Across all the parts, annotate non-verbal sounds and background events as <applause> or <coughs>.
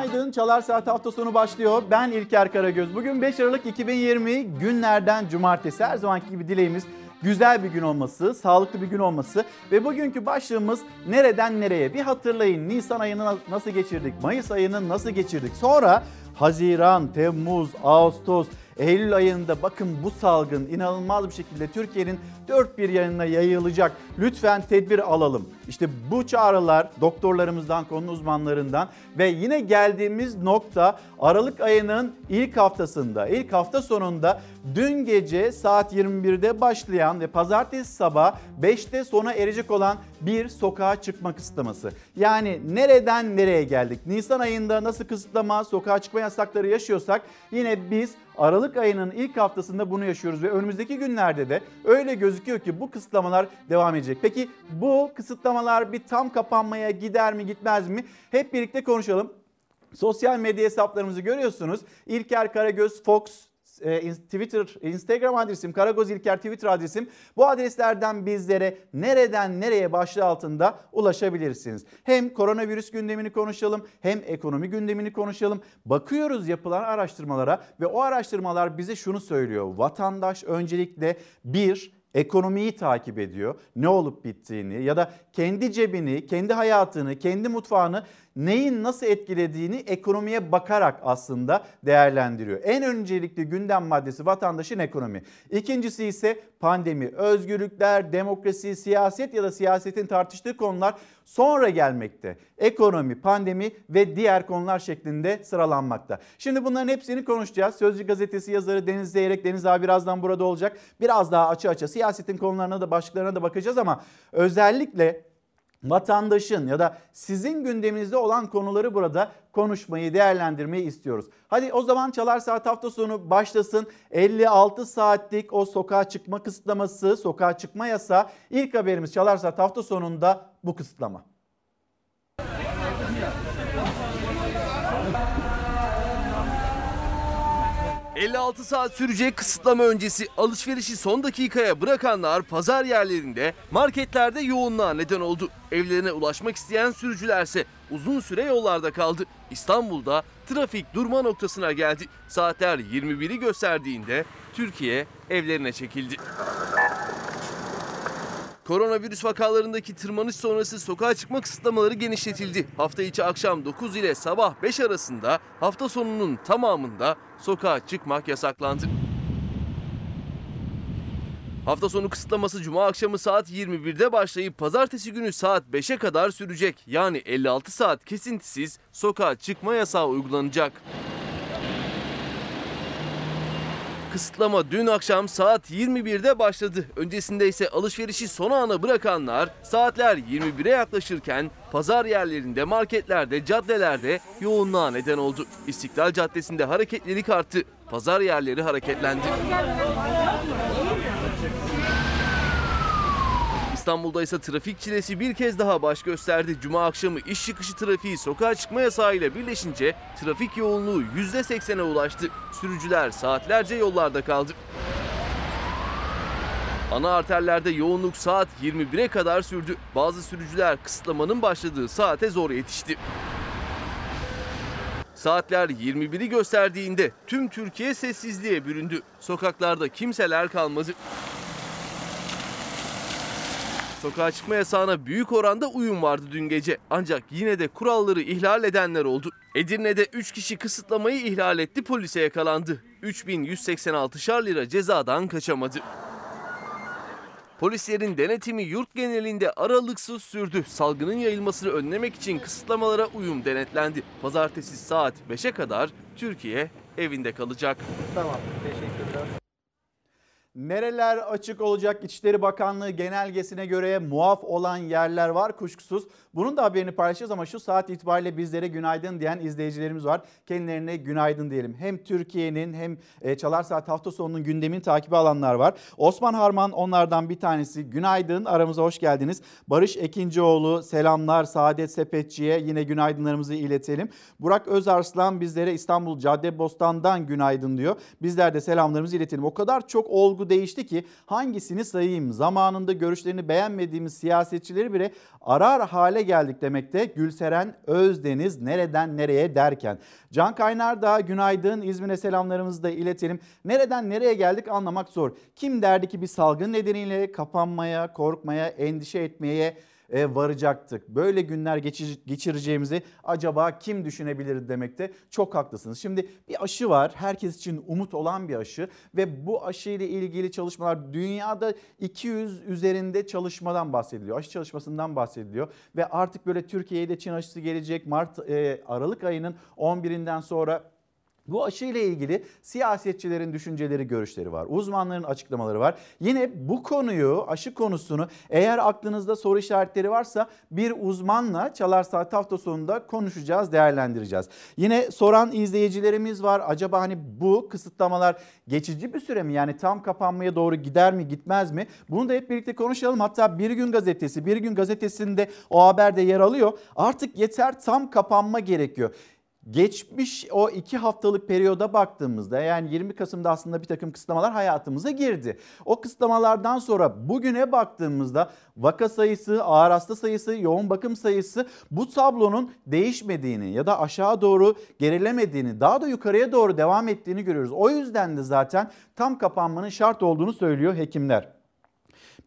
Günaydın. Çalar Saat hafta sonu başlıyor. Ben İlker Karagöz. Bugün 5 Aralık 2020 günlerden cumartesi. Her zamanki gibi dileğimiz güzel bir gün olması, sağlıklı bir gün olması ve bugünkü başlığımız nereden nereye? Bir hatırlayın Nisan ayını nasıl geçirdik? Mayıs ayını nasıl geçirdik? Sonra Haziran, Temmuz, Ağustos, Eylül ayında bakın bu salgın inanılmaz bir şekilde Türkiye'nin dört bir yanına yayılacak. Lütfen tedbir alalım. İşte bu çağrılar doktorlarımızdan, konu uzmanlarından ve yine geldiğimiz nokta Aralık ayının ilk haftasında, ilk hafta sonunda dün gece saat 21'de başlayan ve pazartesi sabah 5'te sona erecek olan bir sokağa çıkma kısıtlaması. Yani nereden nereye geldik? Nisan ayında nasıl kısıtlama, sokağa çıkma yasakları yaşıyorsak yine biz Aralık ayının ilk haftasında bunu yaşıyoruz ve önümüzdeki günlerde de öyle gözüküyor ki bu kısıtlamalar devam edecek. Peki bu kısıtlamalar bir tam kapanmaya gider mi gitmez mi? Hep birlikte konuşalım. Sosyal medya hesaplarımızı görüyorsunuz. İlker Karagöz Fox Twitter, Instagram adresim, Karagoz İlker Twitter adresim. Bu adreslerden bizlere nereden nereye başlığı altında ulaşabilirsiniz. Hem koronavirüs gündemini konuşalım hem ekonomi gündemini konuşalım. Bakıyoruz yapılan araştırmalara ve o araştırmalar bize şunu söylüyor. Vatandaş öncelikle bir ekonomiyi takip ediyor. Ne olup bittiğini ya da kendi cebini, kendi hayatını, kendi mutfağını neyin nasıl etkilediğini ekonomiye bakarak aslında değerlendiriyor. En öncelikli gündem maddesi vatandaşın ekonomi. İkincisi ise pandemi, özgürlükler, demokrasi, siyaset ya da siyasetin tartıştığı konular sonra gelmekte. Ekonomi, pandemi ve diğer konular şeklinde sıralanmakta. Şimdi bunların hepsini konuşacağız. Sözcü gazetesi yazarı Deniz Zeyrek, Deniz abi birazdan burada olacak. Biraz daha açı açı siyasetin konularına da başlıklarına da bakacağız ama özellikle vatandaşın ya da sizin gündeminizde olan konuları burada konuşmayı, değerlendirmeyi istiyoruz. Hadi o zaman Çalar Saat hafta sonu başlasın. 56 saatlik o sokağa çıkma kısıtlaması, sokağa çıkma yasağı. İlk haberimiz Çalar Saat hafta sonunda bu kısıtlama. 56 saat sürecek kısıtlama öncesi alışverişi son dakikaya bırakanlar pazar yerlerinde, marketlerde yoğunluğa neden oldu. Evlerine ulaşmak isteyen sürücülerse uzun süre yollarda kaldı. İstanbul'da trafik durma noktasına geldi. Saatler 21'i gösterdiğinde Türkiye evlerine çekildi. Koronavirüs vakalarındaki tırmanış sonrası sokağa çıkma kısıtlamaları genişletildi. Hafta içi akşam 9 ile sabah 5 arasında hafta sonunun tamamında sokağa çıkmak yasaklandı. Hafta sonu kısıtlaması cuma akşamı saat 21'de başlayıp pazartesi günü saat 5'e kadar sürecek. Yani 56 saat kesintisiz sokağa çıkma yasağı uygulanacak. Kısıtlama dün akşam saat 21'de başladı. Öncesinde ise alışverişi son ana bırakanlar saatler 21'e yaklaşırken pazar yerlerinde, marketlerde, caddelerde yoğunluğa neden oldu. İstiklal Caddesi'nde hareketlilik arttı. Pazar yerleri hareketlendi. İstanbul'da ise trafik çilesi bir kez daha baş gösterdi. Cuma akşamı iş çıkışı trafiği sokağa çıkma yasağıyla birleşince trafik yoğunluğu %80'e ulaştı. Sürücüler saatlerce yollarda kaldı. Ana arterlerde yoğunluk saat 21'e kadar sürdü. Bazı sürücüler kısıtlamanın başladığı saate zor yetişti. Saatler 21'i gösterdiğinde tüm Türkiye sessizliğe büründü. Sokaklarda kimseler kalmadı. Sokağa çıkma yasağına büyük oranda uyum vardı dün gece. Ancak yine de kuralları ihlal edenler oldu. Edirne'de 3 kişi kısıtlamayı ihlal etti polise yakalandı. 3186 lira cezadan kaçamadı. Polislerin denetimi yurt genelinde aralıksız sürdü. Salgının yayılmasını önlemek için kısıtlamalara uyum denetlendi. Pazartesi saat 5'e kadar Türkiye evinde kalacak. Tamam, teşekkürler. Nereler açık olacak İçişleri Bakanlığı genelgesine göre muaf olan yerler var kuşkusuz. Bunun da haberini paylaşacağız ama şu saat itibariyle bizlere günaydın diyen izleyicilerimiz var. Kendilerine günaydın diyelim. Hem Türkiye'nin hem e, Çalar Saat hafta sonunun gündemini takibi alanlar var. Osman Harman onlardan bir tanesi. Günaydın aramıza hoş geldiniz. Barış Ekincioğlu selamlar. Saadet Sepetçi'ye yine günaydınlarımızı iletelim. Burak Özarslan bizlere İstanbul Caddebostan'dan günaydın diyor. Bizler de selamlarımızı iletelim. O kadar çok olgu değişti ki hangisini sayayım? Zamanında görüşlerini beğenmediğimiz siyasetçileri bile arar hale geldik demekte. Gülseren Özdeniz nereden nereye derken. Can Kaynar da günaydın İzmir'e selamlarımızı da iletelim. Nereden nereye geldik anlamak zor. Kim derdi ki bir salgın nedeniyle kapanmaya, korkmaya, endişe etmeye varacaktık. Böyle günler geçireceğimizi acaba kim düşünebilir demekte çok haklısınız. Şimdi bir aşı var. Herkes için umut olan bir aşı ve bu aşı ile ilgili çalışmalar dünyada 200 üzerinde çalışmadan bahsediliyor. Aşı çalışmasından bahsediliyor ve artık böyle Türkiye'ye de Çin aşısı gelecek. Mart e, Aralık ayının 11'inden sonra bu aşı ile ilgili siyasetçilerin düşünceleri, görüşleri var. Uzmanların açıklamaları var. Yine bu konuyu, aşı konusunu eğer aklınızda soru işaretleri varsa bir uzmanla Çalar Saat hafta sonunda konuşacağız, değerlendireceğiz. Yine soran izleyicilerimiz var. Acaba hani bu kısıtlamalar geçici bir süre mi? Yani tam kapanmaya doğru gider mi, gitmez mi? Bunu da hep birlikte konuşalım. Hatta Bir Gün Gazetesi, Bir Gün Gazetesi'nde o haberde yer alıyor. Artık yeter tam kapanma gerekiyor. Geçmiş o iki haftalık periyoda baktığımızda yani 20 Kasım'da aslında bir takım kısıtlamalar hayatımıza girdi. O kısıtlamalardan sonra bugüne baktığımızda vaka sayısı, ağır hasta sayısı, yoğun bakım sayısı bu tablonun değişmediğini ya da aşağı doğru gerilemediğini daha da yukarıya doğru devam ettiğini görüyoruz. O yüzden de zaten tam kapanmanın şart olduğunu söylüyor hekimler.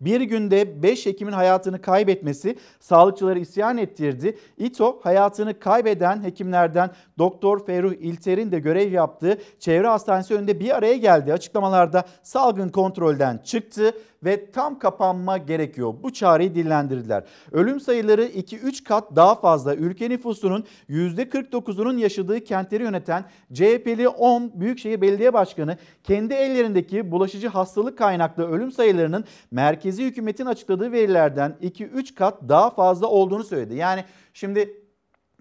Bir günde 5 hekimin hayatını kaybetmesi sağlıkçıları isyan ettirdi. İTO hayatını kaybeden hekimlerden Doktor Ferruh İlter'in de görev yaptığı çevre hastanesi önünde bir araya geldi. Açıklamalarda salgın kontrolden çıktı ve tam kapanma gerekiyor. Bu çağrıyı dillendirdiler. Ölüm sayıları 2-3 kat daha fazla. Ülke nüfusunun %49'unun yaşadığı kentleri yöneten CHP'li 10 Büyükşehir Belediye Başkanı kendi ellerindeki bulaşıcı hastalık kaynaklı ölüm sayılarının merkezi hükümetin açıkladığı verilerden 2-3 kat daha fazla olduğunu söyledi. Yani şimdi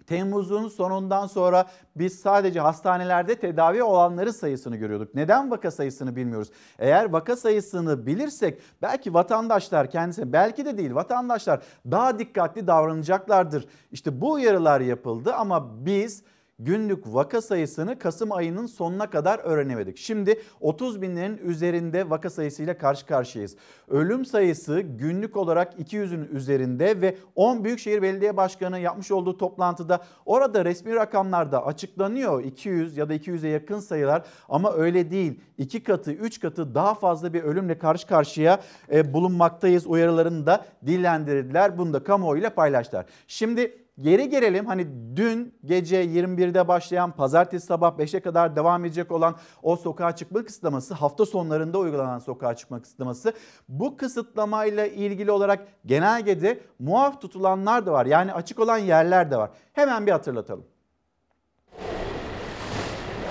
Temmuz'un sonundan sonra biz sadece hastanelerde tedavi olanların sayısını görüyorduk. Neden vaka sayısını bilmiyoruz. Eğer vaka sayısını bilirsek belki vatandaşlar kendisi belki de değil vatandaşlar daha dikkatli davranacaklardır. İşte bu uyarılar yapıldı ama biz günlük vaka sayısını Kasım ayının sonuna kadar öğrenemedik. Şimdi 30 binlerin üzerinde vaka sayısıyla karşı karşıyayız. Ölüm sayısı günlük olarak 200'ün üzerinde ve 10 Büyükşehir Belediye Başkanı yapmış olduğu toplantıda orada resmi rakamlarda açıklanıyor 200 ya da 200'e yakın sayılar ama öyle değil. 2 katı 3 katı daha fazla bir ölümle karşı karşıya e, bulunmaktayız uyarılarını da dillendirdiler. Bunu da kamuoyuyla paylaştılar. Şimdi Geri gelelim hani dün gece 21'de başlayan pazartesi sabah 5'e kadar devam edecek olan o sokağa çıkma kısıtlaması hafta sonlarında uygulanan sokağa çıkma kısıtlaması bu kısıtlamayla ilgili olarak genelgede muaf tutulanlar da var yani açık olan yerler de var. Hemen bir hatırlatalım.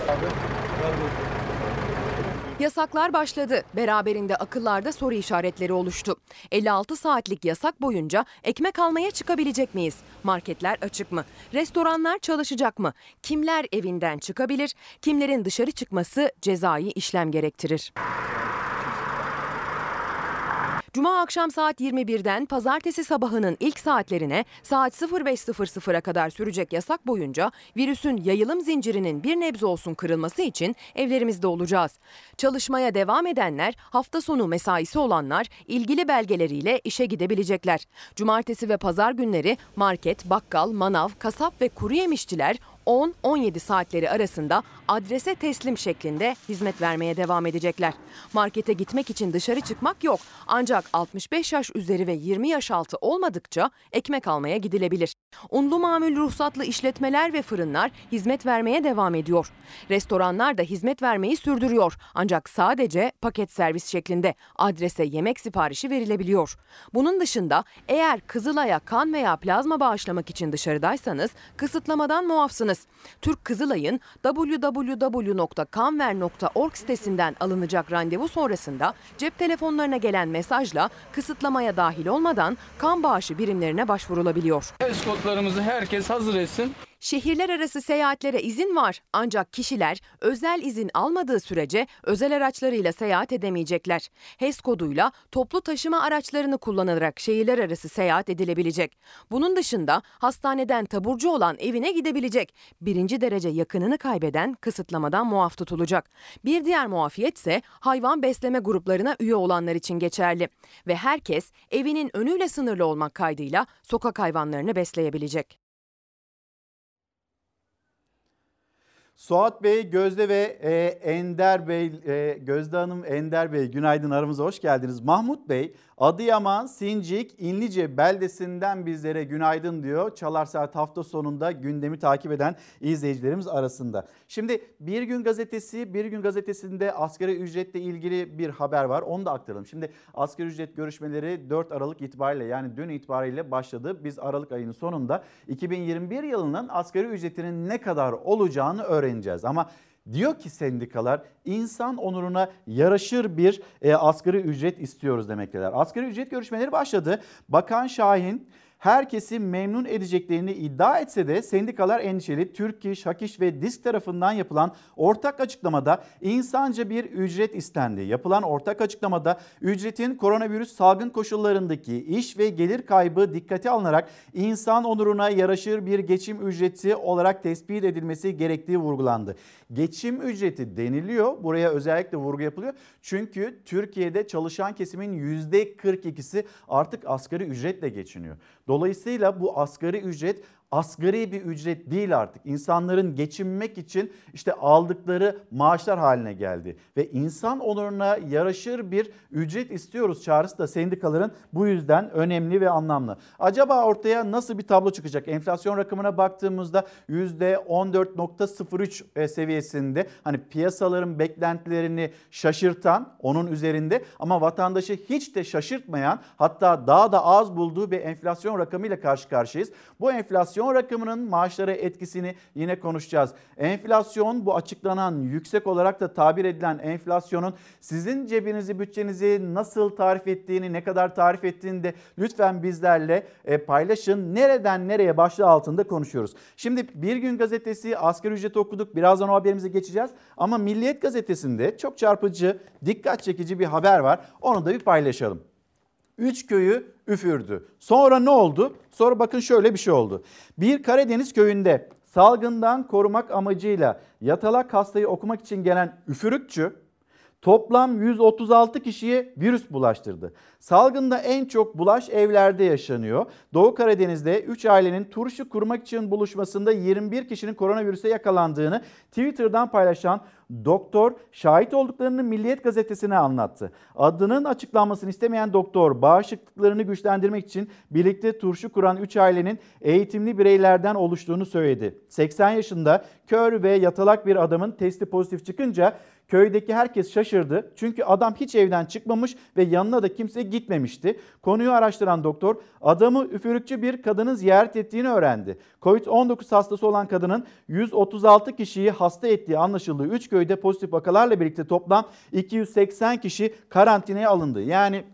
Abi, Yasaklar başladı. Beraberinde akıllarda soru işaretleri oluştu. 56 saatlik yasak boyunca ekmek almaya çıkabilecek miyiz? Marketler açık mı? Restoranlar çalışacak mı? Kimler evinden çıkabilir? Kimlerin dışarı çıkması cezai işlem gerektirir. Cuma akşam saat 21'den pazartesi sabahının ilk saatlerine saat 05.00'a kadar sürecek yasak boyunca virüsün yayılım zincirinin bir nebze olsun kırılması için evlerimizde olacağız. Çalışmaya devam edenler, hafta sonu mesaisi olanlar ilgili belgeleriyle işe gidebilecekler. Cumartesi ve pazar günleri market, bakkal, manav, kasap ve kuru yemişçiler 10-17 saatleri arasında adrese teslim şeklinde hizmet vermeye devam edecekler. Markete gitmek için dışarı çıkmak yok. Ancak 65 yaş üzeri ve 20 yaş altı olmadıkça ekmek almaya gidilebilir. Unlu mamül ruhsatlı işletmeler ve fırınlar hizmet vermeye devam ediyor. Restoranlar da hizmet vermeyi sürdürüyor. Ancak sadece paket servis şeklinde adrese yemek siparişi verilebiliyor. Bunun dışında eğer Kızılay'a kan veya plazma bağışlamak için dışarıdaysanız kısıtlamadan muafsınız. Türk Kızılay'ın www.kanver.org sitesinden alınacak randevu sonrasında cep telefonlarına gelen mesajla kısıtlamaya dahil olmadan kan bağışı birimlerine başvurulabiliyor. Test kodlarımızı herkes hazır etsin. Şehirler arası seyahatlere izin var ancak kişiler özel izin almadığı sürece özel araçlarıyla seyahat edemeyecekler. HES koduyla toplu taşıma araçlarını kullanarak şehirler arası seyahat edilebilecek. Bunun dışında hastaneden taburcu olan evine gidebilecek. Birinci derece yakınını kaybeden kısıtlamadan muaf tutulacak. Bir diğer muafiyet ise hayvan besleme gruplarına üye olanlar için geçerli. Ve herkes evinin önüyle sınırlı olmak kaydıyla sokak hayvanlarını besleyebilecek. Suat Bey, Gözde ve e, Ender Bey, e, Gözde Hanım, Ender Bey günaydın aramıza hoş geldiniz. Mahmut Bey, Adıyaman, Sincik, İnlice beldesinden bizlere günaydın diyor. Çalar Saat hafta sonunda gündemi takip eden izleyicilerimiz arasında. Şimdi Bir Gün Gazetesi, Bir Gün Gazetesi'nde asgari ücretle ilgili bir haber var. Onu da aktaralım. Şimdi asgari ücret görüşmeleri 4 Aralık itibariyle yani dün itibariyle başladı. Biz Aralık ayının sonunda 2021 yılının asgari ücretinin ne kadar olacağını öğreneceğiz. Ama Diyor ki sendikalar insan onuruna yaraşır bir e, asgari ücret istiyoruz demekteler. Asgari ücret görüşmeleri başladı. Bakan Şahin herkesi memnun edeceklerini iddia etse de sendikalar endişeli. Türk İş, Hak İş ve Disk tarafından yapılan ortak açıklamada insanca bir ücret istendi. Yapılan ortak açıklamada ücretin koronavirüs salgın koşullarındaki iş ve gelir kaybı dikkate alınarak insan onuruna yaraşır bir geçim ücreti olarak tespit edilmesi gerektiği vurgulandı. Geçim ücreti deniliyor. Buraya özellikle vurgu yapılıyor. Çünkü Türkiye'de çalışan kesimin %42'si artık asgari ücretle geçiniyor. Dolayısıyla bu asgari ücret asgari bir ücret değil artık. İnsanların geçinmek için işte aldıkları maaşlar haline geldi. Ve insan onuruna yaraşır bir ücret istiyoruz çağrısı da sendikaların bu yüzden önemli ve anlamlı. Acaba ortaya nasıl bir tablo çıkacak? Enflasyon rakamına baktığımızda %14.03 e, seviyesinde hani piyasaların beklentilerini şaşırtan onun üzerinde ama vatandaşı hiç de şaşırtmayan hatta daha da az bulduğu bir enflasyon rakamıyla karşı karşıyayız. Bu enflasyon enflasyon rakamının maaşlara etkisini yine konuşacağız. Enflasyon bu açıklanan yüksek olarak da tabir edilen enflasyonun sizin cebinizi bütçenizi nasıl tarif ettiğini ne kadar tarif ettiğini de lütfen bizlerle e, paylaşın. Nereden nereye başlığı altında konuşuyoruz. Şimdi Bir Gün Gazetesi asgari ücreti okuduk. Birazdan o haberimize geçeceğiz. Ama Milliyet Gazetesi'nde çok çarpıcı, dikkat çekici bir haber var. Onu da bir paylaşalım. Üç köyü üfürdü. Sonra ne oldu? Sonra bakın şöyle bir şey oldu. Bir Karadeniz köyünde salgından korumak amacıyla yatalak hastayı okumak için gelen üfürükçü toplam 136 kişiye virüs bulaştırdı. Salgında en çok bulaş evlerde yaşanıyor. Doğu Karadeniz'de 3 ailenin turşu kurmak için buluşmasında 21 kişinin koronavirüse yakalandığını Twitter'dan paylaşan doktor şahit olduklarını Milliyet gazetesine anlattı. Adının açıklanmasını istemeyen doktor bağışıklıklarını güçlendirmek için birlikte turşu kuran 3 ailenin eğitimli bireylerden oluştuğunu söyledi. 80 yaşında kör ve yatalak bir adamın testi pozitif çıkınca Köydeki herkes şaşırdı çünkü adam hiç evden çıkmamış ve yanına da kimse gitmemişti. Konuyu araştıran doktor adamı üfürükçü bir kadının ziyaret ettiğini öğrendi. Covid-19 hastası olan kadının 136 kişiyi hasta ettiği anlaşıldığı 3 köyde pozitif vakalarla birlikte toplam 280 kişi karantinaya alındı. Yani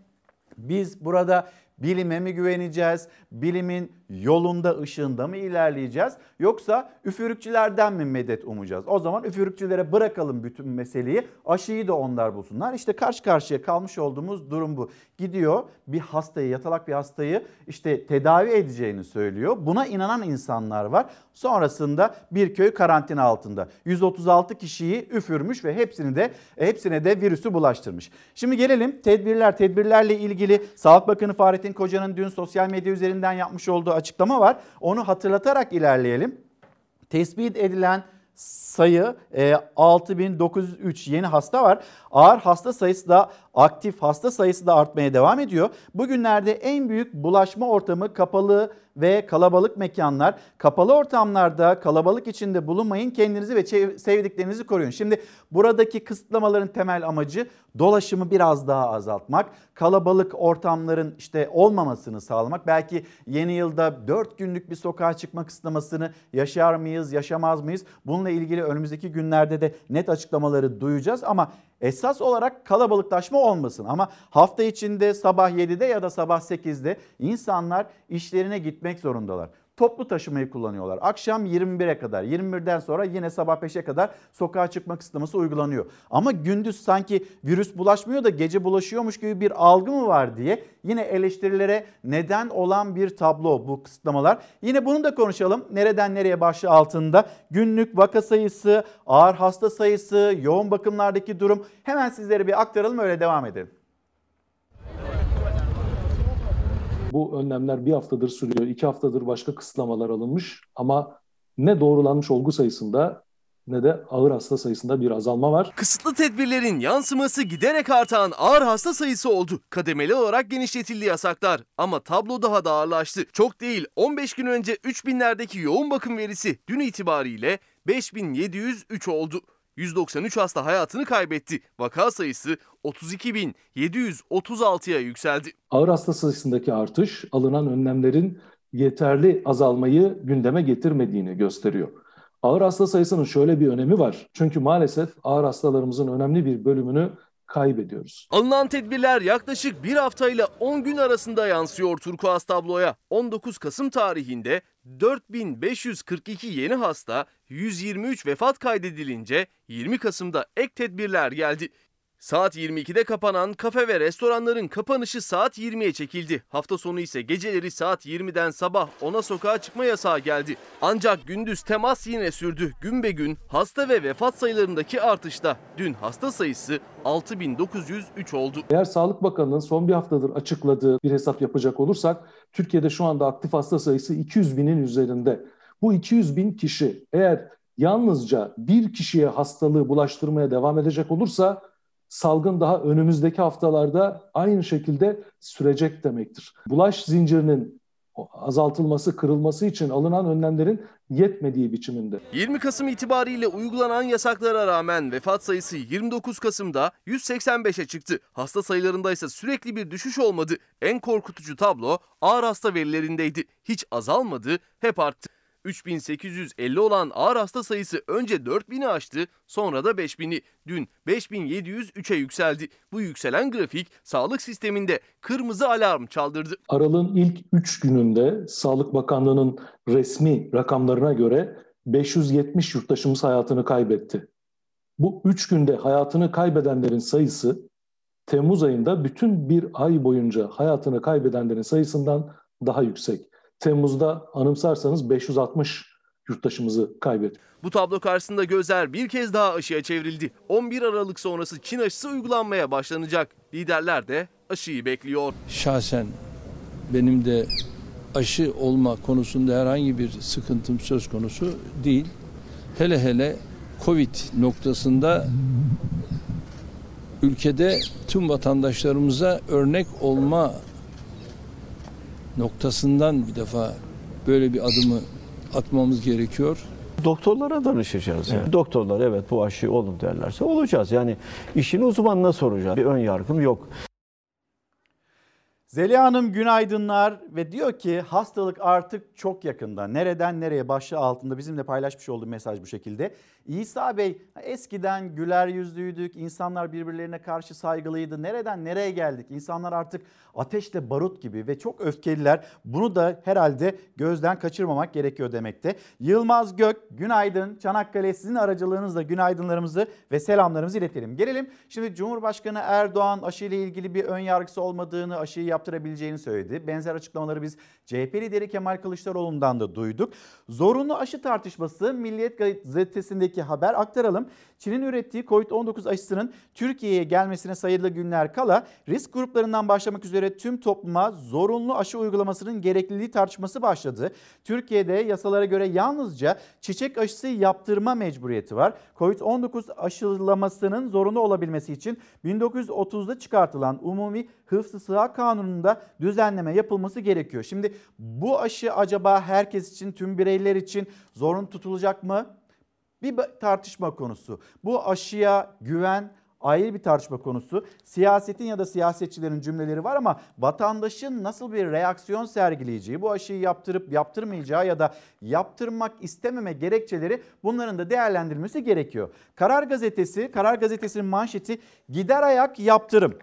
biz burada bilime mi güveneceğiz? Bilimin yolunda ışığında mı ilerleyeceğiz yoksa üfürükçülerden mi medet umacağız? O zaman üfürükçülere bırakalım bütün meseleyi aşıyı da onlar bulsunlar. İşte karşı karşıya kalmış olduğumuz durum bu. Gidiyor bir hastayı yatalak bir hastayı işte tedavi edeceğini söylüyor. Buna inanan insanlar var. Sonrasında bir köy karantina altında. 136 kişiyi üfürmüş ve hepsini de hepsine de virüsü bulaştırmış. Şimdi gelelim tedbirler. Tedbirlerle ilgili Sağlık Bakanı Fahrettin Koca'nın dün sosyal medya üzerinden yapmış olduğu açıklama var. Onu hatırlatarak ilerleyelim. Tespit edilen sayı e, 6903 yeni hasta var. Ağır hasta sayısı da aktif hasta sayısı da artmaya devam ediyor. Bugünlerde en büyük bulaşma ortamı kapalı ve kalabalık mekanlar. Kapalı ortamlarda kalabalık içinde bulunmayın. Kendinizi ve sevdiklerinizi koruyun. Şimdi buradaki kısıtlamaların temel amacı dolaşımı biraz daha azaltmak. Kalabalık ortamların işte olmamasını sağlamak. Belki yeni yılda 4 günlük bir sokağa çıkma kısıtlamasını yaşar mıyız, yaşamaz mıyız? Bununla ilgili önümüzdeki günlerde de net açıklamaları duyacağız ama esas olarak kalabalıklaşma olmasın. Ama hafta içinde sabah 7'de ya da sabah 8'de insanlar işlerine gitmek zorundalar. Toplu taşımayı kullanıyorlar. Akşam 21'e kadar, 21'den sonra yine sabah 5'e kadar sokağa çıkma kısıtlaması uygulanıyor. Ama gündüz sanki virüs bulaşmıyor da gece bulaşıyormuş gibi bir algı mı var diye yine eleştirilere neden olan bir tablo bu kısıtlamalar. Yine bunu da konuşalım. Nereden nereye başlığı altında günlük vaka sayısı, ağır hasta sayısı, yoğun bakımlardaki durum hemen sizlere bir aktaralım öyle devam edelim. Bu önlemler bir haftadır sürüyor, iki haftadır başka kısıtlamalar alınmış ama ne doğrulanmış olgu sayısında ne de ağır hasta sayısında bir azalma var. Kısıtlı tedbirlerin yansıması giderek artan ağır hasta sayısı oldu. Kademeli olarak genişletildi yasaklar ama tablo daha da ağırlaştı. Çok değil 15 gün önce 3000'lerdeki yoğun bakım verisi dün itibariyle 5703 oldu. 193 hasta hayatını kaybetti. Vaka sayısı 32.736'ya yükseldi. Ağır hasta sayısındaki artış alınan önlemlerin yeterli azalmayı gündeme getirmediğini gösteriyor. Ağır hasta sayısının şöyle bir önemi var. Çünkü maalesef ağır hastalarımızın önemli bir bölümünü kaybediyoruz. Alınan tedbirler yaklaşık bir haftayla 10 gün arasında yansıyor turkuaz tabloya. 19 Kasım tarihinde 4542 yeni hasta, 123 vefat kaydedilince 20 Kasım'da ek tedbirler geldi. Saat 22'de kapanan kafe ve restoranların kapanışı saat 20'ye çekildi. Hafta sonu ise geceleri saat 20'den sabah 10'a sokağa çıkma yasağı geldi. Ancak gündüz temas yine sürdü. Gün be gün hasta ve vefat sayılarındaki artışta dün hasta sayısı 6903 oldu. Eğer Sağlık Bakanı'nın son bir haftadır açıkladığı bir hesap yapacak olursak Türkiye'de şu anda aktif hasta sayısı 200 binin üzerinde. Bu 200 bin kişi eğer yalnızca bir kişiye hastalığı bulaştırmaya devam edecek olursa salgın daha önümüzdeki haftalarda aynı şekilde sürecek demektir. Bulaş zincirinin azaltılması, kırılması için alınan önlemlerin yetmediği biçiminde. 20 Kasım itibariyle uygulanan yasaklara rağmen vefat sayısı 29 Kasım'da 185'e çıktı. Hasta sayılarında ise sürekli bir düşüş olmadı. En korkutucu tablo ağır hasta verilerindeydi. Hiç azalmadı, hep arttı. 3850 olan ağır hasta sayısı önce 4000'i aştı, sonra da 5000'i. Dün 5703'e yükseldi. Bu yükselen grafik sağlık sisteminde kırmızı alarm çaldırdı. Aralığın ilk 3 gününde Sağlık Bakanlığı'nın resmi rakamlarına göre 570 yurttaşımız hayatını kaybetti. Bu 3 günde hayatını kaybedenlerin sayısı Temmuz ayında bütün bir ay boyunca hayatını kaybedenlerin sayısından daha yüksek. Temmuz'da anımsarsanız 560 yurttaşımızı kaybettik. Bu tablo karşısında gözler bir kez daha aşıya çevrildi. 11 Aralık sonrası Çin aşısı uygulanmaya başlanacak. Liderler de aşıyı bekliyor. Şahsen benim de aşı olma konusunda herhangi bir sıkıntım söz konusu değil. Hele hele Covid noktasında ülkede tüm vatandaşlarımıza örnek olma noktasından bir defa böyle bir adımı atmamız gerekiyor. Doktorlara danışacağız. Yani. Doktorlar evet bu aşı olun derlerse olacağız. Yani işin uzmanına soracağız. Bir ön yargım yok. Zeliha Hanım günaydınlar ve diyor ki hastalık artık çok yakında. Nereden nereye başlığı altında bizimle paylaşmış olduğu mesaj bu şekilde. İsa Bey eskiden güler yüzlüydük, insanlar birbirlerine karşı saygılıydı. Nereden nereye geldik? İnsanlar artık ateşle barut gibi ve çok öfkeliler. Bunu da herhalde gözden kaçırmamak gerekiyor demekte. Yılmaz Gök, günaydın. Çanakkale sizin aracılığınızla günaydınlarımızı ve selamlarımızı iletelim. Gelelim şimdi Cumhurbaşkanı Erdoğan aşıyla ilgili bir ön yargısı olmadığını, aşıyı yaptırabileceğini söyledi. Benzer açıklamaları biz CHP lideri Kemal Kılıçdaroğlu'ndan da duyduk. Zorunlu aşı tartışması Milliyet Gazetesi'ndeki haber aktaralım. Çin'in ürettiği COVID-19 aşısının Türkiye'ye gelmesine sayılı günler kala risk gruplarından başlamak üzere tüm topluma zorunlu aşı uygulamasının gerekliliği tartışması başladı. Türkiye'de yasalara göre yalnızca çiçek aşısı yaptırma mecburiyeti var. COVID-19 aşılamasının zorunlu olabilmesi için 1930'da çıkartılan Umumi Hıfzı Sıha Kanunu'nda düzenleme yapılması gerekiyor. Şimdi bu aşı acaba herkes için, tüm bireyler için zorunlu tutulacak mı? Bir tartışma konusu. Bu aşıya güven ayrı bir tartışma konusu. Siyasetin ya da siyasetçilerin cümleleri var ama vatandaşın nasıl bir reaksiyon sergileyeceği, bu aşıyı yaptırıp yaptırmayacağı ya da yaptırmak istememe gerekçeleri bunların da değerlendirilmesi gerekiyor. Karar Gazetesi, Karar Gazetesi'nin manşeti gider ayak yaptırım.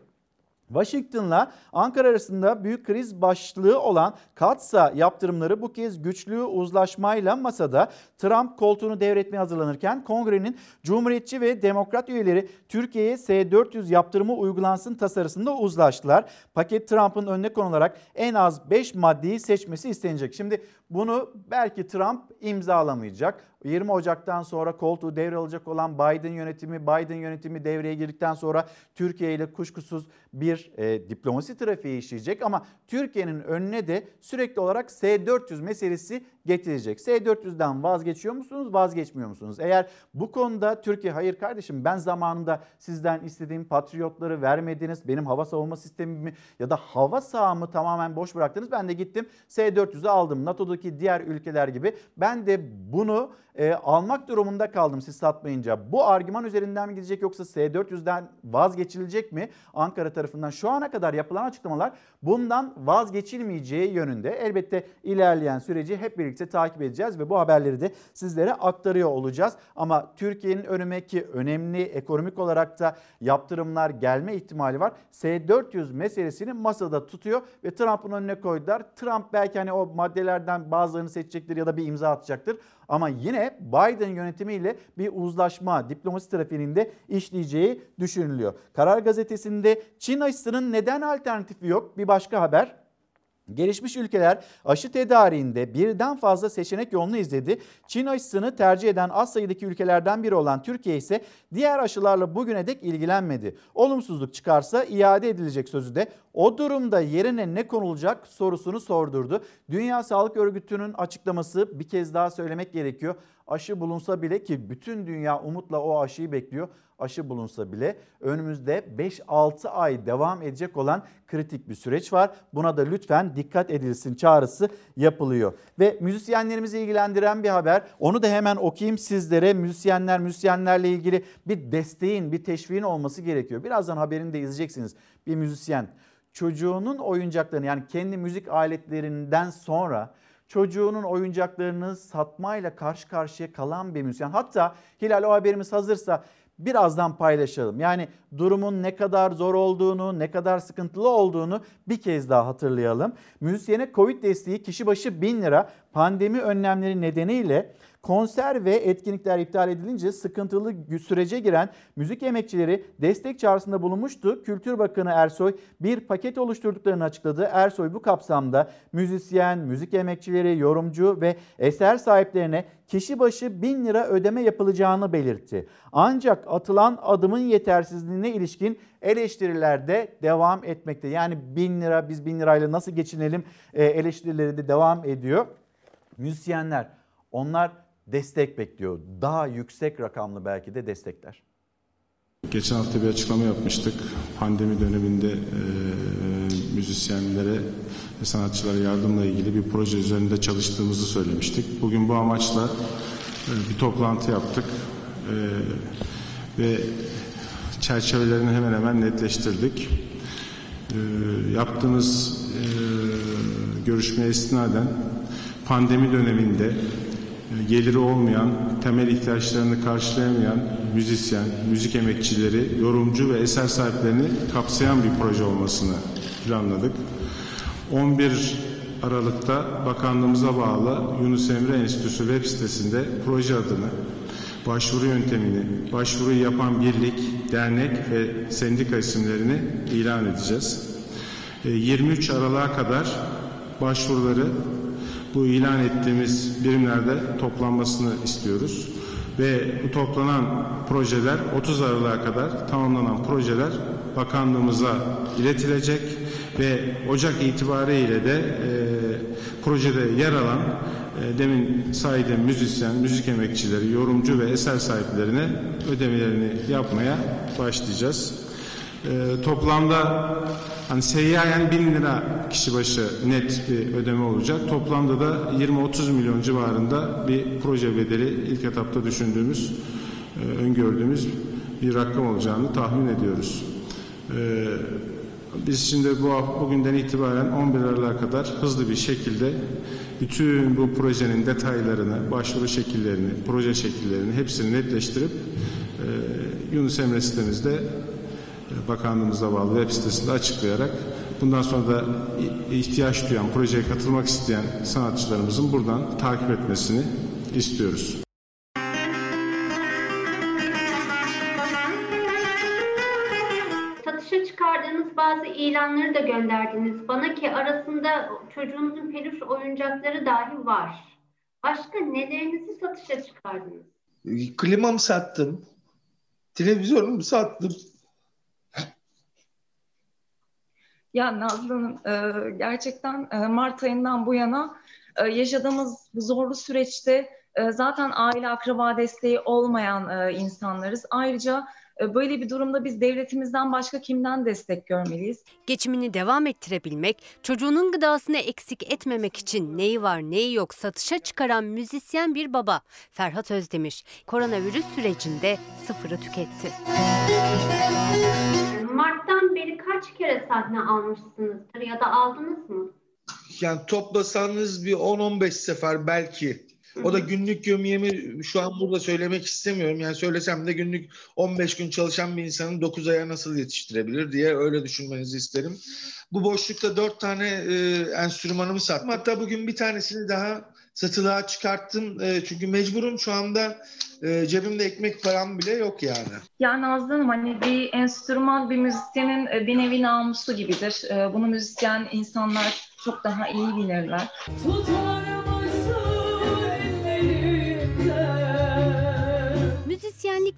Washington'la Ankara arasında büyük kriz başlığı olan Katsa yaptırımları bu kez güçlü uzlaşmayla masada Trump koltuğunu devretmeye hazırlanırken kongrenin Cumhuriyetçi ve Demokrat üyeleri Türkiye'ye S-400 yaptırımı uygulansın tasarısında uzlaştılar. Paket Trump'ın önüne konularak en az 5 maddeyi seçmesi istenecek. Şimdi bunu belki Trump imzalamayacak. 20 Ocak'tan sonra koltuğu devralacak olan Biden yönetimi, Biden yönetimi devreye girdikten sonra Türkiye ile kuşkusuz bir e, diplomasi trafiği işleyecek ama Türkiye'nin önüne de sürekli olarak S-400 meselesi getirecek. S-400'den vazgeçiyor musunuz, vazgeçmiyor musunuz? Eğer bu konuda Türkiye hayır kardeşim ben zamanında sizden istediğim patriotları vermediniz, benim hava savunma sistemimi ya da hava sahamı tamamen boş bıraktınız. Ben de gittim S-400'ü aldım. NATO'daki diğer ülkeler gibi ben de bunu e, almak durumunda kaldım siz satmayınca. Bu argüman üzerinden mi gidecek yoksa S-400'den vazgeçilecek mi? Ankara tarafından şu ana kadar yapılan açıklamalar bundan vazgeçilmeyeceği yönünde. Elbette ilerleyen süreci hep birlikte takip edeceğiz ve bu haberleri de sizlere aktarıyor olacağız. Ama Türkiye'nin önündeki önemli ekonomik olarak da yaptırımlar gelme ihtimali var. S-400 meselesini masada tutuyor ve Trump'ın önüne koydular. Trump belki hani o maddelerden bazılarını seçecektir ya da bir imza atacaktır. Ama yine Biden yönetimiyle bir uzlaşma diplomasi trafiğinde işleyeceği düşünülüyor. Karar gazetesinde Çin aşısının neden alternatifi yok? Bir başka haber. Gelişmiş ülkeler aşı tedariğinde birden fazla seçenek yolunu izledi. Çin aşısını tercih eden az sayıdaki ülkelerden biri olan Türkiye ise diğer aşılarla bugüne dek ilgilenmedi. Olumsuzluk çıkarsa iade edilecek sözü de o durumda yerine ne konulacak sorusunu sordurdu. Dünya Sağlık Örgütü'nün açıklaması bir kez daha söylemek gerekiyor. Aşı bulunsa bile ki bütün dünya umutla o aşıyı bekliyor. Aşı bulunsa bile önümüzde 5-6 ay devam edecek olan kritik bir süreç var. Buna da lütfen dikkat edilsin çağrısı yapılıyor. Ve müzisyenlerimizi ilgilendiren bir haber. Onu da hemen okuyayım sizlere. Müzisyenler, müzisyenlerle ilgili bir desteğin, bir teşviğin olması gerekiyor. Birazdan haberini de izleyeceksiniz. Bir müzisyen çocuğunun oyuncaklarını yani kendi müzik aletlerinden sonra çocuğunun oyuncaklarını satmayla karşı karşıya kalan bir müzisyen. Hatta Hilal o haberimiz hazırsa birazdan paylaşalım. Yani durumun ne kadar zor olduğunu, ne kadar sıkıntılı olduğunu bir kez daha hatırlayalım. Müzisyene Covid desteği kişi başı 1000 lira pandemi önlemleri nedeniyle konser ve etkinlikler iptal edilince sıkıntılı sürece giren müzik emekçileri destek çağrısında bulunmuştu. Kültür Bakanı Ersoy bir paket oluşturduklarını açıkladı. Ersoy bu kapsamda müzisyen, müzik emekçileri, yorumcu ve eser sahiplerine kişi başı 1000 lira ödeme yapılacağını belirtti. Ancak atılan adımın yetersizliğine ilişkin eleştiriler de devam etmekte. Yani 1000 lira biz 1000 lirayla nasıl geçinelim eleştirileri de devam ediyor. Müzisyenler onlar destek bekliyor. Daha yüksek rakamlı belki de destekler. Geçen hafta bir açıklama yapmıştık. Pandemi döneminde e, müzisyenlere ve sanatçılara yardımla ilgili bir proje üzerinde çalıştığımızı söylemiştik. Bugün bu amaçla e, bir toplantı yaptık e, ve çerçevelerini hemen hemen netleştirdik. E, yaptığımız e, görüşmeye istinaden pandemi döneminde geliri olmayan, temel ihtiyaçlarını karşılayamayan müzisyen, müzik emekçileri, yorumcu ve eser sahiplerini kapsayan bir proje olmasını planladık. 11 Aralık'ta bakanlığımıza bağlı Yunus Emre Enstitüsü web sitesinde proje adını, başvuru yöntemini, başvuruyu yapan birlik, dernek ve sendika isimlerini ilan edeceğiz. 23 Aralık'a kadar başvuruları bu ilan ettiğimiz birimlerde toplanmasını istiyoruz. Ve bu toplanan projeler 30 Aralık'a kadar tamamlanan projeler bakanlığımıza iletilecek ve Ocak itibariyle de e, projede yer alan e, demin saydığım müzisyen, müzik emekçileri, yorumcu ve eser sahiplerine ödemelerini yapmaya başlayacağız. E, toplamda Hani seyyahen bin lira kişi başı net bir ödeme olacak. Toplamda da 20-30 milyon civarında bir proje bedeli ilk etapta düşündüğümüz, e, öngördüğümüz bir rakam olacağını tahmin ediyoruz. E, biz şimdi bu bugünden itibaren 11 Aralık'a kadar hızlı bir şekilde bütün bu projenin detaylarını, başvuru şekillerini, proje şekillerini hepsini netleştirip e, Yunus Emre sitemizde bakanlığımıza bağlı web sitesinde açıklayarak bundan sonra da ihtiyaç duyan, projeye katılmak isteyen sanatçılarımızın buradan takip etmesini istiyoruz. Satışa çıkardığınız bazı ilanları da gönderdiniz bana ki arasında çocuğunuzun peluş oyuncakları dahi var. Başka nelerinizi satışa çıkardınız? Klimamı sattım. Televizyonumu sattım. Ya Nazlı Hanım, e, gerçekten e, Mart ayından bu yana e, yaşadığımız bu zorlu süreçte zaten aile akraba desteği olmayan insanlarız. Ayrıca böyle bir durumda biz devletimizden başka kimden destek görmeliyiz? Geçimini devam ettirebilmek, çocuğunun gıdasını eksik etmemek için neyi var neyi yok satışa çıkaran müzisyen bir baba Ferhat Özdemir koronavirüs sürecinde sıfırı tüketti. Mart'tan beri kaç kere sahne almışsınızdır ya da aldınız mı? Yani toplasanız bir 10-15 sefer belki. O da günlük gömüyemi şu an burada söylemek istemiyorum. Yani söylesem de günlük 15 gün çalışan bir insanın 9 aya nasıl yetiştirebilir diye öyle düşünmenizi isterim. Bu boşlukta 4 tane e, enstrümanımı sattım. Hatta bugün bir tanesini daha satılığa çıkarttım. E, çünkü mecburum şu anda e, cebimde ekmek param bile yok yani. Ya Nazlı Hanım hani bir enstrüman bir müzisyenin e, bir nevi namusu gibidir. E, Bunu müzisyen insanlar çok daha iyi bilirler.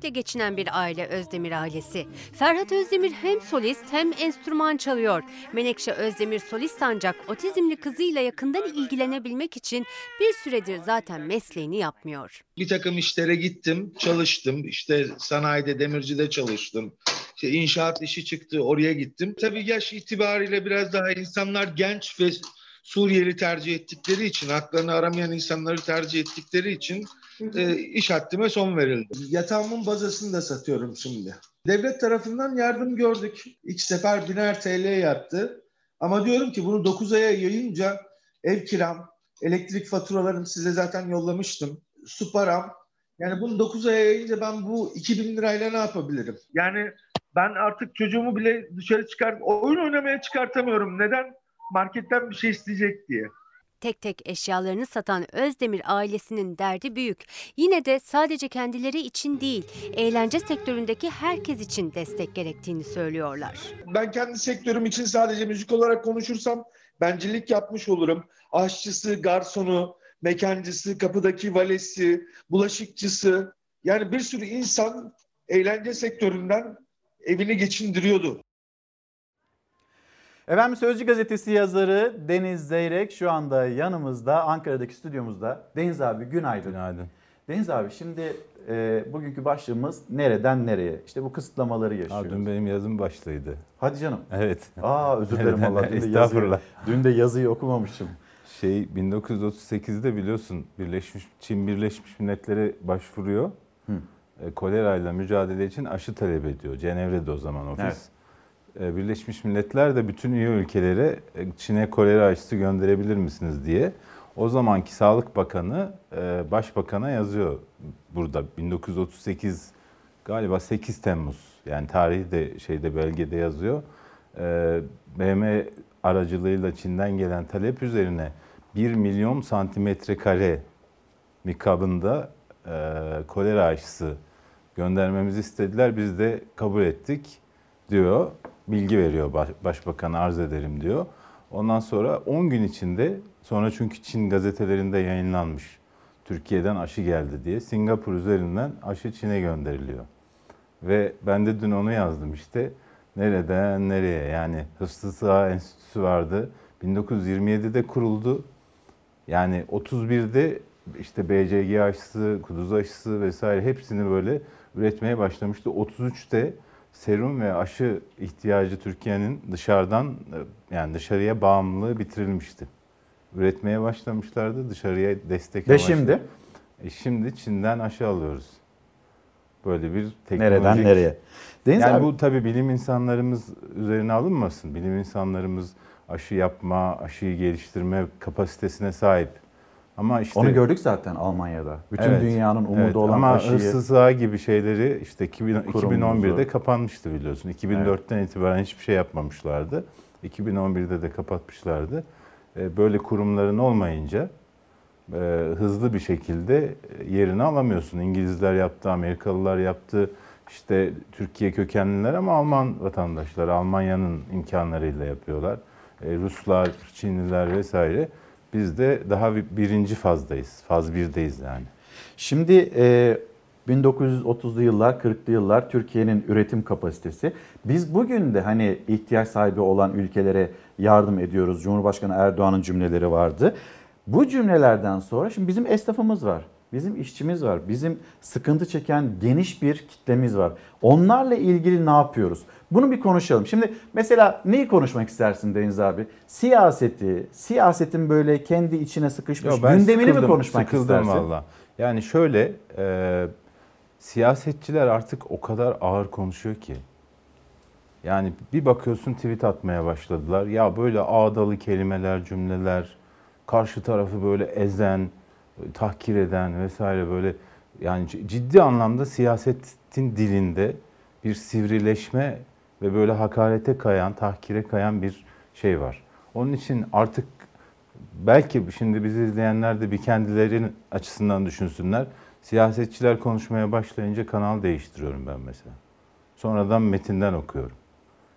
Müzisyenlikle geçinen bir aile Özdemir ailesi. Ferhat Özdemir hem solist hem enstrüman çalıyor. Menekşe Özdemir solist ancak otizmli kızıyla yakından ilgilenebilmek için bir süredir zaten mesleğini yapmıyor. bir takım işlere gittim, çalıştım. İşte sanayide, demircide çalıştım. İşte inşaat işi çıktı, oraya gittim. Tabii yaş itibariyle biraz daha insanlar genç ve Suriyeli tercih ettikleri için, haklarını aramayan insanları tercih ettikleri için e, iş haddime son verildi. Yatağımın bazasını da satıyorum şimdi. Devlet tarafından yardım gördük. İlk sefer biner TL yattı. Ama diyorum ki bunu 9 aya yayınca ev kiram, elektrik faturalarını size zaten yollamıştım. Su param. Yani bunu 9 aya yayınca ben bu 2000 lirayla ne yapabilirim? Yani ben artık çocuğumu bile dışarı çıkar, oyun oynamaya çıkartamıyorum. Neden? Marketten bir şey isteyecek diye. Tek tek eşyalarını satan Özdemir ailesinin derdi büyük. Yine de sadece kendileri için değil, eğlence sektöründeki herkes için destek gerektiğini söylüyorlar. Ben kendi sektörüm için sadece müzik olarak konuşursam bencillik yapmış olurum. Aşçısı, garsonu, mekancısı, kapıdaki valesi, bulaşıkçısı yani bir sürü insan eğlence sektöründen evini geçindiriyordu. Efendim Sözcü Gazetesi yazarı Deniz Zeyrek şu anda yanımızda Ankara'daki stüdyomuzda. Deniz abi günaydın. Günaydın. Deniz abi şimdi e, bugünkü başlığımız nereden nereye? İşte bu kısıtlamaları Aa, yaşıyoruz. dün benim yazım başlıydı. Hadi canım. Evet. Aa özür dilerim? Allah. Dün de, yazıyı, Estağfurullah. dün de yazıyı okumamışım. Şey 1938'de biliyorsun Birleşmiş Çin Birleşmiş Milletler'e başvuruyor. Hı. E, kolerayla mücadele için aşı talep ediyor. Cenevre'de o zaman ofis. Evet. E, Birleşmiş Milletler de bütün üye ülkelere Çin'e kolera aşısı gönderebilir misiniz diye. O zamanki Sağlık Bakanı e, Başbakan'a yazıyor burada 1938 galiba 8 Temmuz yani tarihi de şeyde belgede yazıyor. E, BM aracılığıyla Çin'den gelen talep üzerine 1 milyon santimetre kare mikabında kolera aşısı göndermemizi istediler. Biz de kabul ettik diyor. Bilgi veriyor baş, başbakanı arz ederim diyor. Ondan sonra 10 gün içinde sonra çünkü Çin gazetelerinde yayınlanmış. Türkiye'den aşı geldi diye Singapur üzerinden aşı Çin'e gönderiliyor. Ve ben de dün onu yazdım işte. Nereden nereye yani Hıfzı Sıha Enstitüsü vardı. 1927'de kuruldu. Yani 31'de işte BCG aşısı, kuduz aşısı vesaire hepsini böyle üretmeye başlamıştı. 33'te serum ve aşı ihtiyacı Türkiye'nin dışarıdan yani dışarıya bağımlılığı bitirilmişti. Üretmeye başlamışlardı dışarıya destek Ve amaçlı. şimdi? E şimdi Çin'den aşı alıyoruz. Böyle bir teknolojik... Nereden nereye? Deniz yani abi bu tabii bilim insanlarımız üzerine alınmasın. Bilim insanlarımız aşı yapma, aşıyı geliştirme kapasitesine sahip. Ama işte Onu gördük zaten Almanya'da. Bütün Evet, dünyanın umudu evet. olan Ama aşıyı. hırsız ağı gibi şeyleri işte 2000 Kurumuzu. 2011'de kapanmıştı biliyorsun. 2004'ten itibaren hiçbir şey yapmamışlardı. 2011'de de kapatmışlardı. E, Böyle kurumların olmayınca e, hızlı bir şekilde yerini alamıyorsun. İngilizler yaptı, Amerikalılar yaptı, işte Türkiye kökenliler ama Alman vatandaşları, Almanya'nın imkanlarıyla yapıyorlar. E, Ruslar, Çinliler vesaire. Biz de daha bir- birinci fazdayız. Faz birdeyiz yani. Şimdi e, 1930'lu yıllar, 40'lı yıllar Türkiye'nin üretim kapasitesi. Biz bugün de hani ihtiyaç sahibi olan ülkelere yardım ediyoruz. Cumhurbaşkanı Erdoğan'ın cümleleri vardı. Bu cümlelerden sonra şimdi bizim esnafımız var. Bizim işçimiz var. Bizim sıkıntı çeken geniş bir kitlemiz var. Onlarla ilgili ne yapıyoruz? Bunu bir konuşalım. Şimdi mesela neyi konuşmak istersin Deniz abi? Siyaseti, siyasetin böyle kendi içine sıkışmış Yo, gündemini mi sıkıldım, konuşmak sıkıldım istersin? valla. Yani şöyle e, siyasetçiler artık o kadar ağır konuşuyor ki. Yani bir bakıyorsun tweet atmaya başladılar. Ya böyle ağdalı kelimeler, cümleler, karşı tarafı böyle ezen, tahkir eden vesaire böyle yani ciddi anlamda siyasetin dilinde bir sivrileşme ve böyle hakarete kayan, tahkire kayan bir şey var. Onun için artık belki şimdi bizi izleyenler de bir kendilerinin açısından düşünsünler. Siyasetçiler konuşmaya başlayınca kanal değiştiriyorum ben mesela. Sonradan metinden okuyorum.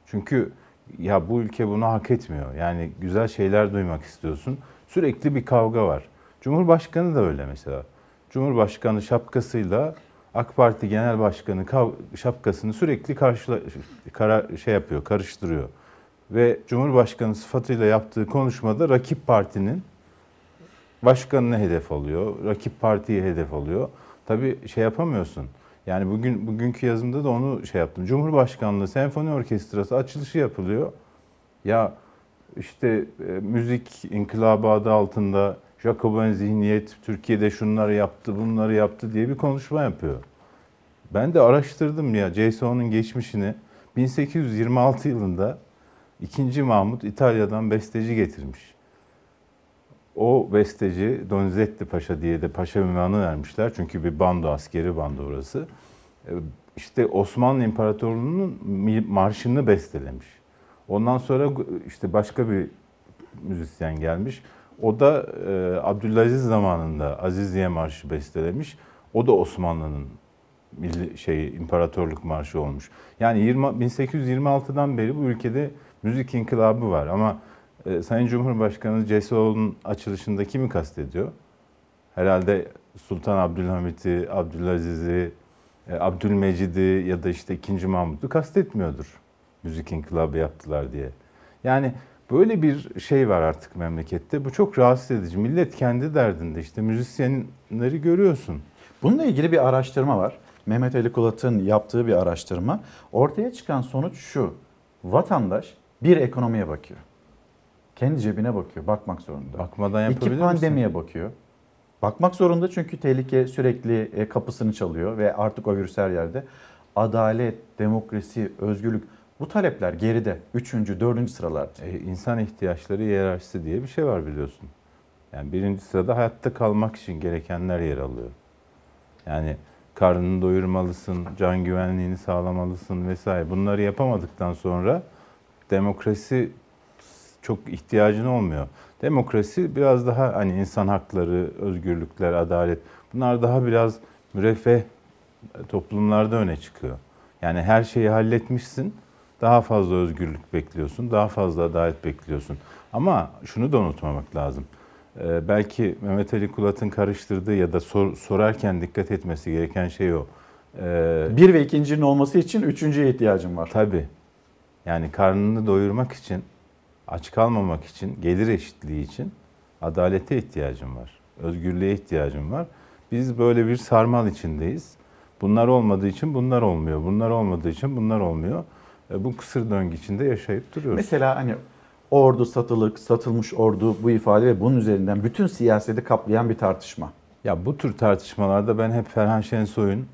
Çünkü ya bu ülke bunu hak etmiyor. Yani güzel şeyler duymak istiyorsun. Sürekli bir kavga var. Cumhurbaşkanı da öyle mesela. Cumhurbaşkanı şapkasıyla AK Parti Genel Başkanı şapkasını sürekli karşıla kara, şey yapıyor, karıştırıyor. Ve Cumhurbaşkanı sıfatıyla yaptığı konuşmada rakip partinin başkanını hedef alıyor, rakip partiyi hedef alıyor. Tabii şey yapamıyorsun. Yani bugün bugünkü yazımda da onu şey yaptım. Cumhurbaşkanlığı Senfoni Orkestrası açılışı yapılıyor. Ya işte e, müzik inkılabı adı altında Jacobin zihniyet Türkiye'de şunları yaptı, bunları yaptı diye bir konuşma yapıyor. Ben de araştırdım ya JSO'nun geçmişini. 1826 yılında 2. Mahmut İtalya'dan besteci getirmiş. O besteci Donizetti Paşa diye de paşa ünvanı vermişler. Çünkü bir bando, askeri bando orası. E, İşte Osmanlı İmparatorluğu'nun marşını bestelemiş. Ondan sonra işte başka bir müzisyen gelmiş. O da e, Abdülaziz zamanında Aziziye Marşı bestelemiş. O da Osmanlı'nın milli şey imparatorluk marşı olmuş. Yani 20, 1826'dan beri bu ülkede müzik inkılabı var ama e, Sayın Cumhurbaşkanı CSO'nun açılışında kimi kastediyor? Herhalde Sultan Abdülhamit'i, Abdülaziz'i, e, Abdülmecid'i ya da işte 2. Mahmut'u kastetmiyordur. Müzik inkılabı yaptılar diye. Yani böyle bir şey var artık memlekette. Bu çok rahatsız edici. Millet kendi derdinde işte müzisyenleri görüyorsun. Bununla ilgili bir araştırma var. Mehmet Ali Kulat'ın yaptığı bir araştırma. Ortaya çıkan sonuç şu. Vatandaş bir ekonomiye bakıyor. Kendi cebine bakıyor. Bakmak zorunda. Bakmadan yapabilir İki misin? pandemiye bakıyor. Bakmak zorunda çünkü tehlike sürekli e, kapısını çalıyor ve artık o virüs her yerde. Adalet, demokrasi, özgürlük bu talepler geride. Üçüncü, dördüncü sıralarda. E, insan ihtiyaçları hiyerarşisi diye bir şey var biliyorsun. Yani birinci sırada hayatta kalmak için gerekenler yer alıyor. Yani karnını doyurmalısın, can güvenliğini sağlamalısın vesaire. Bunları yapamadıktan sonra demokrasi çok ihtiyacın olmuyor. Demokrasi biraz daha hani insan hakları, özgürlükler, adalet bunlar daha biraz müreffeh toplumlarda öne çıkıyor. Yani her şeyi halletmişsin, daha fazla özgürlük bekliyorsun, daha fazla adalet bekliyorsun. Ama şunu da unutmamak lazım. Ee, belki Mehmet Ali Kulat'ın karıştırdığı ya da sor- sorarken dikkat etmesi gereken şey o. Ee, Bir ve ikincinin olması için üçüncüye ihtiyacım var. Tabii. Yani karnını doyurmak için, aç kalmamak için, gelir eşitliği için adalete ihtiyacım var. Özgürlüğe ihtiyacım var. Biz böyle bir sarmal içindeyiz. Bunlar olmadığı için bunlar olmuyor. Bunlar olmadığı için bunlar olmuyor. E, Bu kısır döngü içinde yaşayıp duruyoruz. Mesela hani ordu satılık, satılmış ordu bu ifade ve bunun üzerinden bütün siyaseti kaplayan bir tartışma. Ya bu tür tartışmalarda ben hep Ferhan Şensoy'un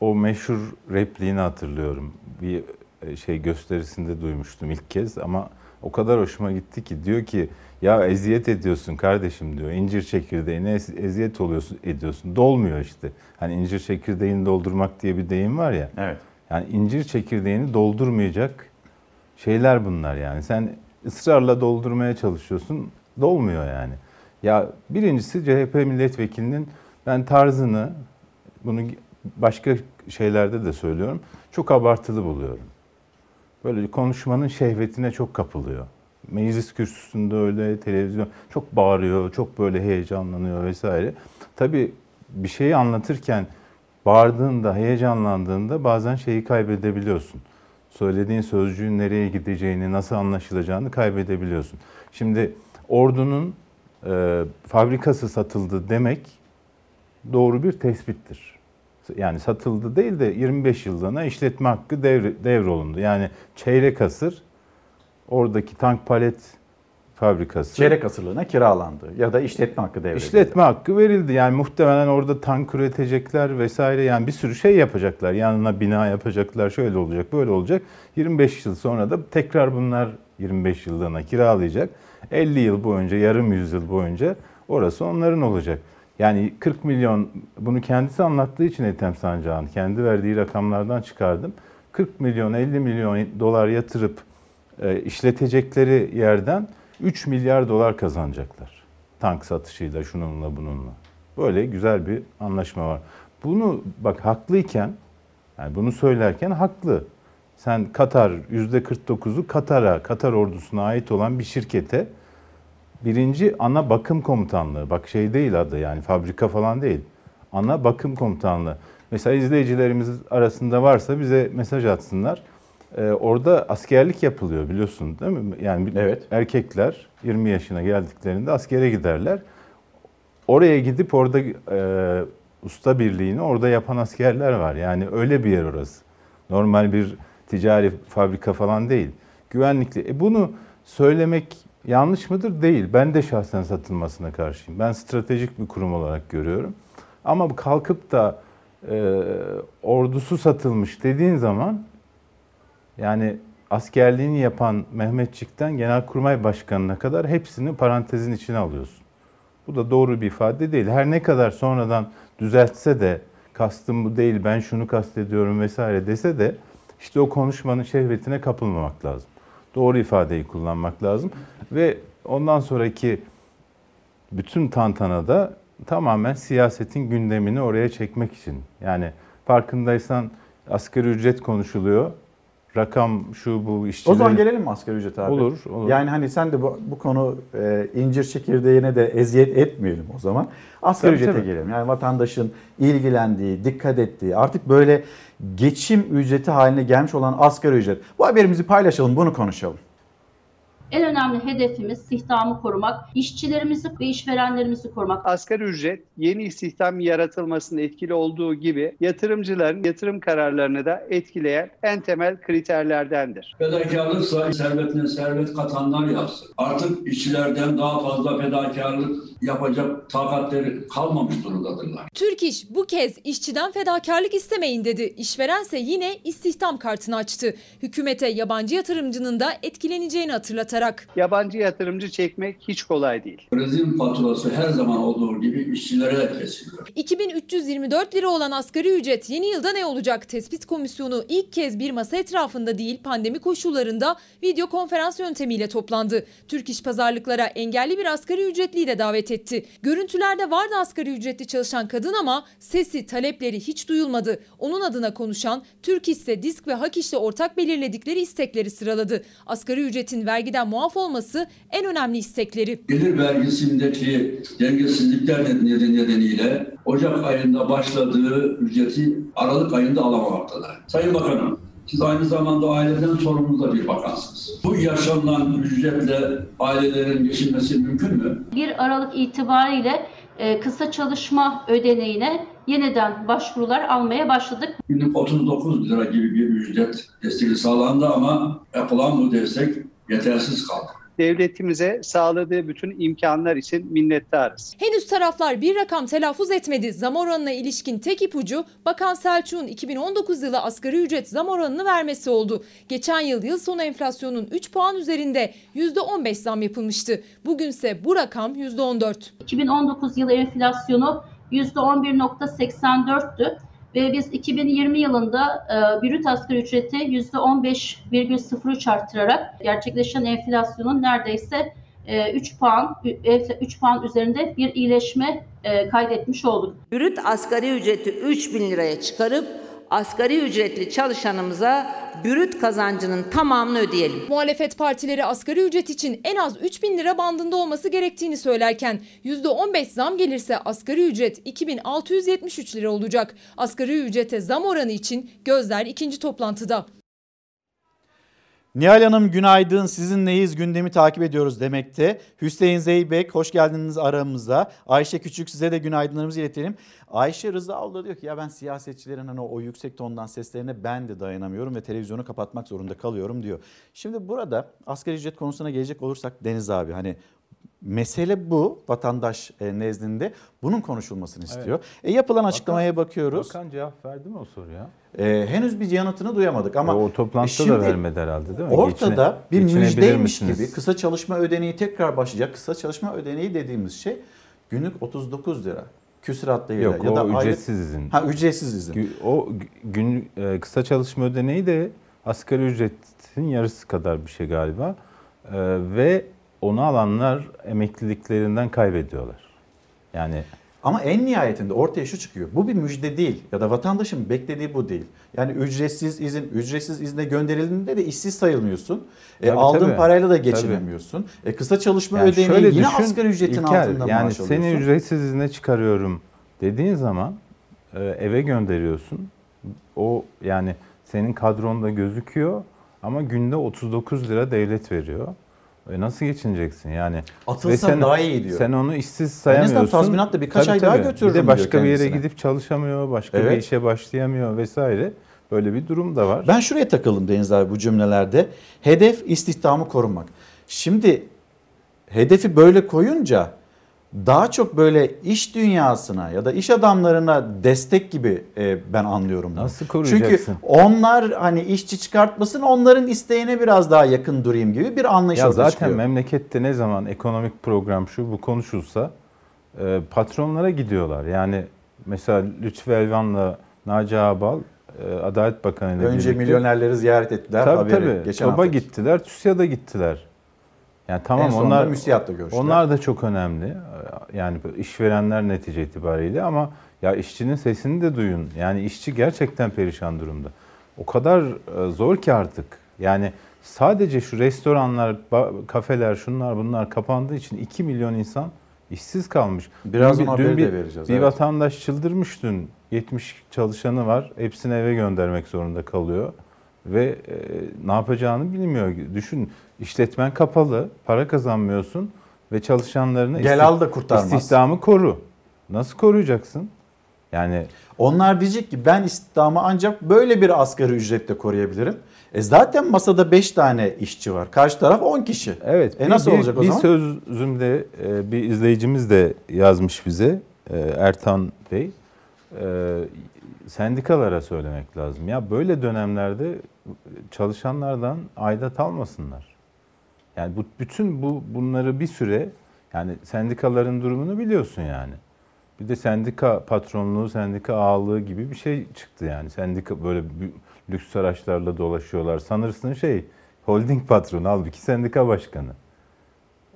o meşhur repliğini hatırlıyorum. Bir e, şey gösterisinde duymuştum ilk kez ama o kadar hoşuma gitti ki diyor ki Ya eziyet ediyorsun kardeşim diyor. İncir çekirdeğine ez- eziyet oluyorsun, ediyorsun. Dolmuyor işte. Hani incir çekirdeğini doldurmak diye bir deyim var ya. Evet. Yani incir çekirdeğini doldurmayacak şeyler bunlar yani. Sen ısrarla doldurmaya çalışıyorsun. Dolmuyor yani. Ya birincisi CHP milletvekilinin ben tarzını bunu başka şeylerde de söylüyorum. Çok abartılı buluyorum. Böyle konuşmanın şehvetine çok kapılıyor. Meclis kürsüsünde öyle, televizyon çok bağırıyor, çok böyle heyecanlanıyor vesaire. Tabii bir şeyi anlatırken bağırdığında, heyecanlandığında bazen şeyi kaybedebiliyorsun. Söylediğin sözcüğün nereye gideceğini, nasıl anlaşılacağını kaybedebiliyorsun. Şimdi ordunun e, fabrikası satıldı demek doğru bir tespittir. Yani satıldı değil de 25 yıllığına işletme hakkı devr, devrolundu. Yani çeyrek asır oradaki tank palet fabrikası. Çeyrek asırlığına kiralandı ya da işletme hakkı devredildi. İşletme hakkı verildi. Yani muhtemelen orada tank üretecekler vesaire yani bir sürü şey yapacaklar. Yanına bina yapacaklar. Şöyle olacak, böyle olacak. 25 yıl sonra da tekrar bunlar 25 yıllığına kiralayacak. 50 yıl boyunca, yarım yüzyıl boyunca orası onların olacak. Yani 40 milyon bunu kendisi anlattığı için Ethem Sancağ'ın kendi verdiği rakamlardan çıkardım. 40 milyon 50 milyon dolar yatırıp e, işletecekleri yerden 3 milyar dolar kazanacaklar. Tank satışıyla şununla bununla. Böyle güzel bir anlaşma var. Bunu bak haklıyken yani bunu söylerken haklı. Sen Katar %49'u Katar'a, Katar ordusuna ait olan bir şirkete birinci ana bakım komutanlığı. Bak şey değil adı yani fabrika falan değil. Ana bakım komutanlığı. Mesela izleyicilerimiz arasında varsa bize mesaj atsınlar. Ee, orada askerlik yapılıyor biliyorsun değil mi? Yani Evet. erkekler 20 yaşına geldiklerinde askere giderler. Oraya gidip orada e, usta birliğini orada yapan askerler var. Yani öyle bir yer orası. Normal bir ticari fabrika falan değil. Güvenlikli. E bunu söylemek yanlış mıdır? Değil. Ben de şahsen satılmasına karşıyım. Ben stratejik bir kurum olarak görüyorum. Ama kalkıp da e, ordusu satılmış dediğin zaman yani askerliğini yapan Mehmetçik'ten Genelkurmay Başkanı'na kadar hepsini parantezin içine alıyorsun. Bu da doğru bir ifade değil. Her ne kadar sonradan düzeltse de kastım bu değil ben şunu kastediyorum vesaire dese de işte o konuşmanın şehvetine kapılmamak lazım. Doğru ifadeyi kullanmak lazım ve ondan sonraki bütün tantanada tamamen siyasetin gündemini oraya çekmek için. Yani farkındaysan asgari ücret konuşuluyor. Rakam şu bu işçilerin... O zaman gelelim mi asgari ücret abi? Olur, olur. Yani hani sen de bu, bu konu e, incir çekirdeğine de eziyet etmeyelim o zaman. Asgari Tabii, ücrete tabii. gelelim. Yani vatandaşın ilgilendiği, dikkat ettiği, artık böyle geçim ücreti haline gelmiş olan asgari ücret. Bu haberimizi paylaşalım, bunu konuşalım. En önemli hedefimiz istihdamı korumak, işçilerimizi ve işverenlerimizi korumak. Asgari ücret yeni istihdam yaratılmasında etkili olduğu gibi yatırımcıların yatırım kararlarını da etkileyen en temel kriterlerdendir. Fedakarlıksa servetine servet katanlar yapsın. Artık işçilerden daha fazla fedakarlık yapacak takatleri kalmamış durumdadırlar. Türk İş bu kez işçiden fedakarlık istemeyin dedi. İşverense yine istihdam kartını açtı. Hükümete yabancı yatırımcının da etkileneceğini hatırlatarak. Yabancı yatırımcı çekmek hiç kolay değil. Krizin faturası her zaman olduğu gibi işçilere de kesiliyor. 2324 lira olan asgari ücret yeni yılda ne olacak? Tespit komisyonu ilk kez bir masa etrafında değil pandemi koşullarında video konferans yöntemiyle toplandı. Türk İş pazarlıklara engelli bir asgari ücretliyi de davet etti. Görüntülerde vardı asgari ücretli çalışan kadın ama sesi, talepleri hiç duyulmadı. Onun adına konuşan Türk İş ise disk ve hak işle ortak belirledikleri istekleri sıraladı. Asgari ücretin vergiden muaf olması en önemli istekleri. Gelir vergisindeki dengesizlikler nedeniyle Ocak ayında başladığı ücreti Aralık ayında alamamaktalar. Sayın Bakanım, siz aynı zamanda aileden sorumlu da bir bakansınız. Bu yaşanılan ücretle ailelerin geçinmesi mümkün mü? 1 Aralık itibariyle e, kısa çalışma ödeneğine yeniden başvurular almaya başladık. Günlük 39 lira gibi bir ücret desteği sağlandı ama yapılan bu destek yetersiz kaldı. devletimize sağladığı bütün imkanlar için minnettarız. Henüz taraflar bir rakam telaffuz etmedi. Zam oranına ilişkin tek ipucu Bakan Selçuk'un 2019 yılı asgari ücret zam oranını vermesi oldu. Geçen yıl yıl sonu enflasyonun 3 puan üzerinde %15 zam yapılmıştı. Bugünse bu rakam %14. 2019 yılı enflasyonu %11.84'tü ve biz 2020 yılında e, brüt asgari ücreti %15,03 arttırarak gerçekleşen enflasyonun neredeyse e, 3 puan 3 puan üzerinde bir iyileşme e, kaydetmiş olduk. Brüt asgari ücreti 3 bin liraya çıkarıp asgari ücretli çalışanımıza brüt kazancının tamamını ödeyelim. Muhalefet partileri asgari ücret için en az 3 bin lira bandında olması gerektiğini söylerken %15 zam gelirse asgari ücret 2673 lira olacak. Asgari ücrete zam oranı için gözler ikinci toplantıda. Nihal Hanım günaydın sizinleyiz gündemi takip ediyoruz demekte. Hüseyin Zeybek hoş geldiniz aramıza. Ayşe Küçük size de günaydınlarımızı iletelim. Ayşe Rızaoğlu diyor ki ya ben siyasetçilerin hani o yüksek tondan seslerine ben de dayanamıyorum ve televizyonu kapatmak zorunda kalıyorum diyor. Şimdi burada asgari ücret konusuna gelecek olursak Deniz abi hani mesele bu vatandaş e, nezdinde bunun konuşulmasını istiyor. Evet. E, yapılan açıklamaya bakan, bakıyoruz. Bakan cevap verdi mi o soruya? E, henüz bir yanıtını duyamadık ama o toplantıda şimdi, da vermedi herhalde değil mi? Ortada Geçine, bir müjdeymiş gibi kısa çalışma ödeneği tekrar başlayacak. Kısa çalışma ödeneği dediğimiz şey günlük 39 lira küsuratlarıyla Yok, ya da o aylık- ücretsiz izin. Ha ücretsiz izin. O gün e, kısa çalışma ödeneği de asgari ücretin yarısı kadar bir şey galiba. E, ve onu alanlar emekliliklerinden kaybediyorlar. Yani Ama en nihayetinde ortaya şu çıkıyor. Bu bir müjde değil ya da vatandaşın beklediği bu değil. Yani ücretsiz izin, ücretsiz izne gönderildiğinde de işsiz sayılmıyorsun. E, Tabii, aldığın tabii. parayla da geçinemiyorsun. E, kısa çalışma Yani ödeneği şöyle yine düşün, asgari ücretin İlker, altında yani maaş alıyorsun. seni ücretsiz izne çıkarıyorum dediğin zaman e, eve gönderiyorsun. O yani senin kadronda gözüküyor ama günde 39 lira devlet veriyor. E nasıl geçineceksin yani? Atılsan daha iyi diyor. Sen onu işsiz En sayamıyorsun. azından tazminatla birkaç ay daha götürürüm Bir de başka bir yere gidip çalışamıyor, başka bir Evet. işe başlayamıyor vesaire. Böyle bir durum da var. Ben şuraya takıldım Deniz abi bu cümlelerde. Hedef istihdamı korumak. Şimdi hedefi böyle koyunca daha çok böyle iş dünyasına ya da iş adamlarına destek gibi e, ben anlıyorum. bunu. Nasıl Çünkü koruyacaksın? onlar hani işçi çıkartmasın onların isteğine biraz daha yakın durayım gibi bir anlayış Ya ortaya zaten çıkıyor. memlekette ne zaman ekonomik program şu bu konuşulsa e, patronlara gidiyorlar. Yani mesela Lütfü Elvan'la Naci Ağbal e, Adalet Bakanı ile Önce birlikte- milyonerleri ziyaret ettiler. Tabii haberi tabii. geçen TOB'a hafta. gittiler, TÜSİAD'a gittiler. Yani tamam En onlar müsiadla görüştüler. Onlar da çok önemli. Yani işverenler netice itibariyle ama ya işçinin sesini de duyun. Yani işçi gerçekten perişan durumda. O kadar e, zor ki artık. Yani sadece şu restoranlar, kafeler, şunlar bunlar kapandığı için 2 milyon insan işsiz kalmış. Birazdan Dün haberi dün de bir, vereceğiz, Bir evet. vatandaş çıldırmış dün. 70 çalışanı var. Hepsini eve göndermek zorunda kalıyor. Ve e, ne yapacağını bilmiyor. Düşün işletmen kapalı, para kazanmıyorsun ve çalışanlarını Gel al da kurtarmaz. istihdamı koru. Nasıl koruyacaksın? Yani Onlar diyecek ki ben istihdamı ancak böyle bir asgari ücretle koruyabilirim. E zaten masada 5 tane işçi var. Karşı taraf 10 kişi. Evet. E bir- nasıl bir, olacak o bir zaman? sözümde e, bir izleyicimiz de yazmış bize e, Ertan Bey. E, sendikalara söylemek lazım. Ya böyle dönemlerde çalışanlardan aidat almasınlar. Yani bu bütün bu bunları bir süre yani sendikaların durumunu biliyorsun yani. Bir de sendika patronluğu, sendika ağalığı gibi bir şey çıktı yani. Sendika böyle lüks araçlarla dolaşıyorlar. Sanırsın şey holding patronu halbuki sendika başkanı.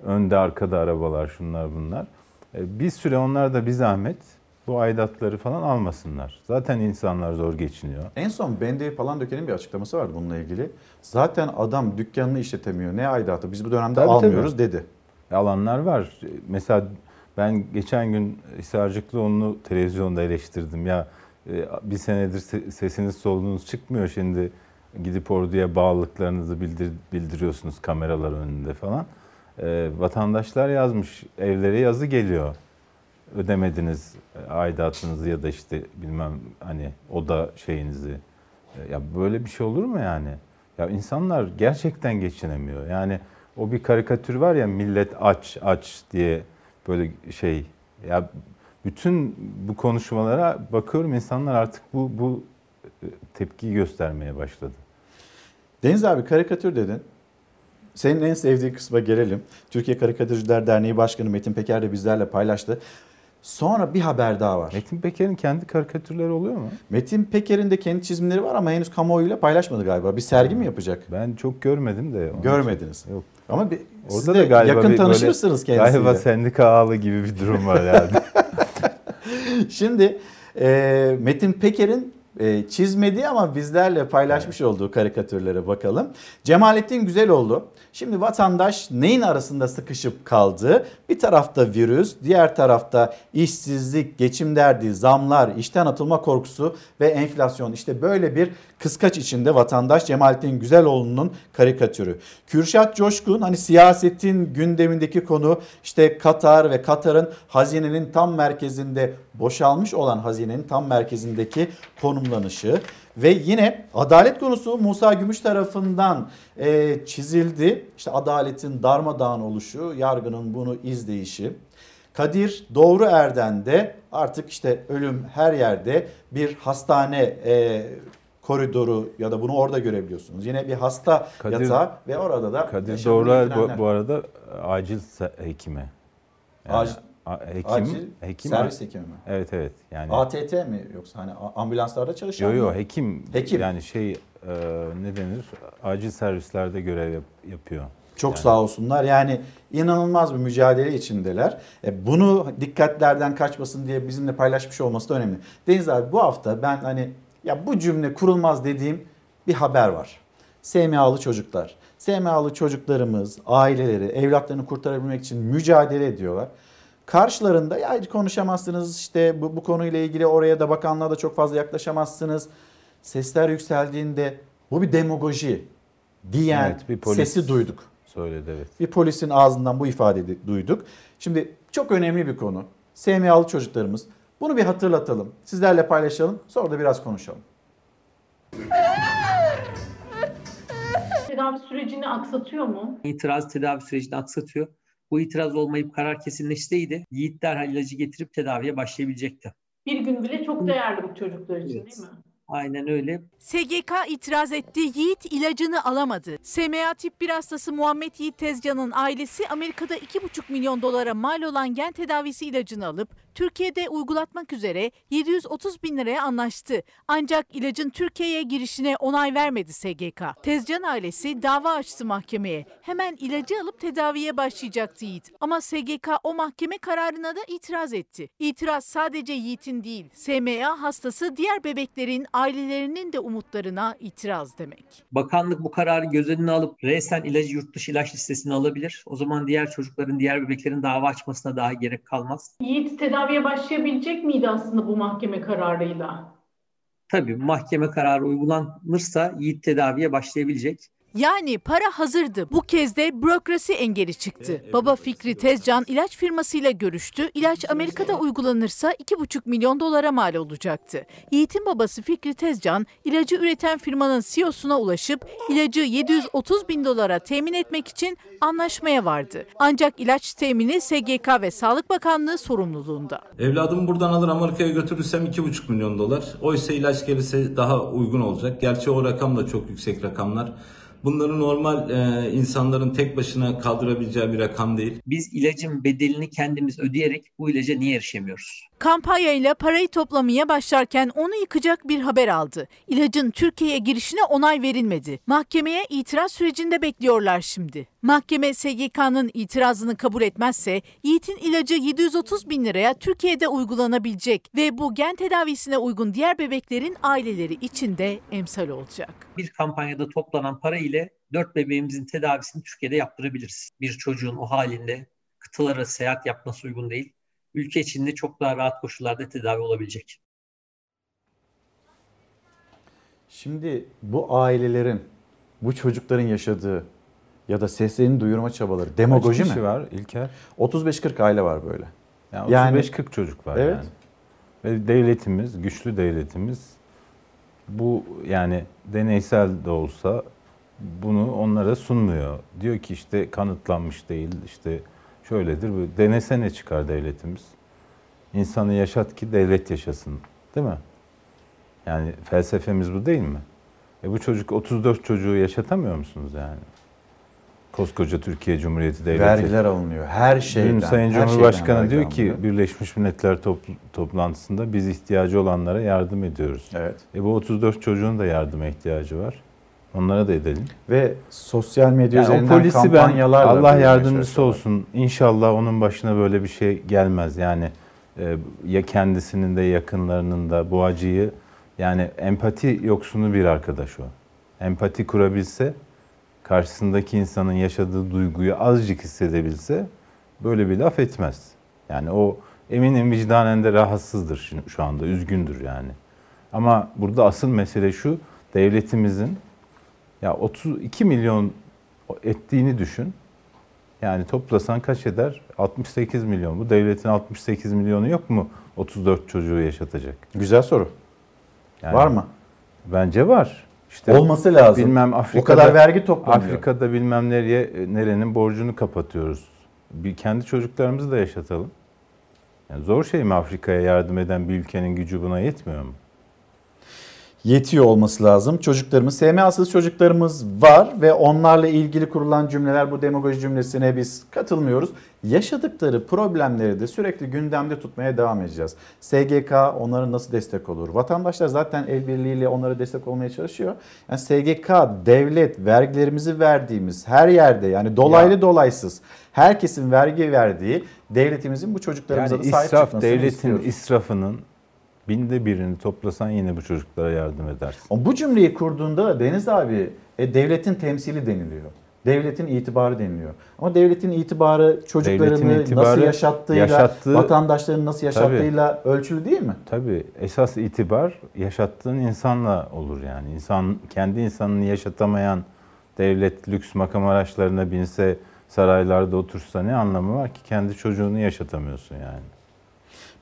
Önde arkada arabalar şunlar bunlar. E, Bir süre onlar da bir zahmet bu aidatları falan almasınlar. Zaten insanlar zor geçiniyor. En son Bendevi Palandöken'in bir açıklaması vardı bununla ilgili. Zaten adam dükkanını işletemiyor. Ne aidatı biz bu dönemde Tabii, almıyoruz tabii. dedi. Alanlar var. Mesela ben geçen gün Hisarcıklıoğlu'nu televizyonda eleştirdim. Ya e, bir senedir se- sesiniz solunuz çıkmıyor şimdi gidip orduya bağlılıklarınızı bildir, bildiriyorsunuz kameralar önünde falan. E, vatandaşlar yazmış evlere yazı geliyor. Ödemediniz e, aidatınızı ya da işte bilmem hani oda şeyinizi. E, Ya böyle bir şey olur mu yani? Ya insanlar gerçekten geçinemiyor. Yani O bir karikatür var ya millet aç aç diye böyle şey. Ya bütün bu konuşmalara bakıyorum insanlar artık bu bu e, tepkiyi göstermeye başladı. Deniz abi karikatür dedin. Senin en sevdiği kısma gelelim. Türkiye Karikatürcüler Derneği Başkanı Metin Peker de bizlerle paylaştı. Sonra bir haber daha var. Metin Peker'in kendi karikatürleri oluyor mu? Metin Peker'in de kendi çizimleri var ama henüz kamuoyuyla paylaşmadı galiba. Bir sergi mi yapacak? Ben çok görmedim de. Görmediniz. Yok. Ama bir, siz Orada de da galiba yakın bir tanışırsınız böyle, kendisiyle. Galiba sendika ağlı gibi bir durum var yani. <laughs> Şimdi e, Metin Peker'in e, çizmediği ama bizlerle paylaşmış olduğu karikatürlere bakalım. Cemalettin Güzeloğlu. Şimdi vatandaş neyin arasında sıkışıp kaldı? Bir tarafta virüs, diğer tarafta işsizlik, geçim derdi, zamlar, işten atılma korkusu ve enflasyon. İşte böyle bir kıskaç içinde vatandaş Cemalettin Güzeloğlu'nun karikatürü. Kürşat Coşkun hani siyasetin gündemindeki konu işte Katar ve Katar'ın hazinenin tam merkezinde boşalmış olan hazinenin tam merkezindeki konumlanışı. Ve yine adalet konusu Musa Gümüş tarafından e, çizildi. İşte adaletin darmadağın oluşu, yargının bunu izleyişi. Kadir Doğru Erden de artık işte ölüm her yerde bir hastane e, koridoru ya da bunu orada görebiliyorsunuz. Yine bir hasta Kadir- yatağı ve orada da Kadir Doğruer bu, bu arada acil hekimi. Acil- a- hekim, acil hekim servis hekimi mi? Evet evet. Yani ATT mi yoksa hani ambulanslarda çalışan Yo yo mı? hekim. Hekim. Yani şey e, ne denir? Acil servislerde görev yap- yapıyor. Çok Yani sağ olsunlar. Yani inanılmaz bir mücadele içindeler. E, bunu dikkatlerden kaçmasın diye bizimle paylaşmış olması da önemli. Deniz abi bu hafta ben hani ya bu cümle kurulmaz dediğim bir haber var. SMA'lı çocuklar. SMA'lı çocuklarımız, aileleri, evlatlarını kurtarabilmek için mücadele ediyorlar. Karşılarında ya konuşamazsınız işte bu, bu konuyla ilgili oraya da bakanlığa da çok fazla yaklaşamazsınız. Sesler yükseldiğinde bu bir demagoji diyen Evet, bir polis sesi duyduk. Söyledi evet. Bir polisin ağzından bu ifadeyi duyduk. Şimdi çok önemli bir konu. SMA'lı çocuklarımız. Bunu bir hatırlatalım. Sizlerle paylaşalım. Sonra da biraz konuşalım. Tedavi sürecini aksatıyor mu? İtiraz tedavi sürecini aksatıyor. Bu itiraz olmayıp karar kesinleşseydi Yiğit derhal ilacı getirip tedaviye başlayabilecekti. Bir gün bile çok değerli bu çocuklar için değil mi? Aynen öyle. SGK itiraz etti. Yiğit ilacını alamadı. SMA tip 1 hastası Muhammed Yiğit Tezcan'ın ailesi Amerika'da 2,5 milyon dolara mal olan gen tedavisi ilacını alıp Türkiye'de uygulatmak üzere 730 bin liraya anlaştı. Ancak ilacın Türkiye'ye girişine onay vermedi SGK. Tezcan ailesi dava açtı mahkemeye. Hemen ilacı alıp tedaviye başlayacaktı Yiğit. Ama SGK o mahkeme kararına da itiraz etti. İtiraz sadece Yiğit'in değil, SMA hastası diğer bebeklerin ailelerinin de umutlarına itiraz demek. Bakanlık bu kararı göz önüne alıp resen ilacı yurt dışı ilaç listesine alabilir. O zaman diğer çocukların, diğer bebeklerin dava açmasına daha gerek kalmaz. Yiğit tedaviye başlayabilecek miydi aslında bu mahkeme kararıyla? Tabii mahkeme kararı uygulanırsa Yiğit tedaviye başlayabilecek. Yani para hazırdı. Bu kez de bürokrasi engeli çıktı. Baba Fikri Tezcan ilaç firmasıyla görüştü. İlaç Amerika'da uygulanırsa 2,5 milyon dolara mal olacaktı. Yiğit'in babası Fikri Tezcan ilacı üreten firmanın CEO'suna ulaşıp ilacı 730 bin dolara temin etmek için anlaşmaya vardı. Ancak ilaç temini SGK ve Sağlık Bakanlığı sorumluluğunda. Evladımı buradan alır Amerika'ya götürürsem 2,5 milyon dolar. Oysa ilaç gelirse daha uygun olacak. Gerçi o rakam da çok yüksek rakamlar. Bunları normal e, insanların tek başına kaldırabileceği bir rakam değil. Biz ilacın bedelini kendimiz ödeyerek bu ilaca niye erişemiyoruz? Kampanyayla parayı toplamaya başlarken onu yıkacak bir haber aldı. İlacın Türkiye'ye girişine onay verilmedi. Mahkemeye itiraz sürecinde bekliyorlar şimdi. Mahkeme SGK'nın itirazını kabul etmezse Yiğit'in ilacı 730 bin liraya Türkiye'de uygulanabilecek ve bu gen tedavisine uygun diğer bebeklerin aileleri için de emsal olacak. Bir kampanyada toplanan para ile 4 bebeğimizin tedavisini Türkiye'de yaptırabiliriz. Bir çocuğun o halinde kıtalara seyahat yapması uygun değil. Ülke içinde çok daha rahat koşullarda tedavi olabilecek. Şimdi bu ailelerin, bu çocukların yaşadığı ya da seslerini duyurma çabaları demagoji Kaç mi? var İlker? 35-40 aile var böyle. Yani 35-40 çocuk var Evet. yani. Ve devletimiz, güçlü devletimiz bu yani deneysel de olsa bunu onlara sunmuyor. Diyor ki işte kanıtlanmış değil, işte şöyledir. bu. Denesene çıkar devletimiz. İnsanı yaşat ki devlet yaşasın. Değil mi? Yani felsefemiz bu değil mi? E bu çocuk 34 çocuğu yaşatamıyor musunuz yani? Koskoca Türkiye Cumhuriyeti Devleti. Vergiler alınıyor. Her şeyden. Dün Sayın her Cumhurbaşkanı şeyden diyor ki alınıyor. Birleşmiş Milletler topl- toplantısında biz ihtiyacı olanlara yardım ediyoruz. Evet. E bu 34 çocuğun da yardıma ihtiyacı var. Onlara da edelim. Ve sosyal medya Yani o üzerinden polisi ben kampanyalarla Allah büyütmeye yardımcısı olsun. İnşallah onun başına böyle bir şey gelmez. Yani e, ya kendisinin de yakınlarının da bu acıyı yani empati yoksunu bir arkadaş o. Empati kurabilse karşısındaki insanın yaşadığı duyguyu azıcık hissedebilse böyle bir laf etmez. Yani o eminim vicdanen de rahatsızdır şu anda, üzgündür yani. Ama burada asıl mesele şu, devletimizin ya 32 milyon ettiğini düşün. Yani toplasan kaç eder? 68 milyon. Bu devletin 68 milyonu yok mu 34 çocuğu yaşatacak? Güzel soru. Var mı? Bence var. İşte Olması lazım. Bilmem O Afrika'da, kadar vergi toplanıyor. Afrika'da bilmem nereye e, nerenin borcunu kapatıyoruz. Bir kendi çocuklarımızı da yaşatalım. Yani zor şey mi Afrika'ya yardım eden bir ülkenin gücü buna yetmiyor mu? Yetiyor olması lazım. Çocuklarımız, SMA'sız çocuklarımız var ve onlarla ilgili kurulan cümleler bu demagoji cümlesine biz katılmıyoruz. Yaşadıkları problemleri de sürekli gündemde tutmaya devam edeceğiz. SGK onlara nasıl destek olur? Vatandaşlar zaten el birliğiyle onlara destek olmaya çalışıyor. Yani SGK, devlet, vergilerimizi verdiğimiz her yerde yani dolaylı dolaysız herkesin vergi verdiği devletimizin bu çocuklarımıza Yani da sahip israf, çıkmasını devletin istiyoruz. israfının binde birini toplasan yine bu çocuklara yardım edersin. Ama Bu cümleyi kurduğunda Deniz abi e, devletin temsili deniliyor. Devletin itibarı deniliyor. Ama devletin itibarı çocuklarını Devletin itibarı nasıl yaşattığıyla, yaşattığı- vatandaşlarını nasıl yaşattığıyla ölçülü değil mi? Tabii esas itibar yaşattığın insanla olur yani. İnsan kendi insanını yaşatamayan devlet lüks makam araçlarına binse saraylarda otursa ne anlamı var ki kendi çocuğunu yaşatamıyorsun yani.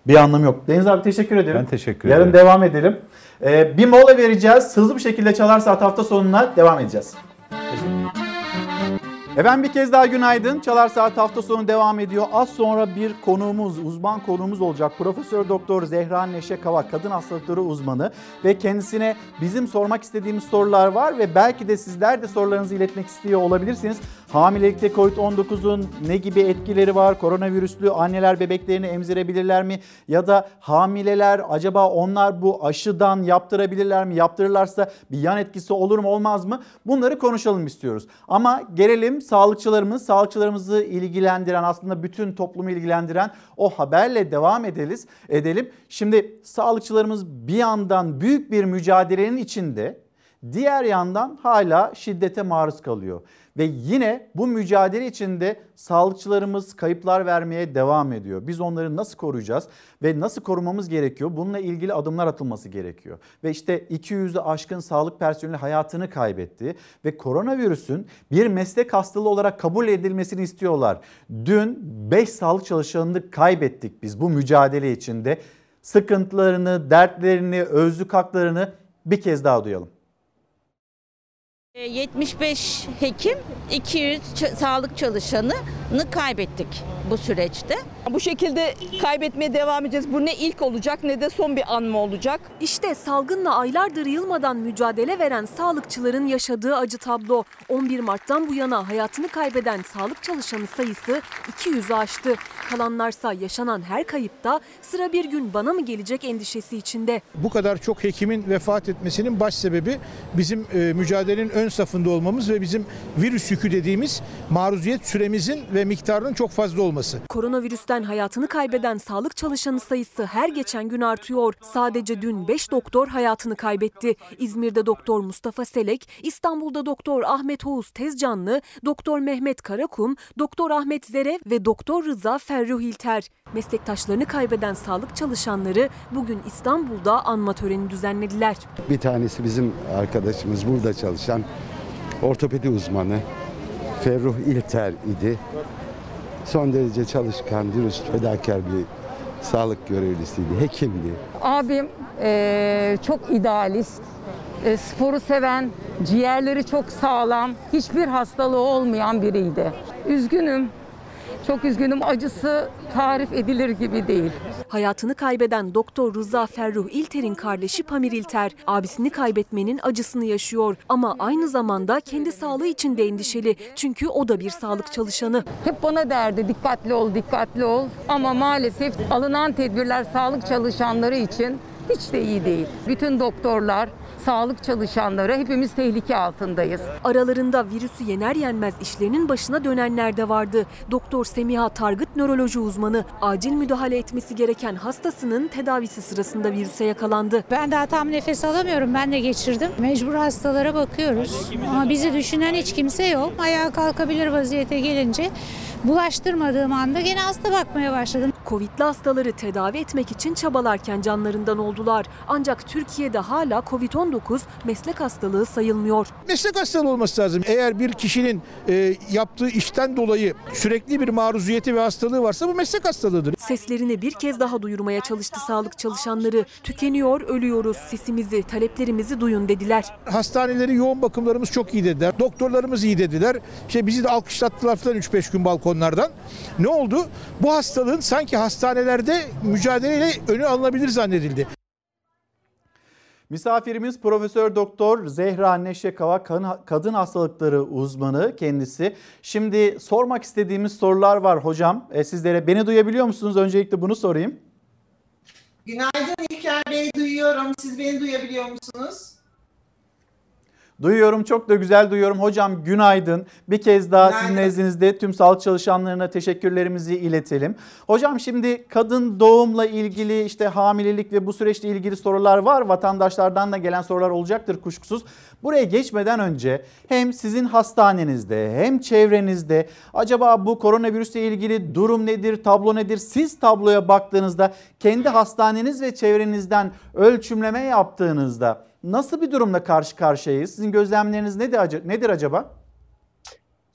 Bir anlamı yok. Deniz abi teşekkür ederim. Ben teşekkür Yarın ederim. devam edelim. Ee, bir mola vereceğiz. Hızlı bir şekilde Çalar Saat hafta sonuna devam edeceğiz. Efendim bir kez daha günaydın. Çalar Saat hafta sonu devam ediyor. Az sonra bir konuğumuz, uzman konuğumuz olacak. Profesör Doktor Zehra Neşe Kavak, kadın hastalıkları uzmanı ve kendisine bizim sormak istediğimiz sorular var ve belki de sizler de sorularınızı iletmek istiyor olabilirsiniz. Hamilelikte COVID-19'un ne gibi etkileri var? Koronavirüslü anneler bebeklerini emzirebilirler mi? Ya da hamileler acaba onlar bu aşıdan yaptırabilirler mi? Yaptırırlarsa bir yan etkisi olur mu olmaz mı? Bunları konuşalım istiyoruz. Ama gelelim sağlıkçılarımız, sağlıkçılarımızı ilgilendiren aslında bütün toplumu ilgilendiren o haberle devam ederiz, edelim. Şimdi sağlıkçılarımız bir yandan büyük bir mücadelenin içinde Diğer yandan hala şiddete maruz kalıyor. Ve yine bu mücadele içinde sağlıkçılarımız kayıplar vermeye devam ediyor. Biz onları nasıl koruyacağız ve nasıl korumamız gerekiyor? Bununla ilgili adımlar atılması gerekiyor. Ve işte 200'ü aşkın sağlık personeli hayatını kaybetti ve koronavirüsün bir meslek hastalığı olarak kabul edilmesini istiyorlar. Dün 5 sağlık çalışanını kaybettik biz bu mücadele içinde. Sıkıntılarını, dertlerini, özlük haklarını bir kez daha duyalım. E, 75 hekim, 200 ç- sağlık çalışanını kaybettik bu süreçte. Bu şekilde kaybetmeye devam edeceğiz. Bu ne ilk olacak ne de son bir an mı olacak? İşte salgınla aylardır yılmadan mücadele veren sağlıkçıların yaşadığı acı tablo. 11 Mart'tan bu yana hayatını kaybeden sağlık çalışanı sayısı 200'ü aştı. Kalanlarsa yaşanan her kayıpta sıra bir gün bana mı gelecek endişesi içinde. Bu kadar çok hekimin vefat etmesinin baş sebebi bizim e, mücadelenin ön safında olmamız ve bizim virüs yükü dediğimiz maruziyet süremizin ve miktarının çok fazla olması. Koronavirüsten hayatını kaybeden sağlık çalışanı sayısı her geçen gün artıyor. Sadece dün 5 doktor hayatını kaybetti. İzmir'de doktor Mustafa Selek, İstanbul'da doktor Ahmet Oğuz Tezcanlı, doktor Mehmet Karakum, doktor Ahmet Zere ve doktor Rıza Ferruh İlter. Meslektaşlarını kaybeden sağlık çalışanları bugün İstanbul'da anma töreni düzenlediler. Bir tanesi bizim arkadaşımız burada çalışan ortopedi uzmanı Ferruh İlter idi. Son derece çalışkan, dürüst, fedakar bir sağlık görevlisiydi, hekimdi. Abim eee, çok idealist, e, sporu seven, Ciğerleri çok sağlam, hiçbir hastalığı olmayan biriydi. Üzgünüm. Çok üzgünüm. Acısı tarif edilir gibi değil. Hayatını kaybeden Doktor Rıza Ferruh İlter'in kardeşi Pamir İlter, abisini kaybetmenin acısını yaşıyor. Ama aynı zamanda kendi sağlığı için de endişeli. Çünkü o da bir sağlık çalışanı. Hep bana derdi dikkatli ol, dikkatli ol. Ama maalesef alınan tedbirler sağlık çalışanları için hiç de iyi değil. Bütün doktorlar, sağlık çalışanları hepimiz tehlike altındayız. Aralarında virüsü yener yenmez işlerinin başına dönenler de vardı. Doktor Semiha Targıt nöroloji uzmanı acil müdahale etmesi gereken hastasının tedavisi sırasında virüse yakalandı. Ben daha tam nefes alamıyorum. Ben de geçirdim. Mecbur hastalara bakıyoruz. Ama bizi düşünen hiç kimse yok. Ayağa kalkabilir vaziyete gelince bulaştırmadığım anda gene hasta bakmaya başladım. Covid'li hastaları tedavi etmek için çabalarken canlarından oldular. Ancak Türkiye'de hala Covid-19 meslek hastalığı sayılmıyor. Meslek hastalığı olması lazım. Eğer bir kişinin e, yaptığı işten dolayı sürekli bir maruziyeti ve hastalığı varsa bu meslek hastalığıdır. Seslerini bir kez daha duyurmaya çalıştı sağlık çalışanları. Tükeniyor, ölüyoruz. Sesimizi, taleplerimizi duyun dediler. Hastaneleri yoğun bakımlarımız çok iyi dediler. Doktorlarımız iyi dediler. İşte bizi de alkışlattılar falan 3-5 gün balkonlardan. Ne oldu? Bu hastalığın sanki hastanelerde mücadeleyle önü alınabilir zannedildi. Misafirimiz Profesör Doktor Zehra Neşekava kadın hastalıkları uzmanı kendisi. Şimdi sormak istediğimiz sorular var hocam. E, sizlere beni duyabiliyor musunuz? Öncelikle bunu sorayım. Günaydın İlker Bey duyuyorum. Siz beni duyabiliyor musunuz? Duyuyorum çok da güzel duyuyorum. Hocam günaydın. Bir kez daha günaydın. sizin nezdinizde tüm sağlık çalışanlarına teşekkürlerimizi iletelim. Hocam şimdi kadın doğumla ilgili işte hamilelik ve bu süreçle ilgili sorular var. Vatandaşlardan da gelen sorular olacaktır kuşkusuz. Buraya geçmeden önce hem sizin hastanenizde hem çevrenizde acaba bu koronavirüsle ilgili durum nedir, tablo nedir? Siz tabloya baktığınızda kendi hastaneniz ve çevrenizden ölçümleme yaptığınızda nasıl bir durumla karşı karşıyayız? Sizin gözlemleriniz nedir, acaba?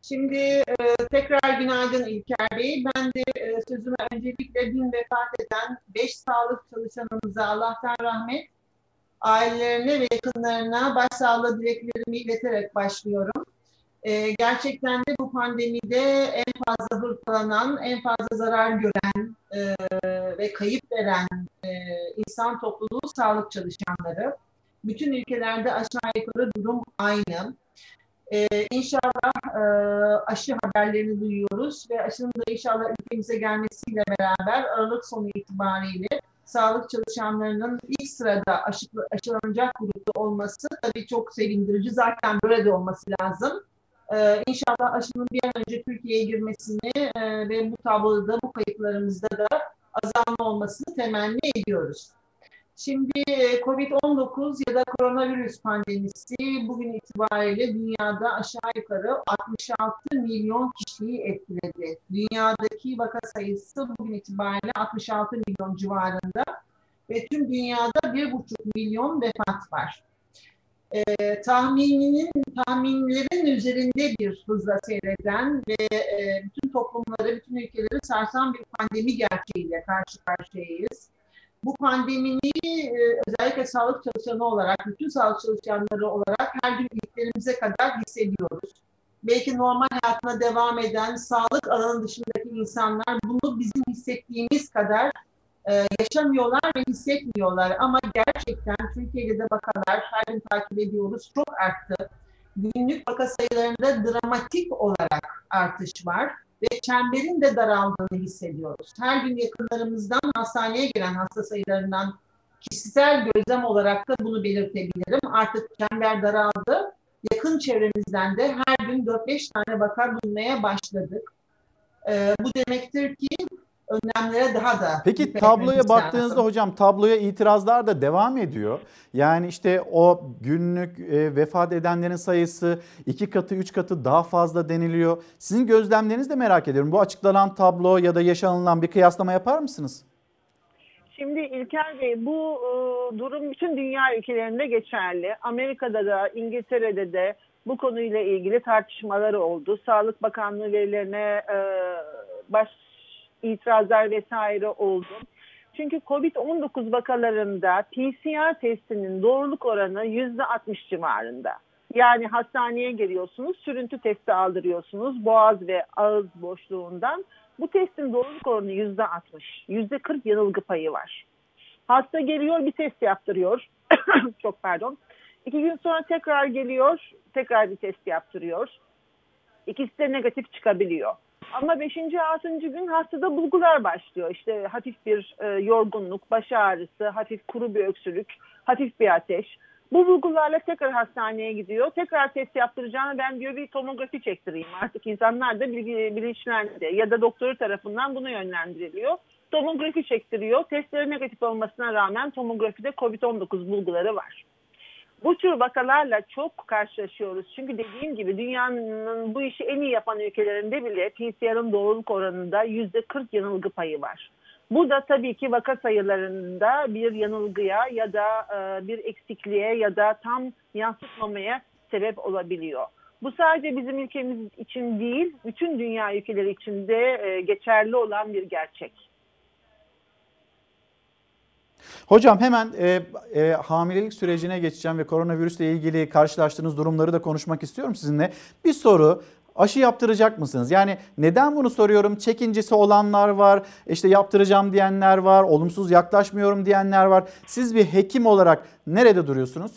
Şimdi e, tekrar günaydın İlker Bey. Ben de e, sözüme öncelikle dün vefat eden 5 sağlık çalışanımıza Allah'tan rahmet, ailelerine ve yakınlarına başsağlığı dileklerimi ileterek başlıyorum. E, gerçekten de bu pandemide en fazla hırpalanan, en fazla zarar gören e, ve kayıp veren insan topluluğu sağlık çalışanları. Bütün ülkelerde aşağı yukarı durum aynı. Ee, inşallah e, aşı haberlerini duyuyoruz ve aşının da inşallah ülkemize gelmesiyle beraber Aralık sonu itibariyle sağlık çalışanlarının ilk sırada aşı, aşılanacak grupta olması tabii çok sevindirici. Zaten böyle de olması lazım. Ee, inşallah aşının bir an önce Türkiye'ye girmesini e, ve bu tabloda, bu kayıplarımızda da azalma olmasını temenni ediyoruz. Şimdi e, COVID-19 ya da koronavirüs pandemisi bugün itibariyle dünyada aşağı yukarı 66 milyon kişiyi etkiledi. Dünyadaki vaka sayısı bugün itibariyle 66 milyon civarında ve tüm dünyada 1,5 milyon vefat var. E, tahmininin tahminlerin üzerinde bir hızla seyreden ve e, bütün toplumları, bütün ülkeleri sarsan bir pandemi gerçeğiyle karşı karşıyayız bu pandemini e, özellikle sağlık çalışanı olarak, bütün sağlık çalışanları olarak her gün iliklerimize kadar hissediyoruz. Belki normal hayatına devam eden sağlık alanı dışındaki insanlar bunu bizim hissettiğimiz kadar e, yaşamıyorlar ve hissetmiyorlar. Ama gerçekten Türkiye'de de vakalar her gün takip ediyoruz çok arttı. Günlük vaka sayılarında dramatik olarak artış var ve çemberin de daraldığını hissediyoruz. Her gün yakınlarımızdan hastaneye giren hasta sayılarından kişisel gözlem olarak da bunu belirtebilirim. Artık çember daraldı. Yakın çevremizden de her gün 4-5 tane vaka bulmaya başladık. Ee, bu demektir ki önlemlere daha da... Peki tabloya baktığınızda lazım. hocam tabloya itirazlar da devam ediyor. Yani işte o günlük e, vefat edenlerin sayısı iki katı üç katı daha fazla deniliyor. Sizin gözlemlerinizi de merak ediyorum. Bu açıklanan tablo ya da yaşanılan bir kıyaslama yapar mısınız? Şimdi İlker Bey bu e, durum bütün dünya ülkelerinde geçerli. Amerika'da da İngiltere'de de bu konuyla ilgili tartışmalar oldu. Sağlık Bakanlığı verilerine e, baş itirazlar vesaire oldu. Çünkü COVID-19 vakalarında PCR testinin doğruluk oranı %60 civarında. Yani hastaneye geliyorsunuz, sürüntü testi aldırıyorsunuz boğaz ve ağız boşluğundan. Bu testin doğruluk oranı yüzde 60, yüzde 40 yanılgı payı var. Hasta geliyor bir test yaptırıyor. <coughs> Çok pardon. İki gün sonra tekrar geliyor, tekrar bir test yaptırıyor. İkisi de negatif çıkabiliyor. Ama 5. 6. gün hastada bulgular başlıyor. İşte hafif bir e, yorgunluk, baş ağrısı, hafif kuru bir öksürük, hafif bir ateş. Bu bulgularla tekrar hastaneye gidiyor. Tekrar test yaptıracağını ben diyor bir tomografi çektireyim. Artık insanlar da bilinçlendi ya da doktoru tarafından bunu yönlendiriliyor. Tomografi çektiriyor. Testleri negatif olmasına rağmen tomografide COVID-19 bulguları var. Bu tür vakalarla çok karşılaşıyoruz. Çünkü dediğim gibi dünyanın bu işi en iyi yapan ülkelerinde bile PCR'ın doğruluk oranında %40 yanılgı payı var. Bu da tabii ki vaka sayılarında bir yanılgıya ya da e, bir eksikliğe ya da tam yansıtmamaya sebep olabiliyor. Bu sadece bizim ülkemiz için değil, bütün dünya ülkeleri için de e, geçerli olan bir gerçek. Hocam hemen e, e, hamilelik sürecine geçeceğim ve koronavirüsle ilgili karşılaştığınız durumları da konuşmak istiyorum sizinle. Bir soru aşı yaptıracak mısınız? Yani neden bunu soruyorum? Çekincesi olanlar var, işte yaptıracağım diyenler var, olumsuz yaklaşmıyorum diyenler var. Siz bir hekim olarak nerede duruyorsunuz?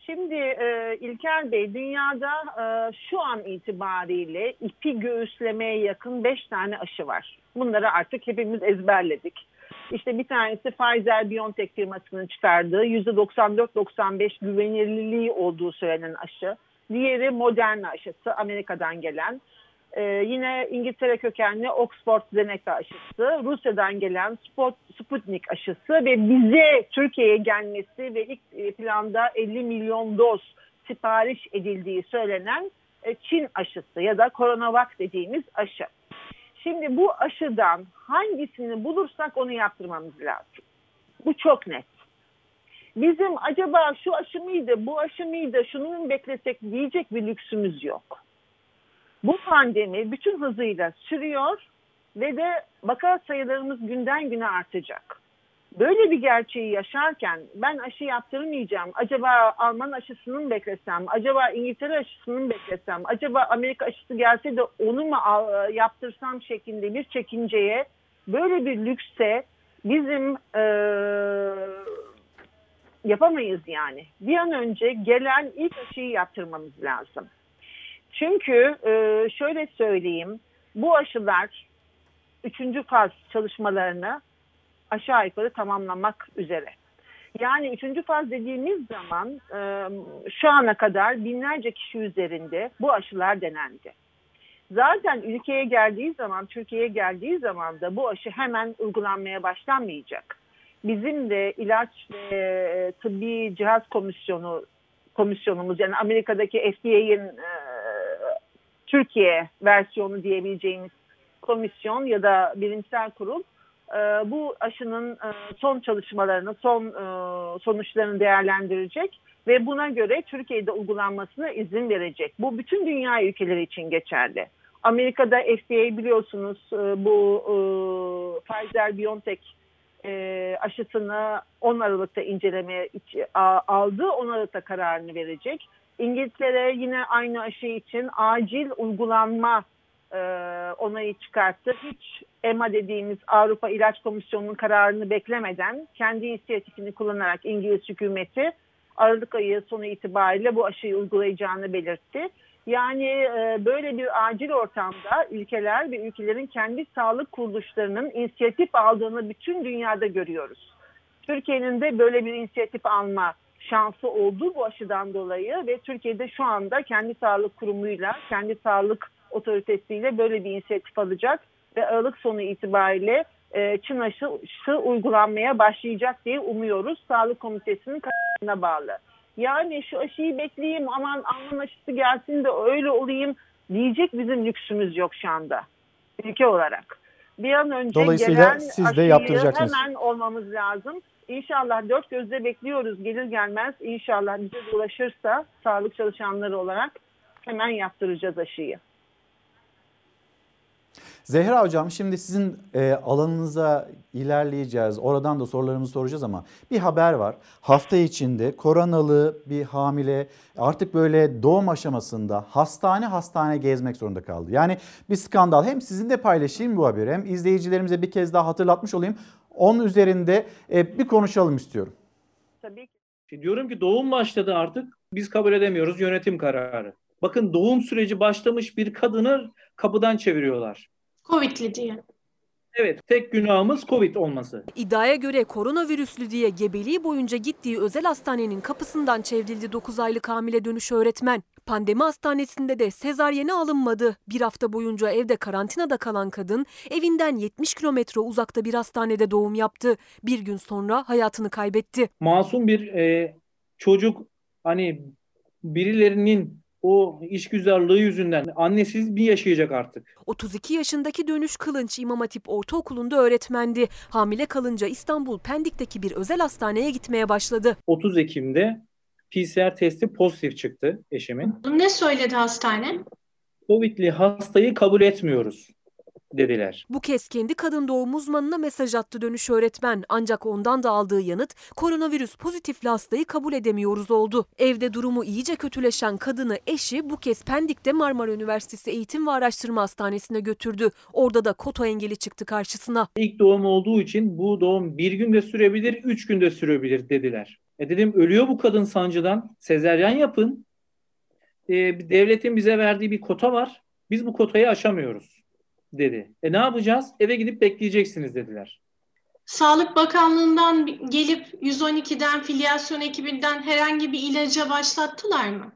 Şimdi e, İlker Bey dünyada e, şu an itibariyle ipi göğüslemeye yakın 5 tane aşı var. Bunları artık hepimiz ezberledik. İşte bir tanesi Pfizer-BioNTech firmasının çıkardığı %94-95 güvenilirliği olduğu söylenen aşı. Diğeri Moderna aşısı Amerika'dan gelen. Ee, yine İngiltere kökenli Oxford Zeneca aşısı, Rusya'dan gelen Sputnik aşısı ve bize Türkiye'ye gelmesi ve ilk planda 50 milyon doz sipariş edildiği söylenen e, Çin aşısı ya da Coronavac dediğimiz aşı. Şimdi bu aşıdan hangisini bulursak onu yaptırmamız lazım. Bu çok net. Bizim acaba şu aşı mıydı, bu aşı mıydı, şunu mu beklesek diyecek bir lüksümüz yok. Bu pandemi bütün hızıyla sürüyor ve de vaka sayılarımız günden güne artacak. Böyle bir gerçeği yaşarken ben aşı yaptırmayacağım. Acaba Alman aşısını mı beklesem? Acaba İngiltere aşısını mı beklesem? Acaba Amerika aşısı gelse de onu mu yaptırsam şeklinde bir çekinceye böyle bir lükse bizim e, yapamayız yani. Bir an önce gelen ilk aşıyı yaptırmamız lazım. Çünkü e, şöyle söyleyeyim bu aşılar üçüncü faz çalışmalarını aşağı yukarı tamamlamak üzere. Yani üçüncü faz dediğimiz zaman e, şu ana kadar binlerce kişi üzerinde bu aşılar denendi. Zaten ülkeye geldiği zaman, Türkiye'ye geldiği zaman da bu aşı hemen uygulanmaya başlanmayacak. Bizim de ilaç ve e, tıbbi cihaz komisyonu komisyonumuz yani Amerika'daki FDA'nin e, Türkiye versiyonu diyebileceğimiz komisyon ya da bilimsel kurul e, bu aşının e, son çalışmalarını, son e, sonuçlarını değerlendirecek ve buna göre Türkiye'de uygulanmasına izin verecek. Bu bütün dünya ülkeleri için geçerli. Amerika'da FDA biliyorsunuz bu Pfizer-BioNTech aşısını 10 Aralık'ta incelemeye aldı. 10 Aralık'ta kararını verecek. İngiltere yine aynı aşı için acil uygulanma e, onayı çıkarttı. Hiç EMA dediğimiz Avrupa İlaç Komisyonu'nun kararını beklemeden kendi inisiyatifini kullanarak İngiliz hükümeti Aralık ayı sonu itibariyle bu aşıyı uygulayacağını belirtti. Yani e, böyle bir acil ortamda ülkeler ve ülkelerin kendi sağlık kuruluşlarının inisiyatif aldığını bütün dünyada görüyoruz. Türkiye'nin de böyle bir inisiyatif alma şansı oldu bu aşıdan dolayı ve Türkiye'de şu anda kendi sağlık kurumuyla, kendi sağlık otoritesiyle böyle bir inisiyatif alacak ve Aralık sonu itibariyle e, Çin aşısı uygulanmaya başlayacak diye umuyoruz. Sağlık Komitesi'nin kararına bağlı. Yani şu aşıyı bekleyeyim aman Alman aşısı gelsin de öyle olayım diyecek bizim lüksümüz yok şu anda ülke olarak. Bir an önce gelen siz de yaptıracaksınız. hemen olmamız lazım. İnşallah dört gözle bekliyoruz gelir gelmez inşallah bize ulaşırsa sağlık çalışanları olarak hemen yaptıracağız aşıyı. Zehra Hocam şimdi sizin e, alanınıza ilerleyeceğiz. Oradan da sorularımızı soracağız ama bir haber var. Hafta içinde koronalı bir hamile artık böyle doğum aşamasında hastane hastane gezmek zorunda kaldı. Yani bir skandal. Hem sizinle paylaşayım bu haberi hem izleyicilerimize bir kez daha hatırlatmış olayım. Onun üzerinde e, bir konuşalım istiyorum. Tabii ki. Diyorum ki doğum başladı artık biz kabul edemiyoruz yönetim kararı. Bakın doğum süreci başlamış bir kadını kapıdan çeviriyorlar. Covid'li diye. Evet tek günahımız Covid olması. İddiaya göre koronavirüslü diye gebeliği boyunca gittiği özel hastanenin kapısından çevrildi 9 aylık hamile dönüş öğretmen. Pandemi hastanesinde de sezaryene alınmadı. Bir hafta boyunca evde karantinada kalan kadın evinden 70 kilometre uzakta bir hastanede doğum yaptı. Bir gün sonra hayatını kaybetti. Masum bir e, çocuk hani birilerinin o işgüzarlığı yüzünden annesiz mi yaşayacak artık? 32 yaşındaki Dönüş Kılınç İmam Hatip Ortaokulu'nda öğretmendi. Hamile kalınca İstanbul Pendik'teki bir özel hastaneye gitmeye başladı. 30 Ekim'de PCR testi pozitif çıktı eşimin. Ne söyledi hastane? Covid'li hastayı kabul etmiyoruz dediler. Bu kez kendi kadın doğum uzmanına mesaj attı dönüş öğretmen. Ancak ondan da aldığı yanıt koronavirüs pozitifli hastayı kabul edemiyoruz oldu. Evde durumu iyice kötüleşen kadını eşi bu kez Pendik'te Marmara Üniversitesi Eğitim ve Araştırma Hastanesi'ne götürdü. Orada da koto engeli çıktı karşısına. İlk doğum olduğu için bu doğum bir günde sürebilir, üç günde sürebilir dediler. E dedim ölüyor bu kadın sancıdan. Sezeryan yapın. E, devletin bize verdiği bir kota var. Biz bu kotayı aşamıyoruz dedi. E ne yapacağız? Eve gidip bekleyeceksiniz dediler. Sağlık Bakanlığı'ndan gelip 112'den filyasyon ekibinden herhangi bir ilaca başlattılar mı?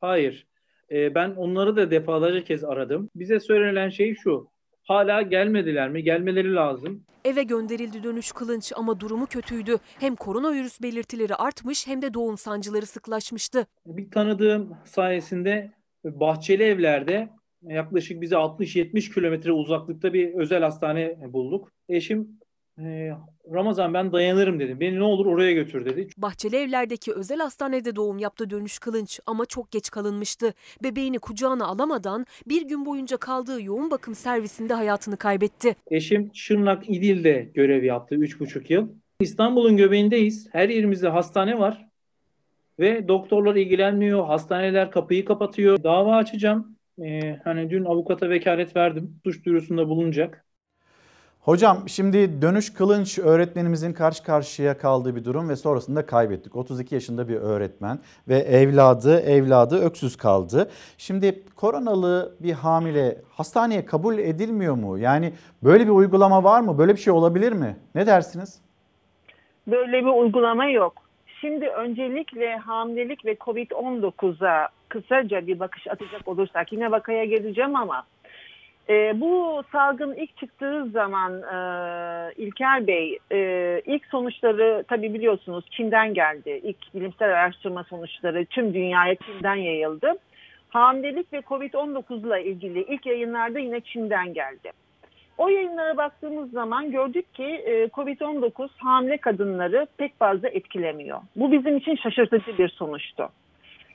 Hayır. E, ben onları da defalarca kez aradım. Bize söylenen şey şu. Hala gelmediler mi? Gelmeleri lazım. Eve gönderildi dönüş kılınç ama durumu kötüydü. Hem koronavirüs belirtileri artmış hem de doğum sancıları sıklaşmıştı. Bir tanıdığım sayesinde bahçeli evlerde yaklaşık bize 60-70 kilometre uzaklıkta bir özel hastane bulduk. Eşim e, Ramazan ben dayanırım dedi. Beni ne olur oraya götür dedi. Bahçeli evlerdeki özel hastanede doğum yaptı dönüş kılınç ama çok geç kalınmıştı. Bebeğini kucağına alamadan bir gün boyunca kaldığı yoğun bakım servisinde hayatını kaybetti. Eşim Şırnak İdil'de görev yaptı 3,5 yıl. İstanbul'un göbeğindeyiz. Her yerimizde hastane var. Ve doktorlar ilgilenmiyor. Hastaneler kapıyı kapatıyor. Dava açacağım. Ee, hani dün avukata vekalet verdim. Suç duyurusunda bulunacak. Hocam şimdi Dönüş Kılınç öğretmenimizin karşı karşıya kaldığı bir durum ve sonrasında kaybettik. 32 yaşında bir öğretmen ve evladı evladı öksüz kaldı. Şimdi koronalı bir hamile hastaneye kabul edilmiyor mu? Yani böyle bir uygulama var mı? Böyle bir şey olabilir mi? Ne dersiniz? Böyle bir uygulama yok. Şimdi öncelikle hamilelik ve COVID-19'a kısaca bir bakış atacak olursak yine vakaya geleceğim ama e, bu salgın ilk çıktığı zaman e, İlker Bey e, ilk sonuçları tabii biliyorsunuz Çin'den geldi. İlk bilimsel araştırma sonuçları tüm dünyaya Çin'den yayıldı. Hamilelik ve COVID-19 ile ilgili ilk yayınlarda yine Çin'den geldi. O yayınlara baktığımız zaman gördük ki e, COVID-19 hamile kadınları pek fazla etkilemiyor. Bu bizim için şaşırtıcı bir sonuçtu.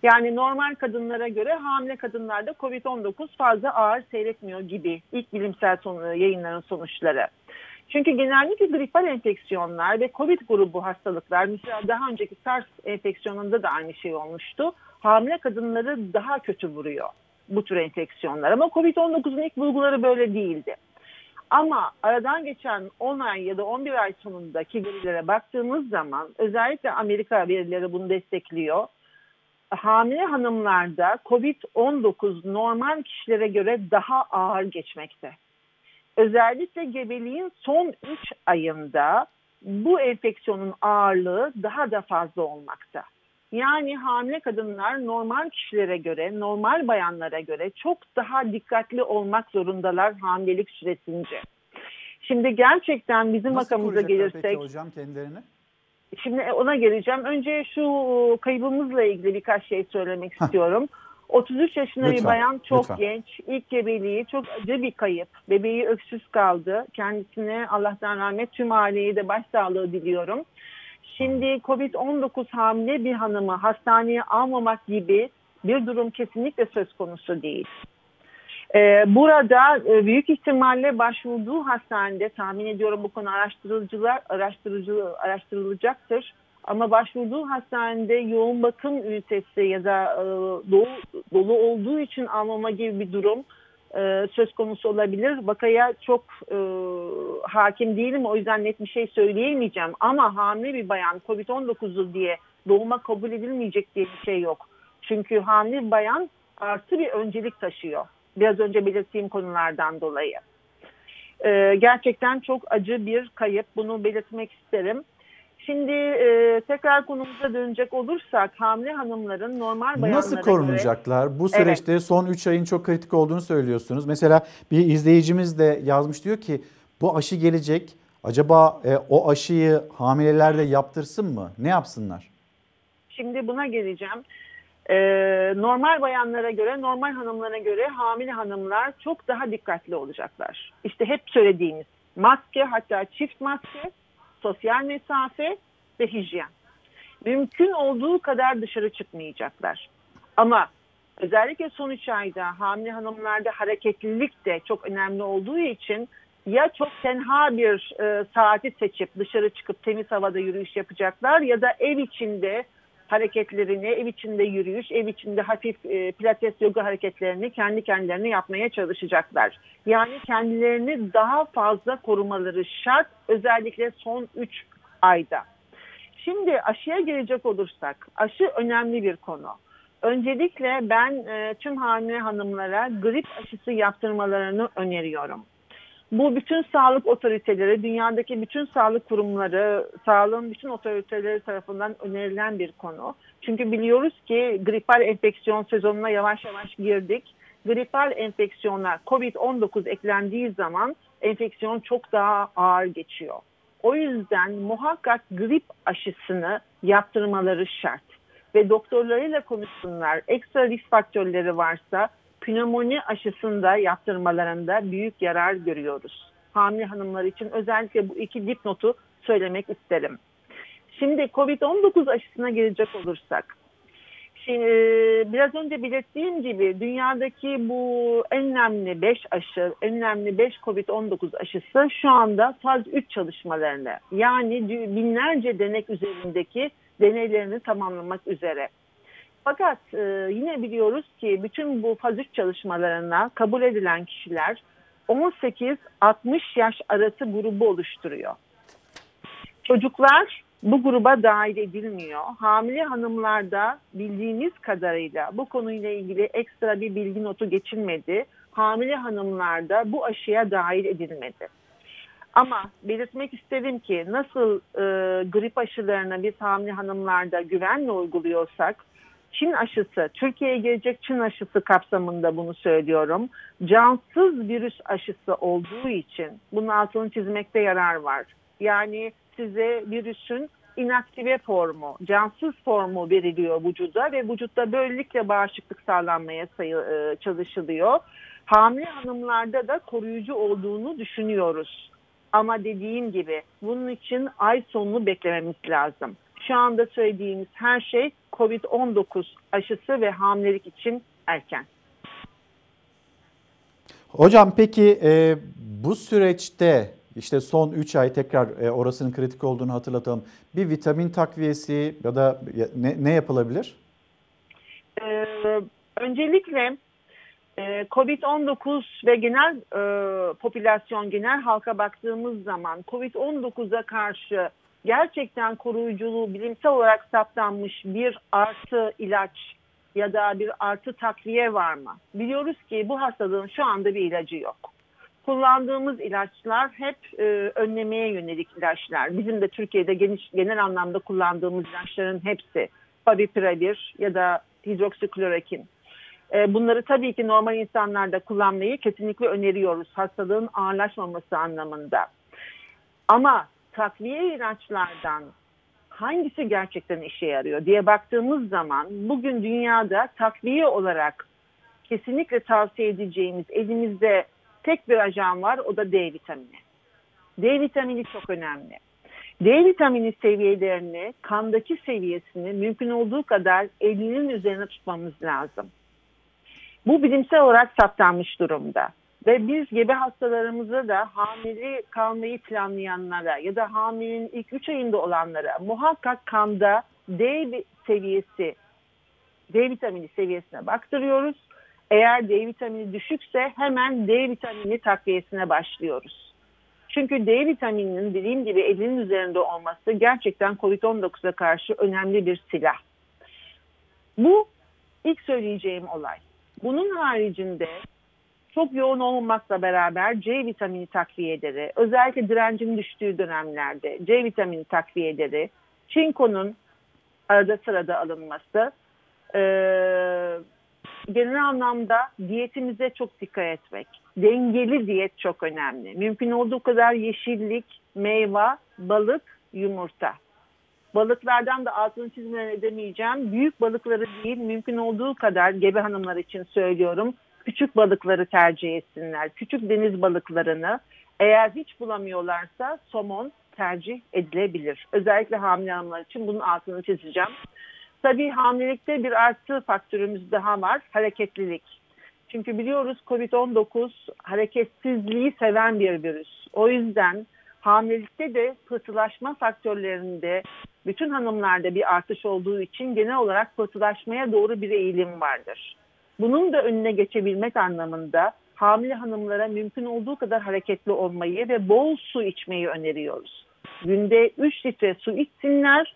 Yani normal kadınlara göre hamile kadınlarda COVID-19 fazla ağır seyretmiyor gibi ilk bilimsel son, yayınların sonuçları. Çünkü genellikle gripal enfeksiyonlar ve COVID grubu hastalıklar, mesela daha önceki SARS enfeksiyonunda da aynı şey olmuştu. Hamile kadınları daha kötü vuruyor bu tür enfeksiyonlar. Ama COVID-19'un ilk bulguları böyle değildi. Ama aradan geçen 10 ay ya da 11 ay sonundaki verilere baktığımız zaman özellikle Amerika verileri bunu destekliyor hamile hanımlarda COVID-19 normal kişilere göre daha ağır geçmekte. Özellikle gebeliğin son 3 ayında bu enfeksiyonun ağırlığı daha da fazla olmakta. Yani hamile kadınlar normal kişilere göre, normal bayanlara göre çok daha dikkatli olmak zorundalar hamilelik süresince. Şimdi gerçekten bizim Nasıl makamıza gelirsek... Peki hocam kendilerini? Şimdi ona geleceğim. Önce şu kaybımızla ilgili birkaç şey söylemek istiyorum. 33 yaşında Lütfen, bir bayan çok lütfen. genç. İlk gebeliği çok acı bir kayıp. Bebeği öksüz kaldı. Kendisine Allah'tan rahmet tüm aileye de başsağlığı diliyorum. Şimdi COVID-19 hamile bir hanımı hastaneye almamak gibi bir durum kesinlikle söz konusu değil. Ee, burada e, büyük ihtimalle başvurduğu hastanede tahmin ediyorum bu konu araştırıcılar araştırıcı araştırılacaktır. Ama başvurduğu hastanede yoğun bakım ünitesi ya da e, dolu, dolu olduğu için almama gibi bir durum e, söz konusu olabilir. Vakaya çok e, hakim değilim o yüzden net bir şey söyleyemeyeceğim. Ama hamile bir bayan COVID-19'u diye doğuma kabul edilmeyecek diye bir şey yok. Çünkü hamile bayan artı bir öncelik taşıyor. Biraz önce belirttiğim konulardan dolayı. E, gerçekten çok acı bir kayıp. Bunu belirtmek isterim. Şimdi e, tekrar konumuza dönecek olursak hamile hanımların normal bayanlara Nasıl korunacaklar? göre... Bu süreçte evet. son 3 ayın çok kritik olduğunu söylüyorsunuz. Mesela bir izleyicimiz de yazmış diyor ki bu aşı gelecek. Acaba e, o aşıyı hamileler de yaptırsın mı? Ne yapsınlar? Şimdi buna geleceğim. Ee, normal bayanlara göre, normal hanımlara göre hamile hanımlar çok daha dikkatli olacaklar. İşte hep söylediğimiz maske hatta çift maske sosyal mesafe ve hijyen. Mümkün olduğu kadar dışarı çıkmayacaklar. Ama özellikle son 3 ayda hamile hanımlarda hareketlilik de çok önemli olduğu için ya çok tenha bir e, saati seçip dışarı çıkıp temiz havada yürüyüş yapacaklar ya da ev içinde hareketlerini, ev içinde yürüyüş, ev içinde hafif e, pilates yoga hareketlerini kendi kendilerine yapmaya çalışacaklar. Yani kendilerini daha fazla korumaları şart özellikle son 3 ayda. Şimdi aşıya gelecek olursak, aşı önemli bir konu. Öncelikle ben e, tüm hamile hanımlara grip aşısı yaptırmalarını öneriyorum. Bu bütün sağlık otoriteleri, dünyadaki bütün sağlık kurumları, sağlığın bütün otoriteleri tarafından önerilen bir konu. Çünkü biliyoruz ki gripal enfeksiyon sezonuna yavaş yavaş girdik. Gripal enfeksiyonlar COVID-19 eklendiği zaman enfeksiyon çok daha ağır geçiyor. O yüzden muhakkak grip aşısını yaptırmaları şart. Ve doktorlarıyla konuşsunlar. Ekstra risk faktörleri varsa pnömoni aşısında yaptırmalarında büyük yarar görüyoruz. Hamile hanımlar için özellikle bu iki dipnotu söylemek isterim. Şimdi COVID-19 aşısına gelecek olursak, şimdi biraz önce belirttiğim gibi dünyadaki bu en önemli 5 aşı, en önemli 5 COVID-19 aşısı şu anda faz 3 çalışmalarını yani binlerce denek üzerindeki deneylerini tamamlamak üzere. Fakat e, yine biliyoruz ki bütün bu faz 3 çalışmalarına kabul edilen kişiler 18-60 yaş arası grubu oluşturuyor. Çocuklar bu gruba dahil edilmiyor. Hamile hanımlarda bildiğimiz kadarıyla bu konuyla ilgili ekstra bir bilgi notu geçilmedi. Hamile hanımlarda bu aşıya dahil edilmedi. Ama belirtmek istedim ki nasıl e, grip aşılarını biz hamile hanımlarda güvenle uyguluyorsak Çin aşısı, Türkiye'ye gelecek Çin aşısı kapsamında bunu söylüyorum. Cansız virüs aşısı olduğu için bunun altını çizmekte yarar var. Yani size virüsün inaktive formu, cansız formu veriliyor vücuda ve vücutta böylelikle bağışıklık sağlanmaya sayı, e, çalışılıyor. Hamile hanımlarda da koruyucu olduğunu düşünüyoruz. Ama dediğim gibi bunun için ay sonunu beklememiz lazım. Şu anda söylediğimiz her şey COVID-19 aşısı ve hamilelik için erken. Hocam peki e, bu süreçte işte son 3 ay tekrar e, orasının kritik olduğunu hatırlatalım. Bir vitamin takviyesi ya da ne, ne yapılabilir? Ee, öncelikle e, COVID-19 ve genel e, popülasyon, genel halka baktığımız zaman COVID-19'a karşı gerçekten koruyuculuğu bilimsel olarak saptanmış bir artı ilaç ya da bir artı takviye var mı? Biliyoruz ki bu hastalığın şu anda bir ilacı yok. Kullandığımız ilaçlar hep e, önlemeye yönelik ilaçlar. Bizim de Türkiye'de geniş, genel anlamda kullandığımız ilaçların hepsi favipiravir ya da hidroksiklorokin. E, bunları tabii ki normal insanlarda kullanmayı kesinlikle öneriyoruz hastalığın ağırlaşmaması anlamında. Ama takviye ilaçlardan hangisi gerçekten işe yarıyor diye baktığımız zaman bugün dünyada takviye olarak kesinlikle tavsiye edeceğimiz elimizde tek bir ajan var o da D vitamini. D vitamini çok önemli. D vitamini seviyelerini, kandaki seviyesini mümkün olduğu kadar 50'nin üzerine tutmamız lazım. Bu bilimsel olarak saptanmış durumda. Ve biz gebe hastalarımıza da hamile kalmayı planlayanlara ya da hamilenin ilk 3 ayında olanlara muhakkak kanda D seviyesi, D vitamini seviyesine baktırıyoruz. Eğer D vitamini düşükse hemen D vitamini takviyesine başlıyoruz. Çünkü D vitamininin dediğim gibi elinin üzerinde olması gerçekten COVID-19'a karşı önemli bir silah. Bu ilk söyleyeceğim olay. Bunun haricinde çok yoğun olmamakla beraber C vitamini takviyeleri, özellikle direncin düştüğü dönemlerde C vitamini takviyeleri, çinkonun arada sırada alınması, e, genel anlamda diyetimize çok dikkat etmek. Dengeli diyet çok önemli. Mümkün olduğu kadar yeşillik, meyve, balık, yumurta. Balıklardan da altını çizmeden edemeyeceğim. Büyük balıkları değil, mümkün olduğu kadar gebe hanımlar için söylüyorum. Küçük balıkları tercih etsinler. Küçük deniz balıklarını eğer hiç bulamıyorlarsa somon tercih edilebilir. Özellikle hamile hanımlar için bunun altını çizeceğim. Tabii hamilelikte bir artı faktörümüz daha var. Hareketlilik. Çünkü biliyoruz COVID-19 hareketsizliği seven bir virüs. O yüzden hamilelikte de pıhtılaşma faktörlerinde bütün hanımlarda bir artış olduğu için genel olarak pıhtılaşmaya doğru bir eğilim vardır. Bunun da önüne geçebilmek anlamında hamile hanımlara mümkün olduğu kadar hareketli olmayı ve bol su içmeyi öneriyoruz. Günde 3 litre su içsinler.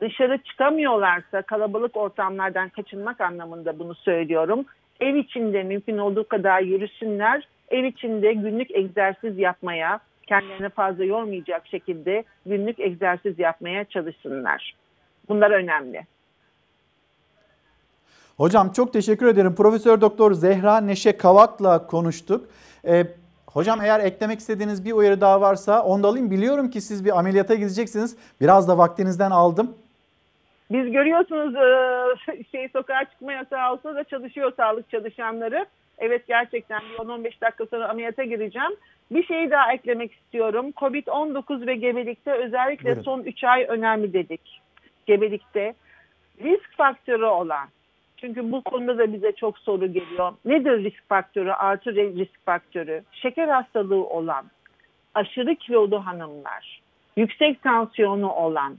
Dışarı çıkamıyorlarsa kalabalık ortamlardan kaçınmak anlamında bunu söylüyorum. Ev içinde mümkün olduğu kadar yürüsünler. Ev içinde günlük egzersiz yapmaya, kendilerini fazla yormayacak şekilde günlük egzersiz yapmaya çalışsınlar. Bunlar önemli. Hocam çok teşekkür ederim. Profesör Doktor Zehra Neşe Kavak'la konuştuk. Ee, hocam eğer eklemek istediğiniz bir uyarı daha varsa onu da alayım. Biliyorum ki siz bir ameliyata gideceksiniz. Biraz da vaktinizden aldım. Biz görüyorsunuz <laughs> şey sokağa çıkma yasağı olsa da çalışıyor sağlık çalışanları. Evet gerçekten bir 10-15 dakika sonra ameliyata gireceğim. Bir şey daha eklemek istiyorum. Covid-19 ve gebelikte özellikle Buyurun. son 3 ay önemli dedik. Gebelikte risk faktörü olan çünkü bu konuda da bize çok soru geliyor. Nedir risk faktörü artı risk faktörü? Şeker hastalığı olan, aşırı kilolu hanımlar, yüksek tansiyonu olan,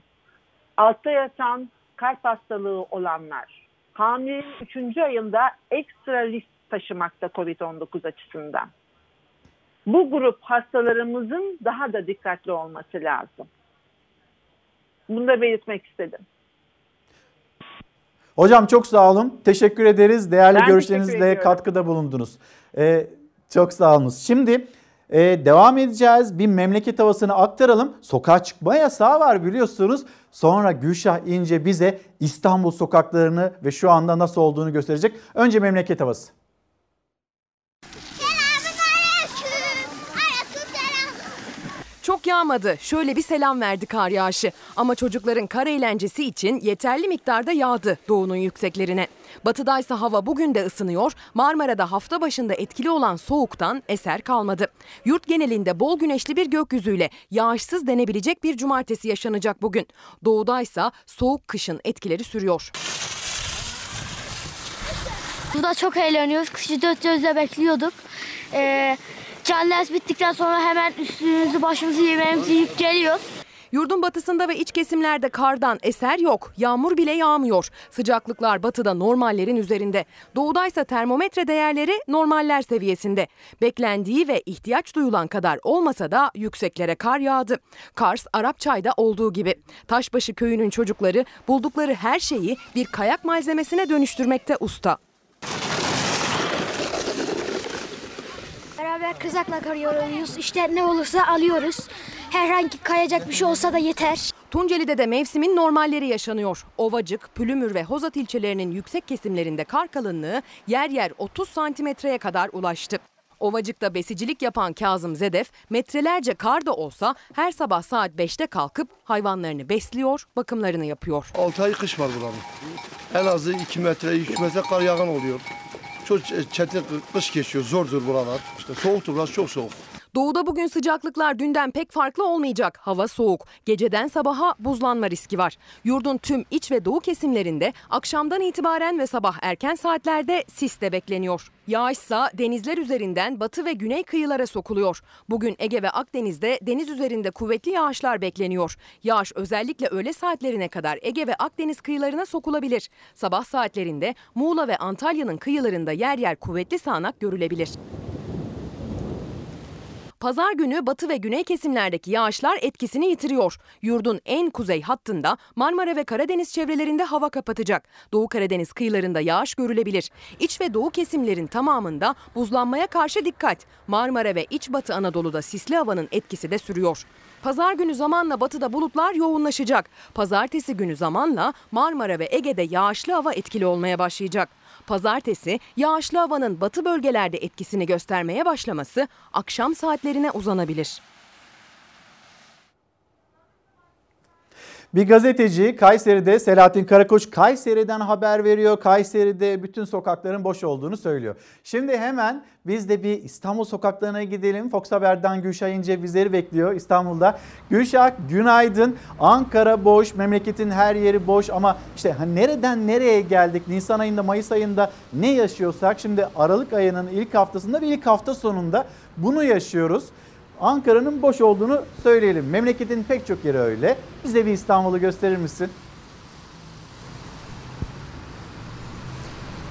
altta yatan kalp hastalığı olanlar, hamilenin 3. ayında ekstra risk taşımakta COVID-19 açısından. Bu grup hastalarımızın daha da dikkatli olması lazım. Bunu da belirtmek istedim. Hocam çok sağ olun. Teşekkür ederiz. Değerli Ben görüşlerinizle katkıda bulundunuz. Ee, çok sağ olunuz. Şimdi e, devam edeceğiz. Bir memleket havasını aktaralım. Sokağa çıkma yasağı var biliyorsunuz. Sonra Gülşah İnce bize İstanbul sokaklarını ve şu anda nasıl olduğunu gösterecek. Önce memleket havası. Yağmadı. Şöyle bir selam verdi kar yağışı. Ama çocukların kar eğlencesi için yeterli miktarda yağdı doğunun yükseklerine. Batıdaysa hava bugün de ısınıyor. Marmara'da hafta başında etkili olan soğuktan eser kalmadı. Yurt genelinde bol güneşli bir gökyüzüyle yağışsız denebilecek bir cumartesi yaşanacak bugün. Doğudaysa soğuk kışın etkileri sürüyor. Burada çok eğleniyoruz. Kışı dört gözle bekliyorduk. Ee, canlı ders bittikten sonra hemen üstümüzü başımızı yemeğimizi yiyip. Yurdun batısında ve iç kesimlerde kardan eser yok. Yağmur bile yağmıyor. Sıcaklıklar batıda normallerin üzerinde. Doğudaysa termometre değerleri normaller seviyesinde. Beklendiği ve ihtiyaç duyulan kadar olmasa da yükseklere kar yağdı. Kars, Arapçay'da olduğu gibi. Taşbaşı köyünün çocukları buldukları her şeyi bir kayak malzemesine dönüştürmekte usta. Beraber kızakla karıyoruz. İşte ne olursa alıyoruz. Herhangi kayacak bir şey olsa da yeter. Tunceli'de de mevsimin normalleri yaşanıyor. Ovacık, Pülümür ve Hozat ilçelerinin yüksek kesimlerinde kar kalınlığı yer yer 30 santimetreye kadar ulaştı. Ovacık'ta besicilik yapan Kazım Zedef metrelerce kar da olsa her sabah saat 5'te kalkıp hayvanlarını besliyor, bakımlarını yapıyor. 6 ay kış var buranın. En azı 2 metre, 3 metre kar yağan oluyor. Çok çetin kış geçiyor, zordur buralar. İşte soğuktur, burası çok soğuk. Doğuda bugün sıcaklıklar dünden pek farklı olmayacak. Hava soğuk. Geceden sabaha buzlanma riski var. Yurdun tüm iç ve doğu kesimlerinde akşamdan itibaren ve sabah erken saatlerde sis de bekleniyor. Yağışsa denizler üzerinden batı ve güney kıyılara sokuluyor. Bugün Ege ve Akdeniz'de deniz üzerinde kuvvetli yağışlar bekleniyor. Yağış özellikle öğle saatlerine kadar Ege ve Akdeniz kıyılarına sokulabilir. Sabah saatlerinde Muğla ve Antalya'nın kıyılarında yer yer kuvvetli sağanak görülebilir. Pazar günü batı ve güney kesimlerdeki yağışlar etkisini yitiriyor. Yurdun en kuzey hattında Marmara ve Karadeniz çevrelerinde hava kapatacak. Doğu Karadeniz kıyılarında yağış görülebilir. İç ve doğu kesimlerin tamamında buzlanmaya karşı dikkat. Marmara ve iç batı Anadolu'da sisli havanın etkisi de sürüyor. Pazar günü zamanla batıda bulutlar yoğunlaşacak. Pazartesi günü zamanla Marmara ve Ege'de yağışlı hava etkili olmaya başlayacak. Pazartesi yağışlı havanın batı bölgelerde etkisini göstermeye başlaması akşam saatlerine uzanabilir. Bir gazeteci Kayseri'de Selahattin Karakoç Kayseri'den haber veriyor. Kayseri'de bütün sokakların boş olduğunu söylüyor. Şimdi hemen biz de bir İstanbul sokaklarına gidelim. Fox Haber'den Gülşah İnce bizleri bekliyor İstanbul'da. Gülşah günaydın. Ankara boş, memleketin her yeri boş ama işte hani nereden nereye geldik? Nisan ayında, Mayıs ayında ne yaşıyorsak şimdi Aralık ayının ilk haftasında ve ilk hafta sonunda bunu yaşıyoruz. Ankara'nın boş olduğunu söyleyelim. Memleketin pek çok yeri öyle. Bize bir İstanbul'u gösterir misin?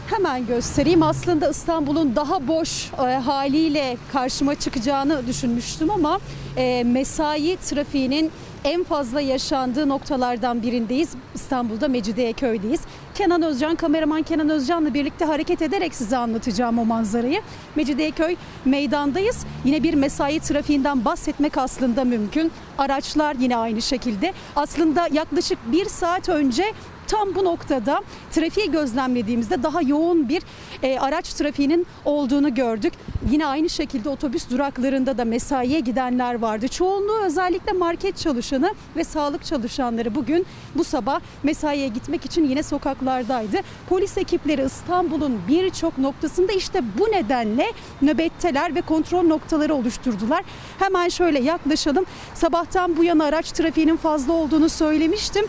Hemen göstereyim. Aslında İstanbul'un daha boş e, haliyle karşıma çıkacağını düşünmüştüm ama e, mesai trafiğinin en fazla yaşandığı noktalardan birindeyiz. İstanbul'da Mecidiyeköy'deyiz. Kenan Özcan, kameraman Kenan Özcan'la birlikte hareket ederek size anlatacağım o manzarayı. Mecidiyeköy meydandayız. Yine bir mesai trafiğinden bahsetmek aslında mümkün. Araçlar yine aynı şekilde. Aslında yaklaşık bir saat önce tam bu noktada trafiği gözlemlediğimizde daha yoğun bir e, araç trafiğinin olduğunu gördük. Yine aynı şekilde otobüs duraklarında da mesaiye gidenler vardı. Çoğunluğu özellikle market çalışanı ve sağlık çalışanları bugün bu sabah mesaiye gitmek için yine sokaklardaydı. Polis ekipleri İstanbul'un birçok noktasında işte bu nedenle nöbetteler ve kontrol noktaları oluşturdular. Hemen şöyle yaklaşalım. Sabahtan bu yana araç trafiğinin fazla olduğunu söylemiştim.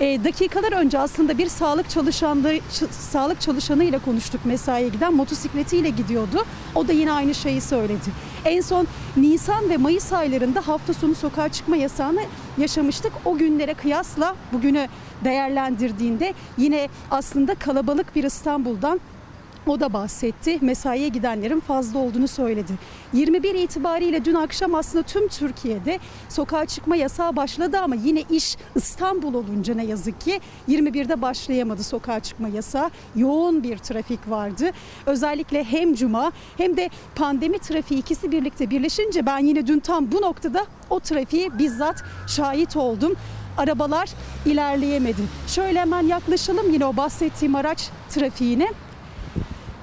E, dakikalar önce aslında bir sağlık çalışanı sağlık çalışanı ile konuştuk mesaiye giden motosikletiyle gidiyordu. O da yine aynı şeyi söyledi. En son Nisan ve Mayıs aylarında hafta sonu sokağa çıkma yasağını yaşamıştık. O günlere kıyasla bugünü değerlendirdiğinde yine aslında kalabalık bir İstanbul'dan o da bahsetti. Mesaiye gidenlerin fazla olduğunu söyledi. 21 itibariyle dün akşam aslında tüm Türkiye'de sokağa çıkma yasağı başladı ama yine iş İstanbul olunca ne yazık ki 21'de başlayamadı sokağa çıkma yasağı. Yoğun bir trafik vardı. Özellikle hem cuma hem de pandemi trafiği ikisi birlikte birleşince ben yine dün tam bu noktada o trafiği bizzat şahit oldum arabalar ilerleyemedi. Şöyle hemen yaklaşalım yine o bahsettiğim araç trafiğine.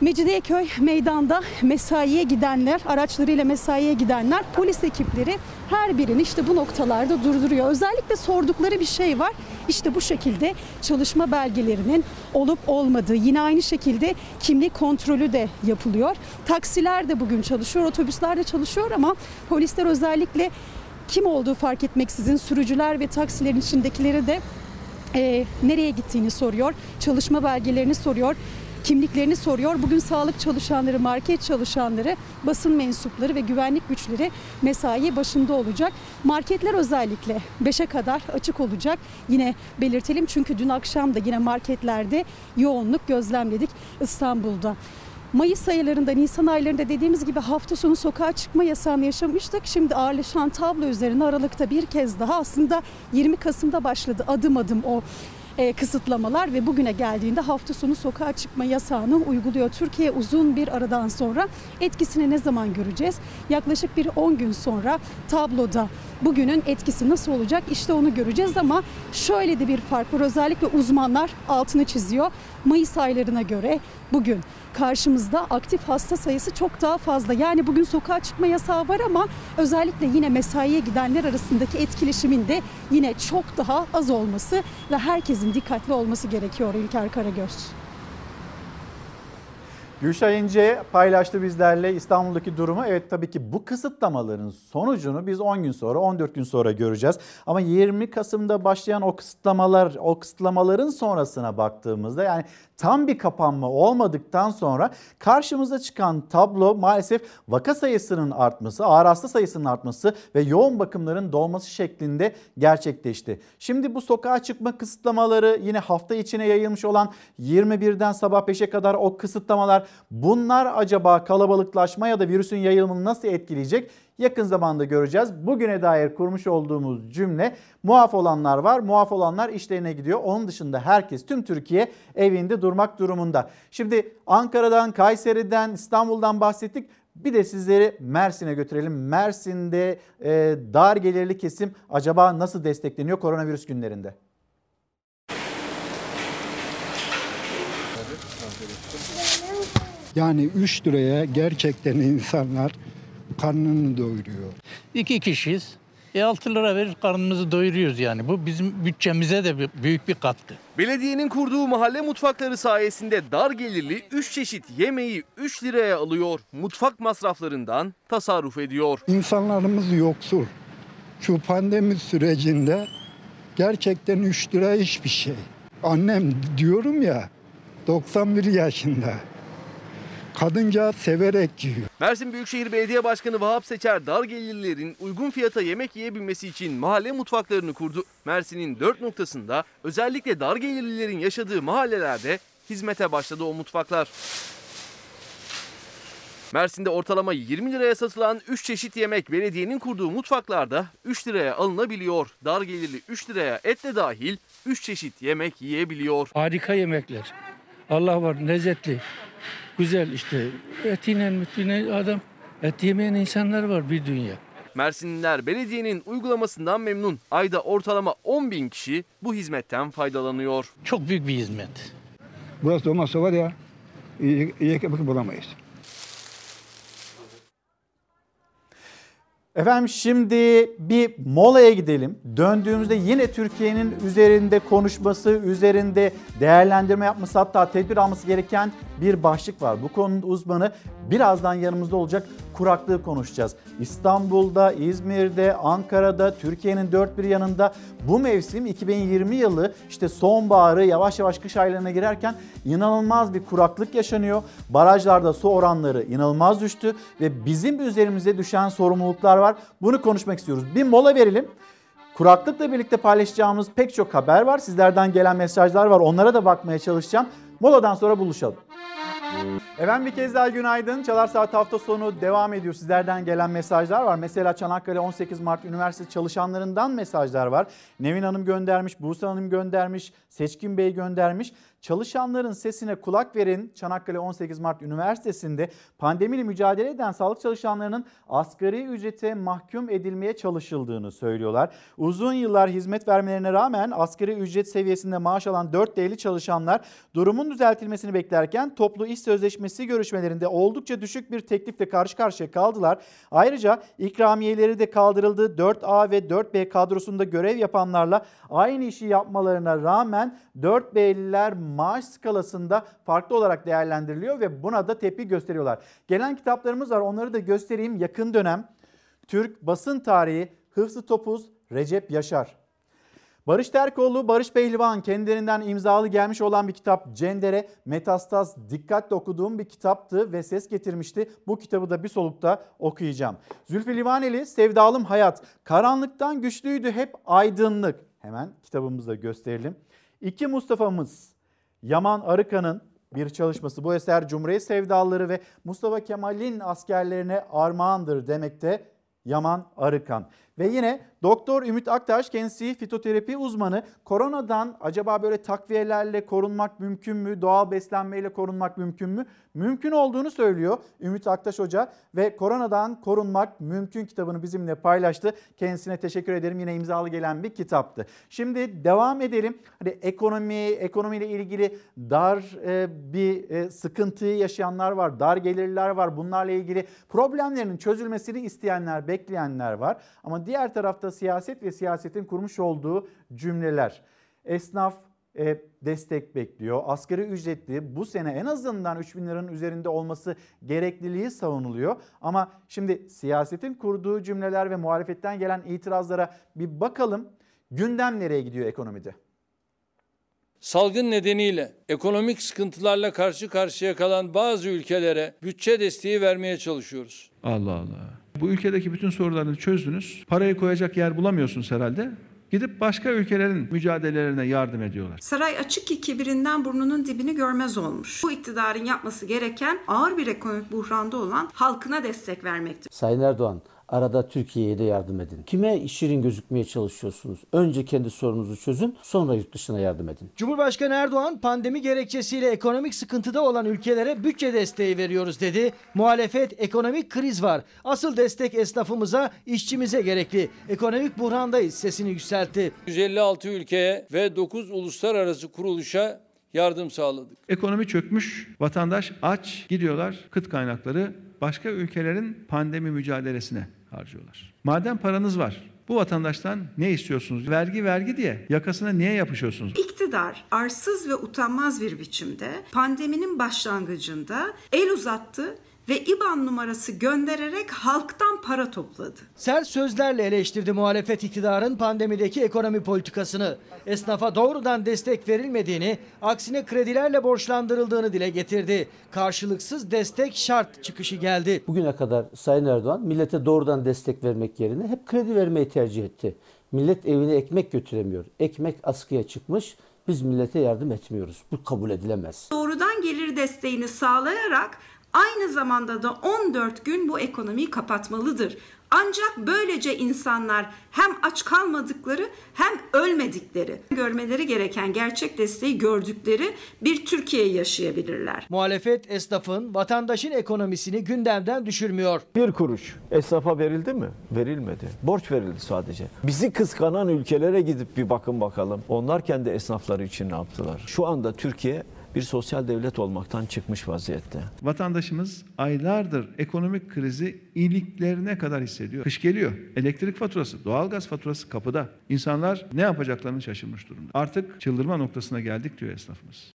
Mecidiyeköy meydanda mesaiye gidenler, araçlarıyla mesaiye gidenler, polis ekipleri her birini işte bu noktalarda durduruyor. Özellikle sordukları bir şey var. İşte bu şekilde çalışma belgelerinin olup olmadığı, yine aynı şekilde kimlik kontrolü de yapılıyor. Taksiler de bugün çalışıyor, otobüsler de çalışıyor ama polisler özellikle kim olduğu fark etmeksizin sürücüler ve taksilerin içindekileri de e, nereye gittiğini soruyor, çalışma belgelerini soruyor kimliklerini soruyor. Bugün sağlık çalışanları, market çalışanları, basın mensupları ve güvenlik güçleri mesai başında olacak. Marketler özellikle 5'e kadar açık olacak. Yine belirtelim çünkü dün akşam da yine marketlerde yoğunluk gözlemledik İstanbul'da. Mayıs aylarında, Nisan aylarında dediğimiz gibi hafta sonu sokağa çıkma yasağını yaşamıştık. Şimdi ağırlaşan tablo üzerine Aralık'ta bir kez daha aslında 20 Kasım'da başladı adım adım o e, kısıtlamalar ve bugüne geldiğinde hafta sonu sokağa çıkma yasağını uyguluyor. Türkiye uzun bir aradan sonra etkisini ne zaman göreceğiz? Yaklaşık bir 10 gün sonra tabloda bugünün etkisi nasıl olacak? İşte onu göreceğiz ama şöyle de bir fark var. Özellikle uzmanlar altını çiziyor. Mayıs aylarına göre bugün karşımızda aktif hasta sayısı çok daha fazla. Yani bugün sokağa çıkma yasağı var ama özellikle yine mesaiye gidenler arasındaki etkileşimin de yine çok daha az olması ve herkesin dikkatli olması gerekiyor İlker Karagöz. Gülşah İnce paylaştı bizlerle İstanbul'daki durumu. Evet tabii ki bu kısıtlamaların sonucunu biz 10 gün sonra 14 gün sonra göreceğiz. Ama 20 Kasım'da başlayan o kısıtlamalar o kısıtlamaların sonrasına baktığımızda yani tam bir kapanma olmadıktan sonra karşımıza çıkan tablo maalesef vaka sayısının artması, ağır hasta sayısının artması ve yoğun bakımların dolması şeklinde gerçekleşti. Şimdi bu sokağa çıkma kısıtlamaları yine hafta içine yayılmış olan 21'den sabah 5'e kadar o kısıtlamalar bunlar acaba kalabalıklaşma ya da virüsün yayılımını nasıl etkileyecek? Yakın zamanda göreceğiz. Bugüne dair kurmuş olduğumuz cümle muaf olanlar var. Muaf olanlar işlerine gidiyor. Onun dışında herkes tüm Türkiye evinde durmak durumunda. Şimdi Ankara'dan, Kayseri'den, İstanbul'dan bahsettik. Bir de sizleri Mersin'e götürelim. Mersin'de e, dar gelirli kesim acaba nasıl destekleniyor koronavirüs günlerinde? Yani 3 liraya gerçekten insanlar karnını doyuruyor. İki kişiyiz. E 6 lira verir karnımızı doyuruyoruz yani. Bu bizim bütçemize de büyük bir katkı. Belediyenin kurduğu mahalle mutfakları sayesinde dar gelirli 3 çeşit yemeği 3 liraya alıyor. Mutfak masraflarından tasarruf ediyor. İnsanlarımız yoksul. Şu pandemi sürecinde gerçekten 3 lira hiçbir şey. Annem diyorum ya 91 yaşında. Kadıncağız severek yiyor. Mersin Büyükşehir Belediye Başkanı Vahap Seçer dar gelirlilerin uygun fiyata yemek yiyebilmesi için mahalle mutfaklarını kurdu. Mersin'in dört noktasında özellikle dar gelirlilerin yaşadığı mahallelerde hizmete başladı o mutfaklar. Mersin'de ortalama 20 liraya satılan 3 çeşit yemek belediyenin kurduğu mutfaklarda 3 liraya alınabiliyor. Dar gelirli 3 liraya et de dahil 3 çeşit yemek yiyebiliyor. Harika yemekler. Allah var lezzetli. Güzel işte etiyle mütüne adam et yemeyen insanlar var bir dünya. Mersinliler belediyenin uygulamasından memnun. Ayda ortalama 10 bin kişi bu hizmetten faydalanıyor. Çok büyük bir hizmet. Burası olmazsa var ya ekmek bulamayız. Efendim şimdi bir molaya gidelim. Döndüğümüzde yine Türkiye'nin üzerinde konuşması, üzerinde değerlendirme yapması hatta tedbir alması gereken bir başlık var. Bu konunun uzmanı birazdan yanımızda olacak kuraklığı konuşacağız. İstanbul'da, İzmir'de, Ankara'da, Türkiye'nin dört bir yanında bu mevsim 2020 yılı işte sonbaharı yavaş yavaş kış aylarına girerken inanılmaz bir kuraklık yaşanıyor. Barajlarda su oranları inanılmaz düştü ve bizim üzerimize düşen sorumluluklar var. Bunu konuşmak istiyoruz. Bir mola verelim. Kuraklıkla birlikte paylaşacağımız pek çok haber var. Sizlerden gelen mesajlar var. Onlara da bakmaya çalışacağım. Moladan sonra buluşalım. Efendim bir kez daha günaydın. Çalar Saat hafta sonu devam ediyor. Sizlerden gelen mesajlar var. Mesela Çanakkale 18 Mart Üniversitesi çalışanlarından mesajlar var. Nevin Hanım göndermiş, Buse Hanım göndermiş, Seçkin Bey göndermiş. Çalışanların sesine kulak verin. Çanakkale 18 Mart Üniversitesi'nde pandemiyle mücadele eden sağlık çalışanlarının asgari ücrete mahkum edilmeye çalışıldığını söylüyorlar. Uzun yıllar hizmet vermelerine rağmen asgari ücret seviyesinde maaş alan 4 değerli çalışanlar durumun düzeltilmesini beklerken toplu iş sözleşmesi görüşmelerinde oldukça düşük bir teklifle karşı karşıya kaldılar. Ayrıca ikramiyeleri de kaldırıldı. 4A ve 4B kadrosunda görev yapanlarla aynı işi yapmalarına rağmen 4B'liler maaş skalasında farklı olarak değerlendiriliyor ve buna da tepki gösteriyorlar. Gelen kitaplarımız var onları da göstereyim. Yakın dönem Türk basın tarihi Hıfzı Topuz Recep Yaşar. Barış Terkoğlu, Barış Pehlivan kendilerinden imzalı gelmiş olan bir kitap Cendere Metastaz dikkatle okuduğum bir kitaptı ve ses getirmişti. Bu kitabı da bir solukta okuyacağım. Zülfü Livaneli Sevdalım Hayat karanlıktan güçlüydü hep aydınlık. Hemen kitabımızı da gösterelim. İki Mustafa'mız Yaman Arıkan'ın bir çalışması. Bu eser Cumhuriyet sevdalıları ve Mustafa Kemal'in askerlerine armağandır demekte Yaman Arıkan. Ve yine Doktor Ümit Aktaş kendisi fitoterapi uzmanı. Koronadan acaba böyle takviyelerle korunmak mümkün mü? Doğal beslenmeyle korunmak mümkün mü? Mümkün olduğunu söylüyor Ümit Aktaş Hoca ve koronadan korunmak mümkün kitabını bizimle paylaştı. Kendisine teşekkür ederim. Yine imzalı gelen bir kitaptı. Şimdi devam edelim. Hani ekonomi, ekonomiyle ilgili dar e, bir e, sıkıntıyı yaşayanlar var. Dar gelirler var. Bunlarla ilgili problemlerinin çözülmesini isteyenler, bekleyenler var. Ama diğer tarafta siyaset ve siyasetin kurmuş olduğu cümleler. Esnaf e, destek bekliyor. Asgari ücretli bu sene en azından 3 bin liranın üzerinde olması gerekliliği savunuluyor. Ama şimdi siyasetin kurduğu cümleler ve muhalefetten gelen itirazlara bir bakalım. Gündem nereye gidiyor ekonomide? Salgın nedeniyle ekonomik sıkıntılarla karşı karşıya kalan bazı ülkelere bütçe desteği vermeye çalışıyoruz. Allah Allah. Bu ülkedeki bütün sorunlarını çözdünüz. Parayı koyacak yer bulamıyorsunuz herhalde. Gidip başka ülkelerin mücadelelerine yardım ediyorlar. Saray açık ki kibirinden burnunun dibini görmez olmuş. Bu iktidarın yapması gereken ağır bir ekonomik buhranda olan halkına destek vermektir. Sayın Erdoğan arada Türkiye'ye de yardım edin. Kime şirin gözükmeye çalışıyorsunuz? Önce kendi sorununuzu çözün sonra yurt dışına yardım edin. Cumhurbaşkanı Erdoğan pandemi gerekçesiyle ekonomik sıkıntıda olan ülkelere bütçe desteği veriyoruz dedi. Muhalefet ekonomik kriz var. Asıl destek esnafımıza, işçimize gerekli. Ekonomik buhrandayız sesini yükseltti. 156 ülkeye ve 9 uluslararası kuruluşa yardım sağladık. Ekonomi çökmüş, vatandaş aç, gidiyorlar kıt kaynakları başka ülkelerin pandemi mücadelesine harcıyorlar. Madem paranız var, bu vatandaştan ne istiyorsunuz? Vergi vergi diye yakasına niye yapışıyorsunuz? İktidar arsız ve utanmaz bir biçimde pandeminin başlangıcında el uzattı ve IBAN numarası göndererek halktan para topladı. Sert sözlerle eleştirdi muhalefet iktidarın pandemideki ekonomi politikasını. Esnafa doğrudan destek verilmediğini, aksine kredilerle borçlandırıldığını dile getirdi. Karşılıksız destek şart çıkışı geldi. Bugüne kadar Sayın Erdoğan millete doğrudan destek vermek yerine hep kredi vermeyi tercih etti. Millet evine ekmek götüremiyor. Ekmek askıya çıkmış. Biz millete yardım etmiyoruz. Bu kabul edilemez. Doğrudan gelir desteğini sağlayarak aynı zamanda da 14 gün bu ekonomiyi kapatmalıdır. Ancak böylece insanlar hem aç kalmadıkları hem ölmedikleri, görmeleri gereken gerçek desteği gördükleri bir Türkiye yaşayabilirler. Muhalefet esnafın, vatandaşın ekonomisini gündemden düşürmüyor. Bir kuruş esnafa verildi mi? Verilmedi. Borç verildi sadece. Bizi kıskanan ülkelere gidip bir bakın bakalım. Onlar kendi esnafları için ne yaptılar? Şu anda Türkiye bir sosyal devlet olmaktan çıkmış vaziyette. Vatandaşımız aylardır ekonomik krizi iliklerine kadar hissediyor. Kış geliyor. Elektrik faturası, doğalgaz faturası kapıda. İnsanlar ne yapacaklarını şaşırmış durumda. Artık çıldırma noktasına geldik diyor esnafımız.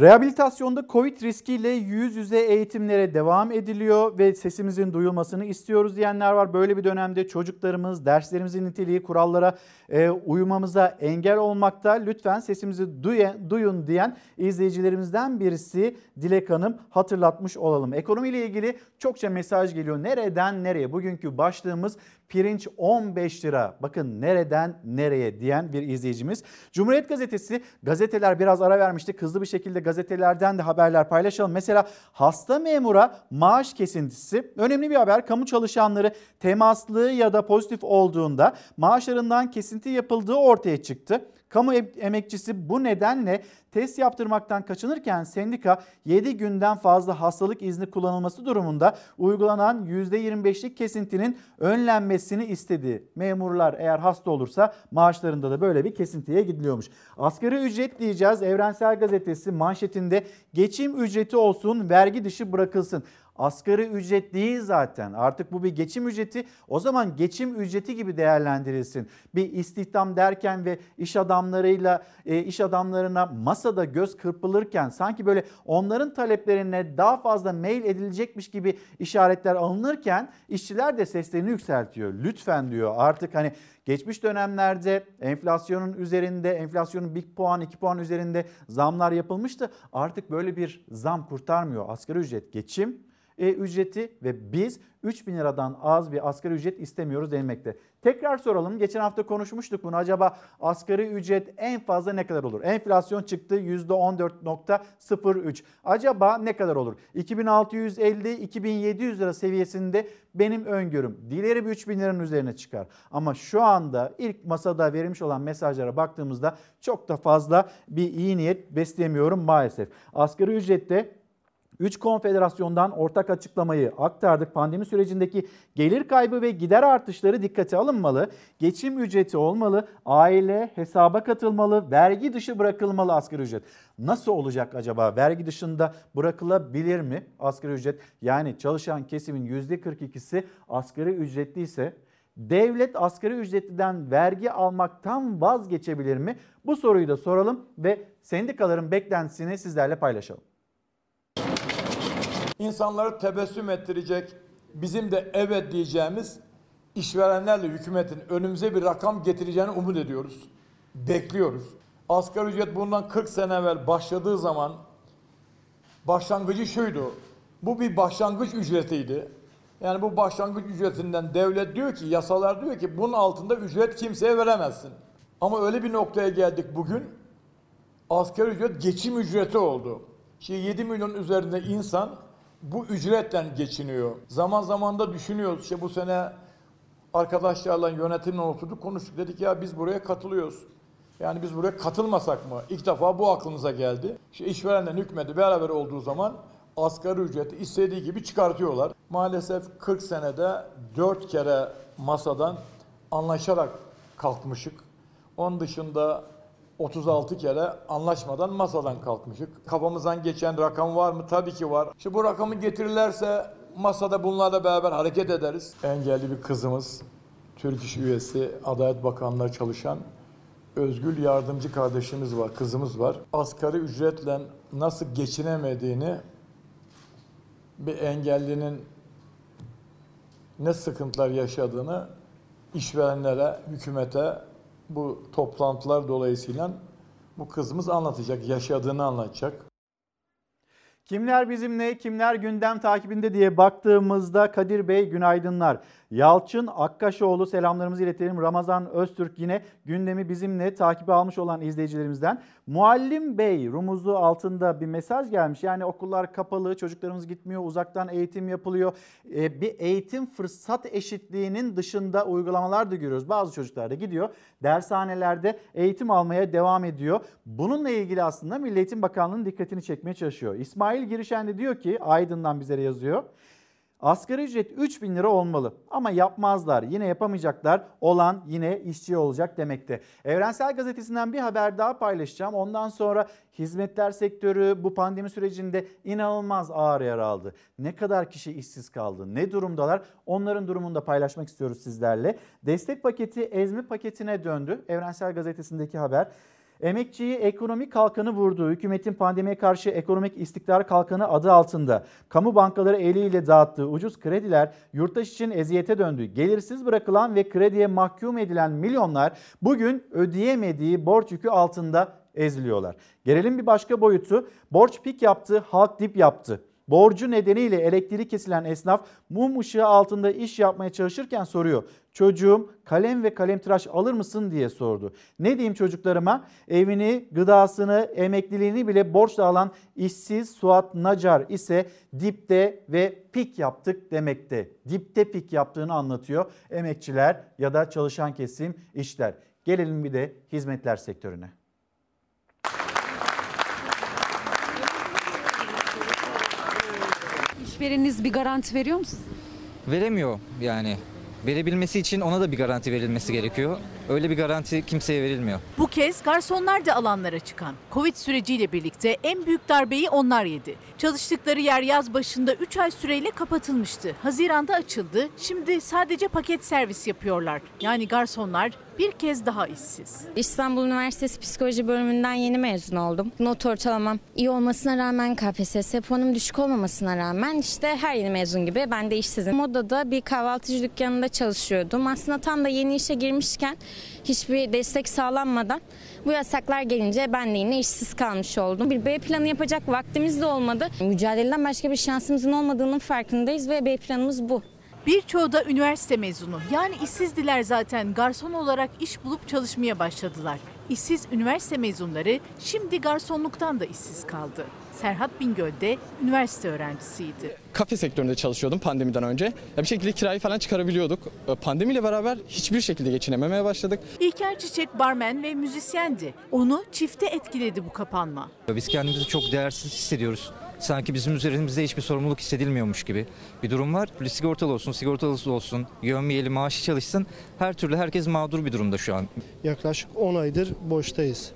Rehabilitasyonda Covid riskiyle yüz yüze eğitimlere devam ediliyor ve sesimizin duyulmasını istiyoruz diyenler var. Böyle bir dönemde çocuklarımız derslerimizin niteliği kurallara e, uymamıza engel olmakta. Lütfen sesimizi duyun, duyun diyen izleyicilerimizden birisi Dilek Hanım hatırlatmış olalım. Ekonomiyle ilgili çokça mesaj geliyor. Nereden nereye? Bugünkü başlığımız pirinç 15 lira. Bakın nereden nereye diyen bir izleyicimiz. Cumhuriyet Gazetesi gazeteler biraz ara vermişti. Hızlı bir şekilde gazetelerden de haberler paylaşalım. Mesela hasta memura maaş kesintisi önemli bir haber. Kamu çalışanları temaslı ya da pozitif olduğunda maaşlarından kesinti yapıldığı ortaya çıktı. Kamu emekçisi bu nedenle test yaptırmaktan kaçınırken sendika 7 günden fazla hastalık izni kullanılması durumunda uygulanan %25'lik kesintinin önlenmesini istedi. Memurlar eğer hasta olursa maaşlarında da böyle bir kesintiye gidiliyormuş. Asgari ücret diyeceğiz. Evrensel Gazetesi manşetinde geçim ücreti olsun vergi dışı bırakılsın. Asgari ücret değil zaten. Artık bu bir geçim ücreti. O zaman geçim ücreti gibi değerlendirilsin. Bir istihdam derken ve iş adamlarıyla e, iş adamlarına masada göz kırpılırken sanki böyle onların taleplerine daha fazla mail edilecekmiş gibi işaretler alınırken işçiler de seslerini yükseltiyor. Lütfen diyor artık hani Geçmiş dönemlerde enflasyonun üzerinde, enflasyonun bir puan, iki puan üzerinde zamlar yapılmıştı. Artık böyle bir zam kurtarmıyor. Asgari ücret geçim e, ücreti ve biz 3 bin liradan az bir asgari ücret istemiyoruz denilmekte. Tekrar soralım. Geçen hafta konuşmuştuk bunu. Acaba asgari ücret en fazla ne kadar olur? Enflasyon çıktı %14.03. Acaba ne kadar olur? 2650-2700 lira seviyesinde benim öngörüm. Dileri bir 3 bin liranın üzerine çıkar. Ama şu anda ilk masada verilmiş olan mesajlara baktığımızda çok da fazla bir iyi niyet beslemiyorum maalesef. Asgari ücrette 3 konfederasyondan ortak açıklamayı aktardık. Pandemi sürecindeki gelir kaybı ve gider artışları dikkate alınmalı. Geçim ücreti olmalı, aile hesaba katılmalı, vergi dışı bırakılmalı asgari ücret. Nasıl olacak acaba? Vergi dışında bırakılabilir mi asgari ücret? Yani çalışan kesimin %42'si asgari ücretli ise Devlet asgari ücretliden vergi almaktan vazgeçebilir mi? Bu soruyu da soralım ve sendikaların beklentisini sizlerle paylaşalım. İnsanları tebessüm ettirecek, bizim de evet diyeceğimiz işverenlerle hükümetin önümüze bir rakam getireceğini umut ediyoruz. Bekliyoruz. Asgari ücret bundan 40 sene evvel başladığı zaman başlangıcı şuydu. Bu bir başlangıç ücretiydi. Yani bu başlangıç ücretinden devlet diyor ki, yasalar diyor ki bunun altında ücret kimseye veremezsin. Ama öyle bir noktaya geldik bugün. Asgari ücret geçim ücreti oldu. Şimdi 7 milyon üzerinde insan bu ücretle geçiniyor. Zaman zaman da düşünüyoruz. İşte bu sene arkadaşlarla yönetimle oturduk konuştuk. Dedik ya biz buraya katılıyoruz. Yani biz buraya katılmasak mı? İlk defa bu aklımıza geldi. İşte işverenle hükümeti beraber olduğu zaman asgari ücreti istediği gibi çıkartıyorlar. Maalesef 40 senede 4 kere masadan anlaşarak kalkmışık. Onun dışında 36 kere anlaşmadan masadan kalkmışık. Kafamızdan geçen rakam var mı? Tabii ki var. İşte bu rakamı getirirlerse masada bunlarla beraber hareket ederiz. Engelli bir kızımız, Türk İş üyesi, Adalet Bakanlığı çalışan Özgül yardımcı kardeşimiz var, kızımız var. Asgari ücretle nasıl geçinemediğini bir engellinin ne sıkıntılar yaşadığını işverenlere, hükümete bu toplantılar dolayısıyla bu kızımız anlatacak, yaşadığını anlatacak. Kimler bizimle, kimler gündem takibinde diye baktığımızda Kadir Bey günaydınlar. Yalçın Akkaşoğlu selamlarımızı iletelim. Ramazan Öztürk yine gündemi bizimle takibi almış olan izleyicilerimizden. Muallim Bey rumuzlu altında bir mesaj gelmiş. Yani okullar kapalı, çocuklarımız gitmiyor, uzaktan eğitim yapılıyor. Ee, bir eğitim fırsat eşitliğinin dışında uygulamalar da görüyoruz. Bazı çocuklar da gidiyor dershanelerde eğitim almaya devam ediyor. Bununla ilgili aslında Milli Eğitim Bakanlığı'nın dikkatini çekmeye çalışıyor. İsmail Girişen de diyor ki Aydın'dan bizlere yazıyor. Asgari ücret 3 bin lira olmalı ama yapmazlar yine yapamayacaklar olan yine işçi olacak demekte. Evrensel Gazetesi'nden bir haber daha paylaşacağım. Ondan sonra hizmetler sektörü bu pandemi sürecinde inanılmaz ağır yara aldı. Ne kadar kişi işsiz kaldı ne durumdalar onların durumunu da paylaşmak istiyoruz sizlerle. Destek paketi ezme paketine döndü Evrensel Gazetesi'ndeki haber. Emekçiyi ekonomik kalkanı vurdu. Hükümetin pandemiye karşı ekonomik istikrar kalkanı adı altında kamu bankaları eliyle dağıttığı ucuz krediler yurttaş için eziyete döndü. Gelirsiz bırakılan ve krediye mahkum edilen milyonlar bugün ödeyemediği borç yükü altında eziliyorlar. Gelelim bir başka boyutu. Borç pik yaptı, halk dip yaptı. Borcu nedeniyle elektriği kesilen esnaf mum ışığı altında iş yapmaya çalışırken soruyor. Çocuğum kalem ve kalemtıraş alır mısın diye sordu. Ne diyeyim çocuklarıma? Evini, gıdasını, emekliliğini bile borçla alan işsiz Suat Nacar ise dipte ve pik yaptık demekte. Dipte pik yaptığını anlatıyor emekçiler ya da çalışan kesim işler. Gelelim bir de hizmetler sektörüne. İşvereniniz bir garanti veriyor mu veremiyor yani. Verebilmesi için ona da bir garanti verilmesi gerekiyor. Öyle bir garanti kimseye verilmiyor. Bu kez garsonlar da alanlara çıkan. Covid süreciyle birlikte en büyük darbeyi onlar yedi. Çalıştıkları yer yaz başında 3 ay süreyle kapatılmıştı. Haziranda açıldı. Şimdi sadece paket servis yapıyorlar. Yani garsonlar bir kez daha işsiz. İstanbul Üniversitesi Psikoloji bölümünden yeni mezun oldum. Not ortalamam iyi olmasına rağmen KPSS puanım düşük olmamasına rağmen işte her yeni mezun gibi ben de işsizim. Modada bir kahvaltıcı dükkanında çalışıyordum. Aslında tam da yeni işe girmişken hiçbir destek sağlanmadan bu yasaklar gelince ben de yine işsiz kalmış oldum. Bir B planı yapacak vaktimiz de olmadı. Mücadeleden başka bir şansımızın olmadığının farkındayız ve B planımız bu. Birçoğu da üniversite mezunu. Yani işsizdiler zaten garson olarak iş bulup çalışmaya başladılar. İşsiz üniversite mezunları şimdi garsonluktan da işsiz kaldı. Serhat Bingöl de üniversite öğrencisiydi. Kafe sektöründe çalışıyordum pandemiden önce. Ya bir şekilde kirayı falan çıkarabiliyorduk. E, Pandemiyle beraber hiçbir şekilde geçinememeye başladık. İlker Çiçek barmen ve müzisyendi. Onu çifte etkiledi bu kapanma. Biz kendimizi çok değersiz hissediyoruz. Sanki bizim üzerimizde hiçbir sorumluluk hissedilmiyormuş gibi bir durum var. Sigortalı olsun, sigortalısı olsun, yövmiyeli maaşı çalışsın. Her türlü herkes mağdur bir durumda şu an. Yaklaşık 10 aydır boştayız.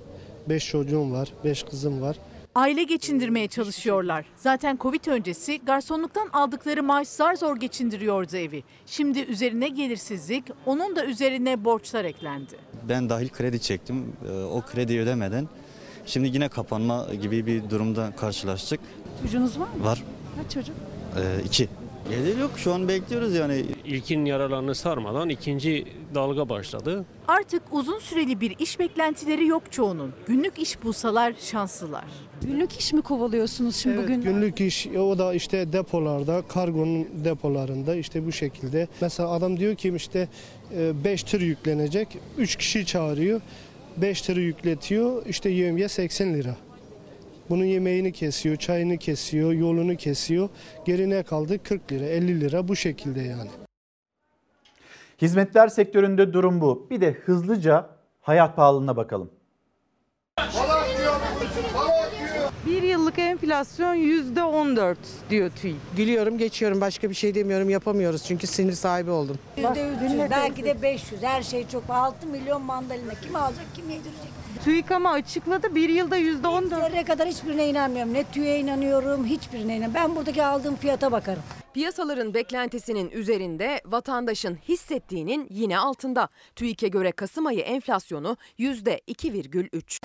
5 çocuğum var, 5 kızım var. Aile geçindirmeye çalışıyorlar. Zaten Covid öncesi garsonluktan aldıkları maaş zar zor geçindiriyordu evi. Şimdi üzerine gelirsizlik, onun da üzerine borçlar eklendi. Ben dahil kredi çektim. Ee, O kredi ödemeden şimdi yine kapanma gibi bir durumda karşılaştık. Çocuğunuz var mı? Var. Kaç çocuk? Ee, iki. Gelir yok şu an bekliyoruz yani. İlkin yaralarını sarmadan ikinci dalga başladı. Artık uzun süreli bir iş beklentileri yok çoğunun. Günlük iş bulsalar şanslılar. Günlük iş mi kovalıyorsunuz şimdi Evet, bugün? günlük iş o da işte depolarda, kargonun depolarında işte bu şekilde. Mesela adam diyor ki işte 5 tır yüklenecek. 3 kişi çağırıyor. 5 tırı yükletiyor. İşte yevmiye 80 lira. Bunun yemeğini kesiyor, çayını kesiyor, yolunu kesiyor. Geri ne kaldı? 40 lira, 50 lira bu şekilde yani. Hizmetler sektöründe durum bu. Bir de hızlıca hayat pahalılığına bakalım. Bir yıllık enflasyon yüzde 14 diyor TÜİK. Gülüyorum geçiyorum başka bir şey demiyorum yapamıyoruz çünkü sinir sahibi oldum. %300 belki de 500 her şey çok 6 milyon mandalina kim alacak kim yedirecek? TÜİK ama açıkladı bir yılda yüzde 14. Zerre kadar hiçbirine inanmıyorum. Ne TÜİ'ye inanıyorum hiçbirine inanmıyorum. Ben buradaki aldığım fiyata bakarım. Piyasaların beklentisinin üzerinde, vatandaşın hissettiğinin yine altında. TÜİK'e göre Kasım ayı enflasyonu %2,3.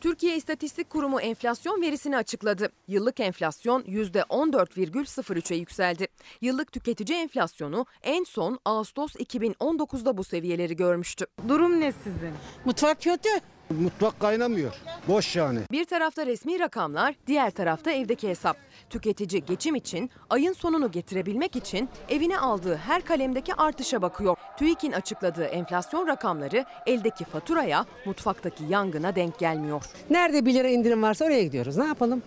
Türkiye İstatistik Kurumu enflasyon verisini açıkladı. Yıllık enflasyon %14,03'e yükseldi. Yıllık tüketici enflasyonu en son Ağustos 2019'da bu seviyeleri görmüştü. Durum ne sizin? Mutfak kötü. Mutfak kaynamıyor. Boş yani. Bir tarafta resmi rakamlar, diğer tarafta evdeki hesap. Tüketici geçim için, ayın sonunu getirebilmek için evine aldığı her kalemdeki artışa bakıyor. TÜİK'in açıkladığı enflasyon rakamları eldeki faturaya, mutfaktaki yangına denk gelmiyor. Nerede 1 lira indirim varsa oraya gidiyoruz. Ne yapalım?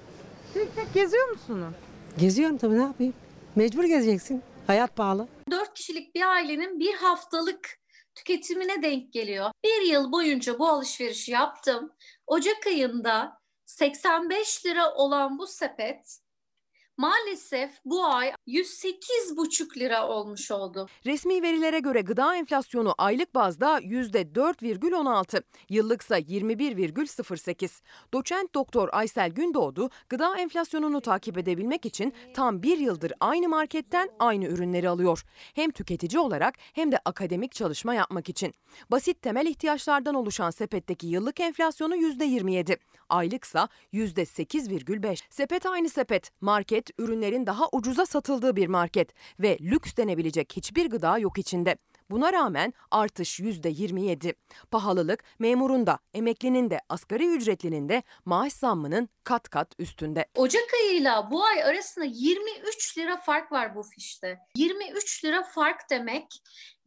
Tek tek geziyor musunuz? Geziyorum tabii ne yapayım? Mecbur gezeceksin. Hayat pahalı. 4 kişilik bir ailenin bir haftalık tüketimine denk geliyor. Bir yıl boyunca bu alışverişi yaptım. Ocak ayında 85 lira olan bu sepet maalesef bu ay 108,5 lira olmuş oldu. Resmi verilere göre gıda enflasyonu aylık bazda %4,16, yıllıksa 21,08. Doçent doktor Aysel Gündoğdu gıda enflasyonunu takip edebilmek için tam bir yıldır aynı marketten aynı ürünleri alıyor. Hem tüketici olarak hem de akademik çalışma yapmak için. Basit temel ihtiyaçlardan oluşan sepetteki yıllık enflasyonu %27, aylıksa %8,5. Sepet aynı sepet, market ürünlerin daha ucuza satıldığı bir market ve lüks denebilecek hiçbir gıda yok içinde. Buna rağmen artış %27. Pahalılık memurun da, emeklinin de, asgari ücretlinin de maaş zammının kat kat üstünde. Ocak ayıyla bu ay arasında 23 lira fark var bu fişte. 23 lira fark demek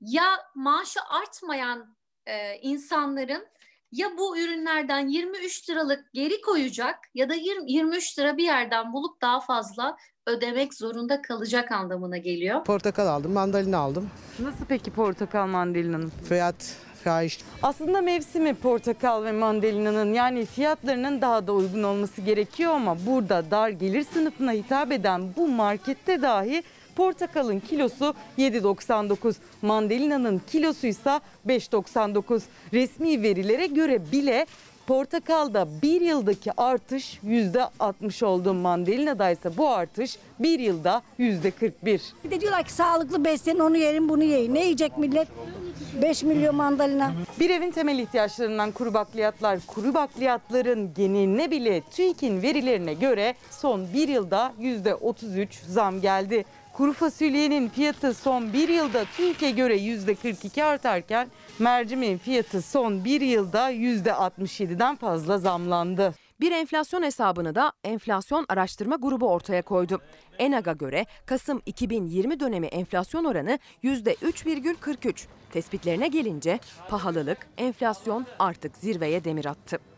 ya maaşı artmayan e, insanların ya bu ürünlerden 23 liralık geri koyacak ya da 20, 23 lira bir yerden bulup daha fazla ödemek zorunda kalacak anlamına geliyor. Portakal aldım, mandalina aldım. Nasıl peki portakal mandalinanın? Fiyat fahiş. Aslında mevsimi portakal ve mandalinanın yani fiyatlarının daha da uygun olması gerekiyor ama burada dar gelir sınıfına hitap eden bu markette dahi portakalın kilosu 7.99, mandalinanın kilosu ise 5.99. Resmi verilere göre bile portakalda bir yıldaki artış %60 oldu. Mandalinada ise bu artış bir yılda %41. Bir de diyorlar ki sağlıklı beslenin onu yerin bunu yiyin. Ne yiyecek millet? 5 milyon mandalina. Bir evin temel ihtiyaçlarından kuru bakliyatlar, kuru bakliyatların geneline bile TÜİK'in verilerine göre son bir yılda %33 zam geldi. Kuru fasulyenin fiyatı son bir yılda TÜİK'e göre %42 artarken mercimeğin fiyatı son bir yılda %67'den fazla zamlandı. Bir enflasyon hesabını da enflasyon araştırma grubu ortaya koydu. ENAG'a göre Kasım 2020 dönemi enflasyon oranı %3,43. Tespitlerine gelince pahalılık, enflasyon artık zirveye demir attı.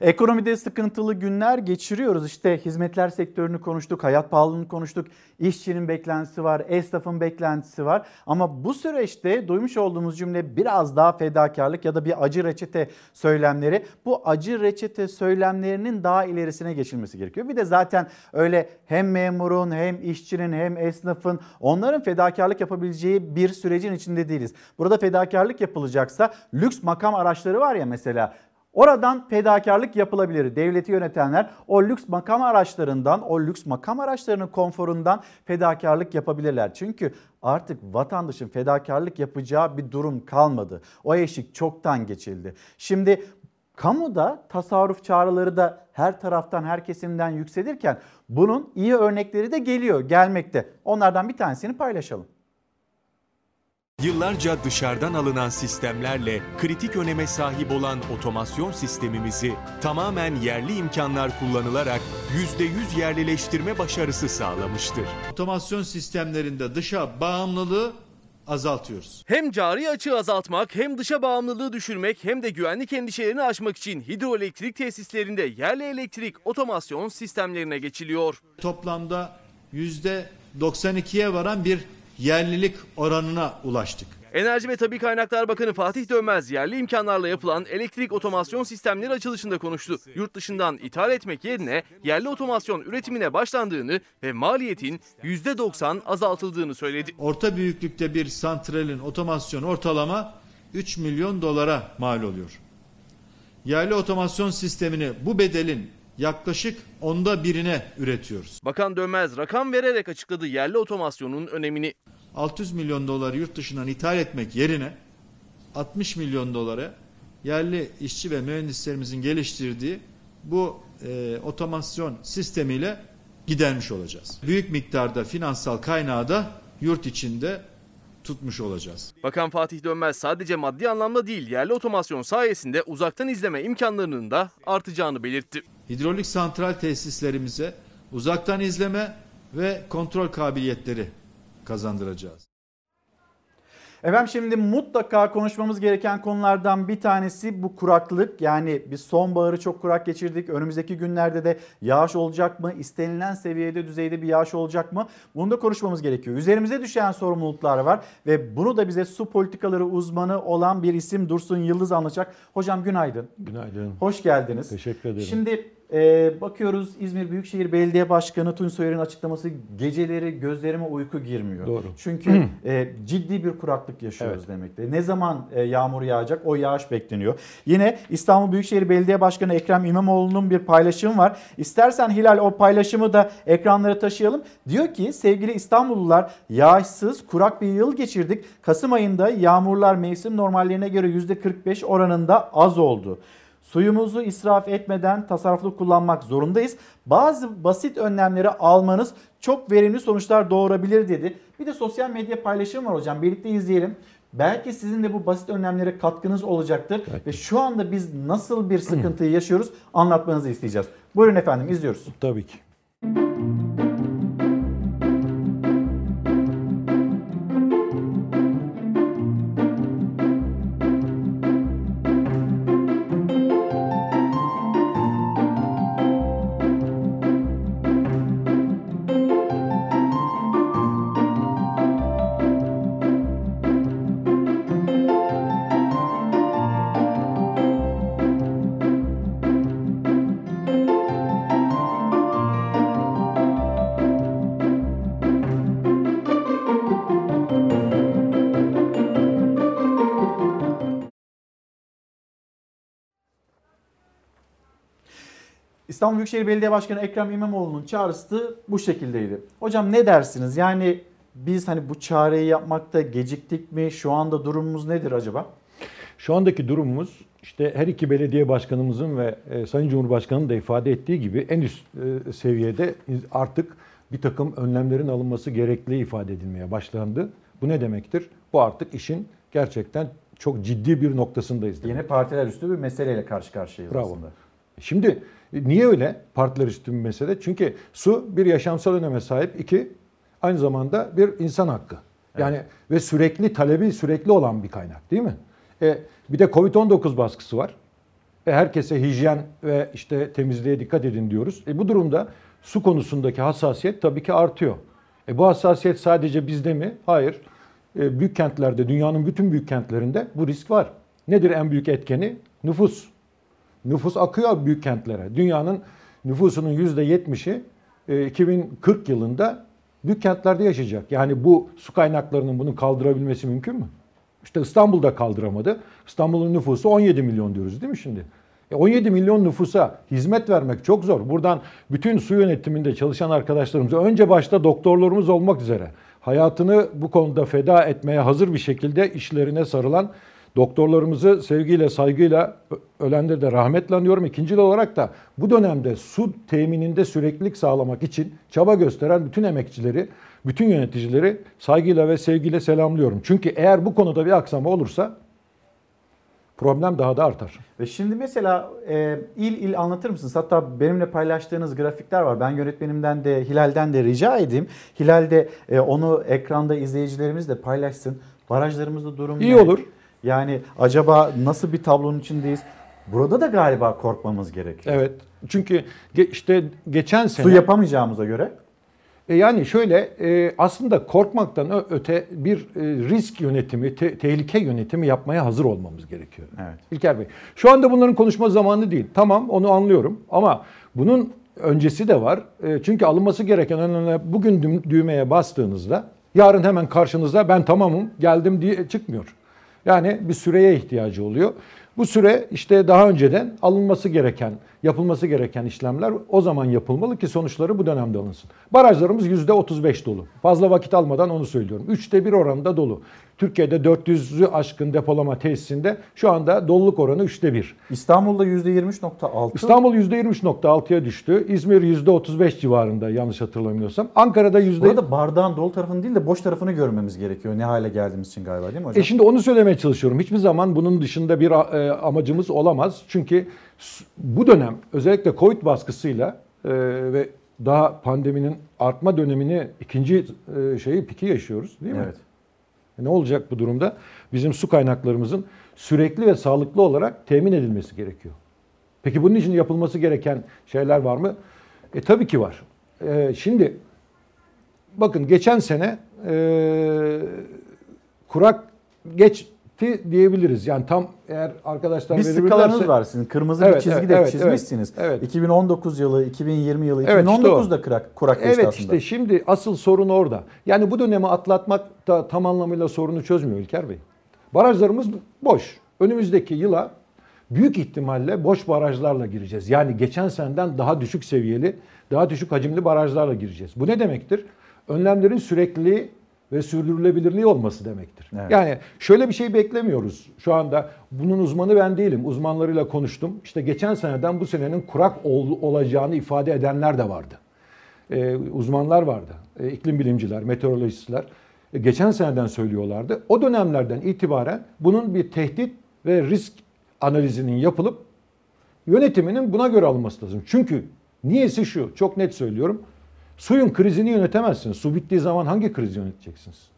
Ekonomide sıkıntılı günler geçiriyoruz. İşte hizmetler sektörünü konuştuk, hayat pahalılığını konuştuk. İşçinin beklentisi var, esnafın beklentisi var. Ama bu süreçte duymuş olduğumuz cümle biraz daha fedakarlık ya da bir acı reçete söylemleri. Bu acı reçete söylemlerinin daha ilerisine geçilmesi gerekiyor. Bir de zaten öyle hem memurun hem işçinin hem esnafın onların fedakarlık yapabileceği bir sürecin içinde değiliz. Burada fedakarlık yapılacaksa lüks makam araçları var ya mesela Oradan fedakarlık yapılabilir. Devleti yönetenler o lüks makam araçlarından, o lüks makam araçlarının konforundan fedakarlık yapabilirler. Çünkü artık vatandaşın fedakarlık yapacağı bir durum kalmadı. O eşik çoktan geçildi. Şimdi kamuda tasarruf çağrıları da her taraftan her kesimden yükselirken bunun iyi örnekleri de geliyor, gelmekte. Onlardan bir tanesini paylaşalım. Yıllarca dışarıdan alınan sistemlerle kritik öneme sahip olan otomasyon sistemimizi tamamen yerli imkanlar kullanılarak %100 yerlileştirme başarısı sağlamıştır. Otomasyon sistemlerinde dışa bağımlılığı azaltıyoruz. Hem cari açığı azaltmak hem dışa bağımlılığı düşürmek hem de güvenlik endişelerini aşmak için hidroelektrik tesislerinde yerli elektrik otomasyon sistemlerine geçiliyor. Toplamda %92'ye varan bir yerlilik oranına ulaştık. Enerji ve Tabi Kaynaklar Bakanı Fatih Dönmez yerli imkanlarla yapılan elektrik otomasyon sistemleri açılışında konuştu. Yurt dışından ithal etmek yerine yerli otomasyon üretimine başlandığını ve maliyetin %90 azaltıldığını söyledi. Orta büyüklükte bir santralin otomasyon ortalama 3 milyon dolara mal oluyor. Yerli otomasyon sistemini bu bedelin yaklaşık onda birine üretiyoruz. Bakan Dönmez rakam vererek açıkladı yerli otomasyonun önemini. 600 milyon doları yurt dışından ithal etmek yerine 60 milyon dolara yerli işçi ve mühendislerimizin geliştirdiği bu e, otomasyon sistemiyle gidermiş olacağız. Büyük miktarda finansal kaynağı da yurt içinde tutmuş olacağız. Bakan Fatih Dönmez sadece maddi anlamda değil yerli otomasyon sayesinde uzaktan izleme imkanlarının da artacağını belirtti. Hidrolik santral tesislerimize uzaktan izleme ve kontrol kabiliyetleri kazandıracağız. Efendim şimdi mutlaka konuşmamız gereken konulardan bir tanesi bu kuraklık. Yani biz sonbaharı çok kurak geçirdik. Önümüzdeki günlerde de yağış olacak mı? İstenilen seviyede düzeyde bir yağış olacak mı? Bunu da konuşmamız gerekiyor. Üzerimize düşen sorumluluklar var ve bunu da bize su politikaları uzmanı olan bir isim Dursun Yıldız anlatacak. Hocam günaydın. Günaydın. Hoş geldiniz. Teşekkür ederim. Şimdi ee, bakıyoruz İzmir Büyükşehir Belediye Başkanı Tunç Soyer'in açıklaması geceleri gözlerime uyku girmiyor. Doğru. Çünkü e, ciddi bir kuraklık yaşıyoruz evet. demekte. Ne zaman e, yağmur yağacak o yağış bekleniyor. Yine İstanbul Büyükşehir Belediye Başkanı Ekrem İmamoğlu'nun bir paylaşımı var. İstersen Hilal o paylaşımı da ekranlara taşıyalım. Diyor ki sevgili İstanbullular yağışsız kurak bir yıl geçirdik. Kasım ayında yağmurlar mevsim normallerine göre %45 oranında az oldu. Suyumuzu israf etmeden tasarruflu kullanmak zorundayız. Bazı basit önlemleri almanız çok verimli sonuçlar doğurabilir dedi. Bir de sosyal medya paylaşım var hocam. Birlikte izleyelim. Belki sizin de bu basit önlemlere katkınız olacaktır. Evet. Ve şu anda biz nasıl bir sıkıntıyı yaşıyoruz anlatmanızı isteyeceğiz. Buyurun efendim izliyoruz. Tabii ki. İstanbul Büyükşehir Belediye Başkanı Ekrem İmamoğlu'nun çağrısı bu şekildeydi. Hocam ne dersiniz? Yani biz hani bu çağrıyı yapmakta geciktik mi? Şu anda durumumuz nedir acaba? Şu andaki durumumuz işte her iki belediye başkanımızın ve e, Sayın Cumhurbaşkanı'nın da ifade ettiği gibi en üst e, seviyede artık bir takım önlemlerin alınması gerekli ifade edilmeye başlandı. Bu ne demektir? Bu artık işin gerçekten çok ciddi bir noktasındayız. Yine partiler üstü bir meseleyle karşı karşıyayız Bravo. aslında. Şimdi niye öyle partiler üstü bir mesele? Çünkü su bir yaşamsal öneme sahip. iki aynı zamanda bir insan hakkı. Yani evet. ve sürekli talebi sürekli olan bir kaynak değil mi? E, bir de Covid-19 baskısı var. E, herkese hijyen ve işte temizliğe dikkat edin diyoruz. E, bu durumda su konusundaki hassasiyet tabii ki artıyor. E, bu hassasiyet sadece bizde mi? Hayır. E, büyük kentlerde, dünyanın bütün büyük kentlerinde bu risk var. Nedir en büyük etkeni? Nüfus. Nüfus akıyor büyük kentlere. Dünyanın nüfusunun %70'i 2040 e, yılında büyük kentlerde yaşayacak. Yani bu su kaynaklarının bunu kaldırabilmesi mümkün mü? İşte İstanbul'da kaldıramadı. İstanbul'un nüfusu 17 milyon diyoruz değil mi şimdi? E 17 milyon nüfusa hizmet vermek çok zor. Buradan bütün su yönetiminde çalışan arkadaşlarımıza önce başta doktorlarımız olmak üzere hayatını bu konuda feda etmeye hazır bir şekilde işlerine sarılan doktorlarımızı sevgiyle, saygıyla ölenleri de rahmetle anıyorum. İkinci olarak da bu dönemde su temininde süreklilik sağlamak için çaba gösteren bütün emekçileri, bütün yöneticileri saygıyla ve sevgiyle selamlıyorum. Çünkü eğer bu konuda bir aksama olursa problem daha da artar. Ve şimdi mesela e, il il anlatır mısınız? Hatta benimle paylaştığınız grafikler var. Ben yönetmenimden de Hilal'den de rica edeyim. Hilal de e, onu ekranda izleyicilerimiz de paylaşsın. Barajlarımızda durum İyi ne? olur. Yani acaba nasıl bir tablonun içindeyiz? Burada da galiba korkmamız gerekiyor. Evet. Çünkü ge- işte geçen sene... Su yapamayacağımıza göre. E yani şöyle e, aslında korkmaktan öte bir e, risk yönetimi, te- tehlike yönetimi yapmaya hazır olmamız gerekiyor. Evet. İlker Bey. Şu anda bunların konuşma zamanı değil. Tamam onu anlıyorum ama bunun öncesi de var. E, çünkü alınması gereken önlemler bugün düğmeye bastığınızda yarın hemen karşınızda ben tamamım geldim diye çıkmıyor. Yani bir süreye ihtiyacı oluyor. Bu süre işte daha önceden alınması gereken, yapılması gereken işlemler o zaman yapılmalı ki sonuçları bu dönemde alınsın. Barajlarımız %35 dolu. Fazla vakit almadan onu söylüyorum. Üçte bir oranında dolu. Türkiye'de 400'ü aşkın depolama tesisinde şu anda doluluk oranı üçte bir. İstanbul'da %23.6. İstanbul %23.6'ya düştü. İzmir %35 civarında yanlış hatırlamıyorsam. Ankara'da yüzde... Burada bardağın dolu tarafını değil de boş tarafını görmemiz gerekiyor. Ne hale geldiğimiz için galiba değil mi hocam? E şimdi onu söylemeye çalışıyorum. Hiçbir zaman bunun dışında bir e, amacımız olamaz. Çünkü bu dönem özellikle Covid baskısıyla e, ve daha pandeminin artma dönemini ikinci e, şeyi piki yaşıyoruz değil mi? Evet. E Ne olacak bu durumda? Bizim su kaynaklarımızın sürekli ve sağlıklı olarak temin edilmesi gerekiyor. Peki bunun için yapılması gereken şeyler var mı? E tabii ki var. E, şimdi bakın geçen sene e, kurak geçti diyebiliriz. Yani tam eğer arkadaşlar Bir skalanız var sizin. Kırmızı bir Evet, çizgi evet, de evet, çizmişsiniz. Evet. 2019 yılı, 2020 yılı, Evet, işte 2019 o. da kurak, kurak geçti Evet aslında. işte şimdi asıl sorun orada. Yani bu dönemi atlatmak da tam anlamıyla sorunu çözmüyor İlker Bey. Barajlarımız boş. Önümüzdeki yıla büyük ihtimalle boş barajlarla gireceğiz. Yani geçen seneden daha düşük seviyeli, daha düşük hacimli barajlarla gireceğiz. Bu ne demektir? Önlemlerin sürekliliği ve sürdürülebilirliği olması demektir. Evet. Yani şöyle bir şey beklemiyoruz. Şu anda bunun uzmanı ben değilim. Uzmanlarıyla konuştum. İşte geçen seneden bu senenin kurak ol- olacağını ifade edenler de vardı. Ee, uzmanlar vardı. Ee, iklim bilimciler, meteorolojistler. E, geçen seneden söylüyorlardı. O dönemlerden itibaren bunun bir tehdit ve risk analizinin yapılıp yönetiminin buna göre alınması lazım. Çünkü niyesi şu, çok net söylüyorum. Suyun krizini yönetemezsiniz. Su bittiği zaman hangi krizi yöneteceksiniz?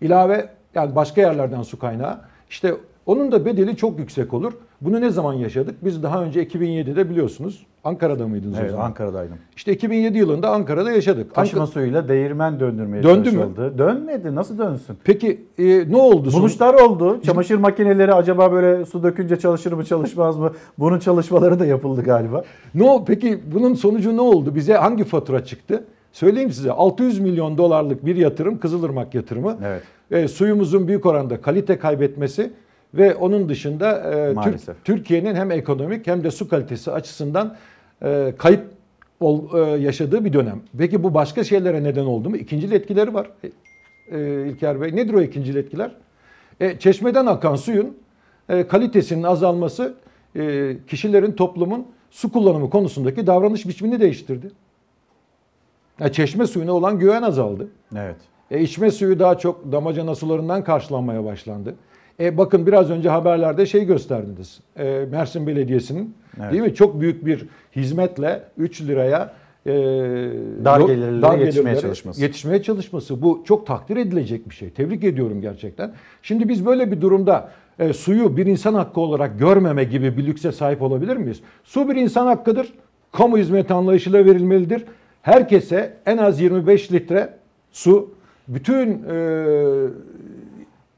İlave yani başka yerlerden su kaynağı. İşte onun da bedeli çok yüksek olur. Bunu ne zaman yaşadık? Biz daha önce 2007'de biliyorsunuz Ankara'da mıydınız o Evet, zaman? Ankara'daydım. İşte 2007 yılında Ankara'da yaşadık. Taşıma Anka- suyuyla değirmen döndürmeye Döndü mü? çalışıldı. Dönmedi. Nasıl dönsün? Peki e, ne oldu? Buluşlar oldu. Çamaşır makineleri acaba böyle su dökünce çalışır mı çalışmaz mı? Bunun çalışmaları da yapıldı galiba. Ne o peki bunun sonucu ne oldu? Bize hangi fatura çıktı? Söyleyeyim size 600 milyon dolarlık bir yatırım Kızılırmak yatırımı. Evet. E, suyumuzun büyük oranda kalite kaybetmesi ve onun dışında e, Türk-. Türkiye'nin hem ekonomik hem de su kalitesi açısından e, kayıp ol- e, yaşadığı bir dönem. Peki bu başka şeylere neden oldu mu? İkincil etkileri var. E, e, İlker Bey nedir o ikincil etkiler? E, çeşmeden akan suyun e, kalitesinin azalması e, kişilerin, toplumun su kullanımı konusundaki davranış biçimini değiştirdi. Ya çeşme suyuna olan güven azaldı. Evet. E, içme suyu daha çok damacana sularından karşılanmaya başlandı. E, bakın biraz önce haberlerde şey gösterdiniz. E, Mersin Belediyesi'nin Evet. değil mi? Çok büyük bir hizmetle 3 liraya e, Dar yo- gelirlilere yetişmeye çalışması. Yetişmeye çalışması. Bu çok takdir edilecek bir şey. Tebrik ediyorum gerçekten. Şimdi biz böyle bir durumda e, suyu bir insan hakkı olarak görmeme gibi bir lükse sahip olabilir miyiz? Su bir insan hakkıdır. Kamu hizmeti anlayışıyla verilmelidir. Herkese en az 25 litre su bütün e,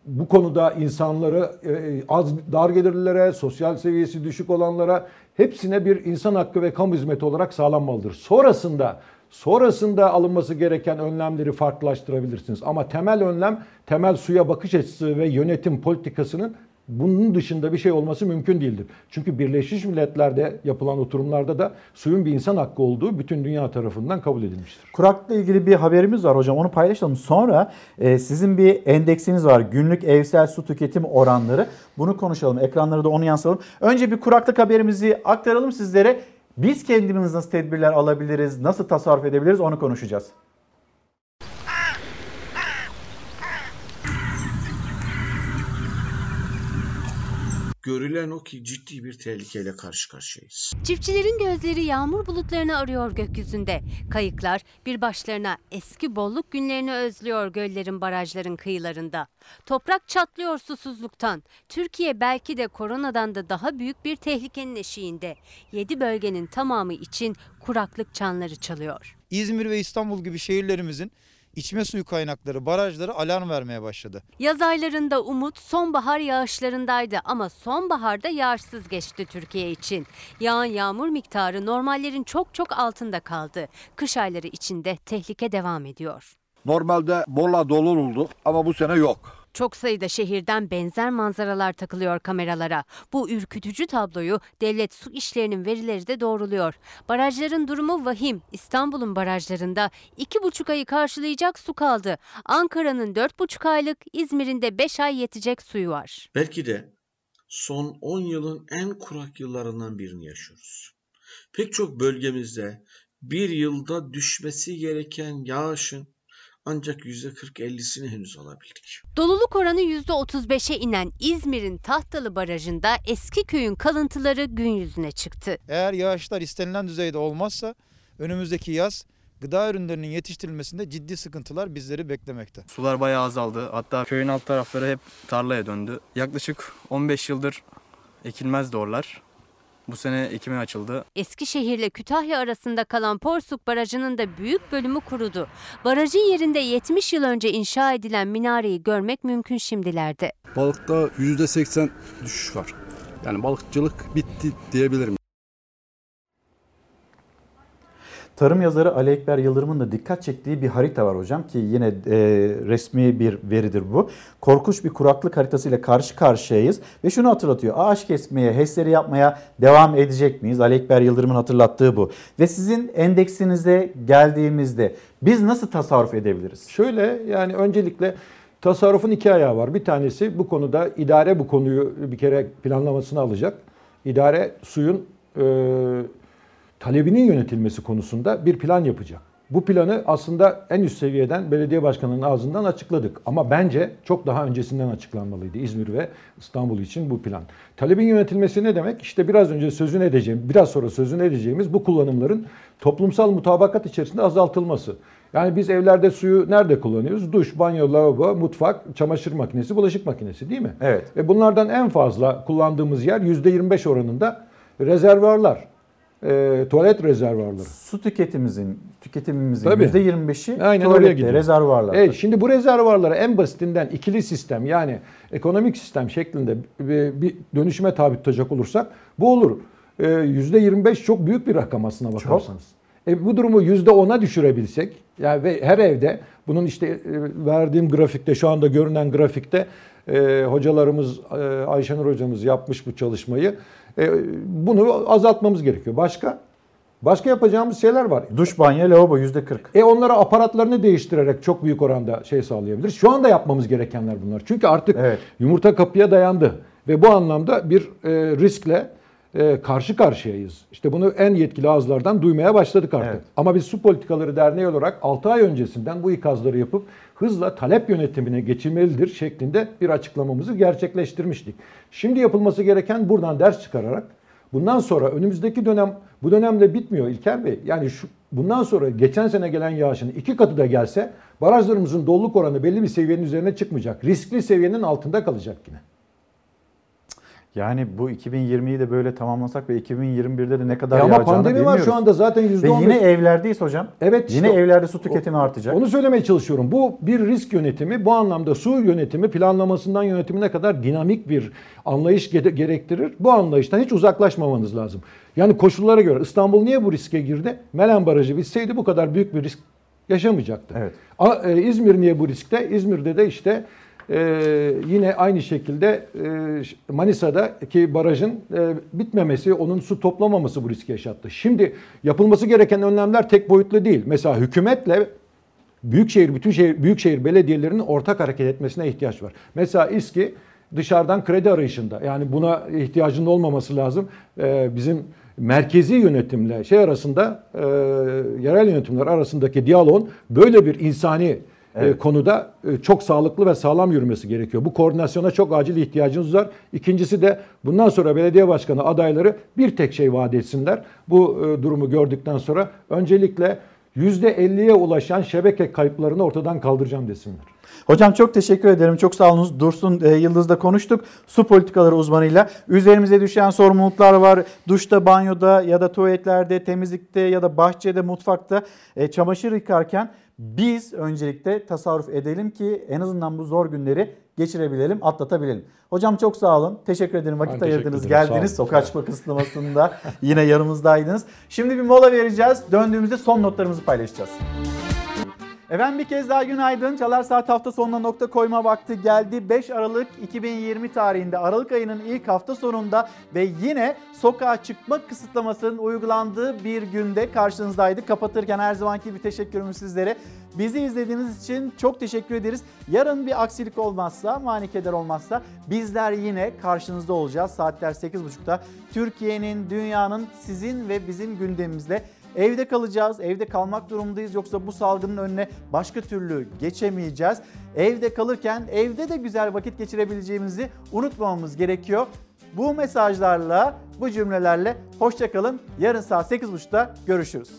bu konuda insanları e, az dar gelirlilere, sosyal seviyesi düşük olanlara hepsine bir insan hakkı ve kamu hizmeti olarak sağlanmalıdır. Sonrasında sonrasında alınması gereken önlemleri farklılaştırabilirsiniz. Ama temel önlem temel suya bakış açısı ve yönetim politikasının bunun dışında bir şey olması mümkün değildir. Çünkü Birleşmiş Milletler'de yapılan oturumlarda da suyun bir insan hakkı olduğu bütün dünya tarafından kabul edilmiştir. Kuraklıkla ilgili bir haberimiz var hocam onu paylaşalım. Sonra e, sizin bir endeksiniz var günlük evsel su tüketim oranları. Bunu konuşalım ekranlara da onu yansıtalım. Önce bir kuraklık haberimizi aktaralım sizlere. Biz kendimiz nasıl tedbirler alabiliriz, nasıl tasarruf edebiliriz onu konuşacağız. Görülen o ki ciddi bir tehlikeyle karşı karşıyayız. Çiftçilerin gözleri yağmur bulutlarını arıyor gökyüzünde. Kayıklar bir başlarına eski bolluk günlerini özlüyor göllerin barajların kıyılarında. Toprak çatlıyor susuzluktan. Türkiye belki de koronadan da daha büyük bir tehlikenin eşiğinde. 7 bölgenin tamamı için kuraklık çanları çalıyor. İzmir ve İstanbul gibi şehirlerimizin içme suyu kaynakları, barajları alarm vermeye başladı. Yaz aylarında umut sonbahar yağışlarındaydı ama sonbaharda yağışsız geçti Türkiye için. Yağan yağmur miktarı normallerin çok çok altında kaldı. Kış ayları içinde tehlike devam ediyor. Normalde Bolla dolu oldu ama bu sene yok. Çok sayıda şehirden benzer manzaralar takılıyor kameralara. Bu ürkütücü tabloyu devlet su işlerinin verileri de doğruluyor. Barajların durumu vahim. İstanbul'un barajlarında iki buçuk ayı karşılayacak su kaldı. Ankara'nın dört buçuk aylık, İzmir'in de beş ay yetecek suyu var. Belki de son 10 yılın en kurak yıllarından birini yaşıyoruz. Pek çok bölgemizde bir yılda düşmesi gereken yağışın ancak %40-50'sini henüz alabildik. Doluluk oranı %35'e inen İzmir'in Tahtalı Barajı'nda eski köyün kalıntıları gün yüzüne çıktı. Eğer yağışlar istenilen düzeyde olmazsa önümüzdeki yaz gıda ürünlerinin yetiştirilmesinde ciddi sıkıntılar bizleri beklemekte. Sular bayağı azaldı. Hatta köyün alt tarafları hep tarlaya döndü. Yaklaşık 15 yıldır ekilmezdi oralar. Bu sene ekime açıldı. Eskişehir'le Kütahya arasında kalan Porsuk Barajı'nın da büyük bölümü kurudu. Barajın yerinde 70 yıl önce inşa edilen minareyi görmek mümkün şimdilerde. Balıkta %80 düşüş var. Yani balıkçılık bitti diyebilirim. Tarım yazarı Ali Ekber Yıldırım'ın da dikkat çektiği bir harita var hocam ki yine e, resmi bir veridir bu. Korkunç bir kuraklık haritasıyla karşı karşıyayız ve şunu hatırlatıyor. Ağaç kesmeye, HES'leri yapmaya devam edecek miyiz? Ali Ekber Yıldırım'ın hatırlattığı bu. Ve sizin endeksinize geldiğimizde biz nasıl tasarruf edebiliriz? Şöyle yani öncelikle tasarrufun iki ayağı var. Bir tanesi bu konuda idare bu konuyu bir kere planlamasını alacak. İdare suyun e, talebinin yönetilmesi konusunda bir plan yapacak. Bu planı aslında en üst seviyeden belediye başkanının ağzından açıkladık. Ama bence çok daha öncesinden açıklanmalıydı İzmir ve İstanbul için bu plan. Talebin yönetilmesi ne demek? İşte biraz önce sözünü edeceğim, biraz sonra sözünü edeceğimiz bu kullanımların toplumsal mutabakat içerisinde azaltılması. Yani biz evlerde suyu nerede kullanıyoruz? Duş, banyo, lavabo, mutfak, çamaşır makinesi, bulaşık makinesi değil mi? Evet. Ve bunlardan en fazla kullandığımız yer %25 oranında rezervuarlar e, tuvalet rezervuarları. Su tüketimimizin tüketimimizin Tabii. %25'i Aynen oraya tuvalette, gidiyor. rezervuarlarda. Evet, şimdi bu rezervuarları en basitinden ikili sistem yani ekonomik sistem şeklinde bir bir dönüşüme tabi tutacak olursak bu olur. E, %25 çok büyük bir rakam aslına bakarsanız. E, bu durumu %10'a düşürebilsek yani ve her evde bunun işte e, verdiğim grafikte şu anda görünen grafikte e, hocalarımız e, Ayşenur hocamız yapmış bu çalışmayı. E, bunu azaltmamız gerekiyor. Başka? Başka yapacağımız şeyler var. Duş, banyo, lavabo %40. E onlara aparatlarını değiştirerek çok büyük oranda şey sağlayabiliriz. Şu anda yapmamız gerekenler bunlar. Çünkü artık yumurta kapıya dayandı. Ve bu anlamda bir e, riskle e, karşı karşıyayız. İşte bunu en yetkili ağızlardan duymaya başladık artık. Evet. Ama biz Su Politikaları Derneği olarak 6 ay öncesinden bu ikazları yapıp hızla talep yönetimine geçilmelidir şeklinde bir açıklamamızı gerçekleştirmiştik. Şimdi yapılması gereken buradan ders çıkararak bundan sonra önümüzdeki dönem bu dönemle bitmiyor İlker Bey. Yani şu bundan sonra geçen sene gelen yağışın iki katı da gelse barajlarımızın doluluk oranı belli bir seviyenin üzerine çıkmayacak. Riskli seviyenin altında kalacak yine. Yani bu 2020'yi de böyle tamamlasak ve 2021'de de ne kadar E ama yağacağını pandemi var bilmiyoruz. şu anda zaten Ve %15. yine evlerdeyiz hocam. Evet. Yine işte evlerde su tüketimi artacak. Onu söylemeye çalışıyorum. Bu bir risk yönetimi. Bu anlamda su yönetimi planlamasından yönetimine kadar dinamik bir anlayış ge- gerektirir. Bu anlayıştan hiç uzaklaşmamanız lazım. Yani koşullara göre İstanbul niye bu riske girdi? Melen Barajı bitseydi bu kadar büyük bir risk yaşamayacaktı. Evet. E, İzmir niye bu riskte? İzmir'de de işte e, yine aynı şekilde e, Manisa'daki barajın e, bitmemesi, onun su toplamaması bu riski yaşattı. Şimdi yapılması gereken önlemler tek boyutlu değil. Mesela hükümetle büyükşehir, bütün şehir, büyükşehir belediyelerinin ortak hareket etmesine ihtiyaç var. Mesela İSKİ dışarıdan kredi arayışında. Yani buna ihtiyacının olmaması lazım. Ee, bizim merkezi yönetimle şey arasında, e, yerel yönetimler arasındaki diyaloğun böyle bir insani e, konuda e, çok sağlıklı ve sağlam yürümesi gerekiyor. Bu koordinasyona çok acil ihtiyacınız var. İkincisi de bundan sonra belediye başkanı adayları bir tek şey vaat etsinler. Bu e, durumu gördükten sonra öncelikle %50'ye ulaşan şebeke kayıplarını ortadan kaldıracağım desinler. Hocam çok teşekkür ederim. Çok sağ olunuz. Dursun e, Yıldız'da konuştuk. Su politikaları uzmanıyla. Üzerimize düşen sorumluluklar var. Duşta, banyoda ya da tuvaletlerde, temizlikte ya da bahçede, mutfakta e, çamaşır yıkarken biz öncelikle tasarruf edelim ki en azından bu zor günleri geçirebilelim, atlatabilelim. Hocam çok sağ olun. Teşekkür ederim. Vakit teşekkür ayırdınız, geldiniz. Sokağa çıkma kısıtlamasında <laughs> yine yanımızdaydınız. Şimdi bir mola vereceğiz. Döndüğümüzde son notlarımızı paylaşacağız. Efendim bir kez daha günaydın. Çalar Saat hafta sonuna nokta koyma vakti geldi. 5 Aralık 2020 tarihinde Aralık ayının ilk hafta sonunda ve yine sokağa çıkma kısıtlamasının uygulandığı bir günde karşınızdaydık. Kapatırken her zamanki bir teşekkürümüz sizlere. Bizi izlediğiniz için çok teşekkür ederiz. Yarın bir aksilik olmazsa, mani keder olmazsa bizler yine karşınızda olacağız. Saatler 8.30'da Türkiye'nin, dünyanın sizin ve bizim gündemimizle Evde kalacağız, evde kalmak durumundayız yoksa bu salgının önüne başka türlü geçemeyeceğiz. Evde kalırken evde de güzel vakit geçirebileceğimizi unutmamamız gerekiyor. Bu mesajlarla, bu cümlelerle hoşçakalın. Yarın saat 8.30'da görüşürüz.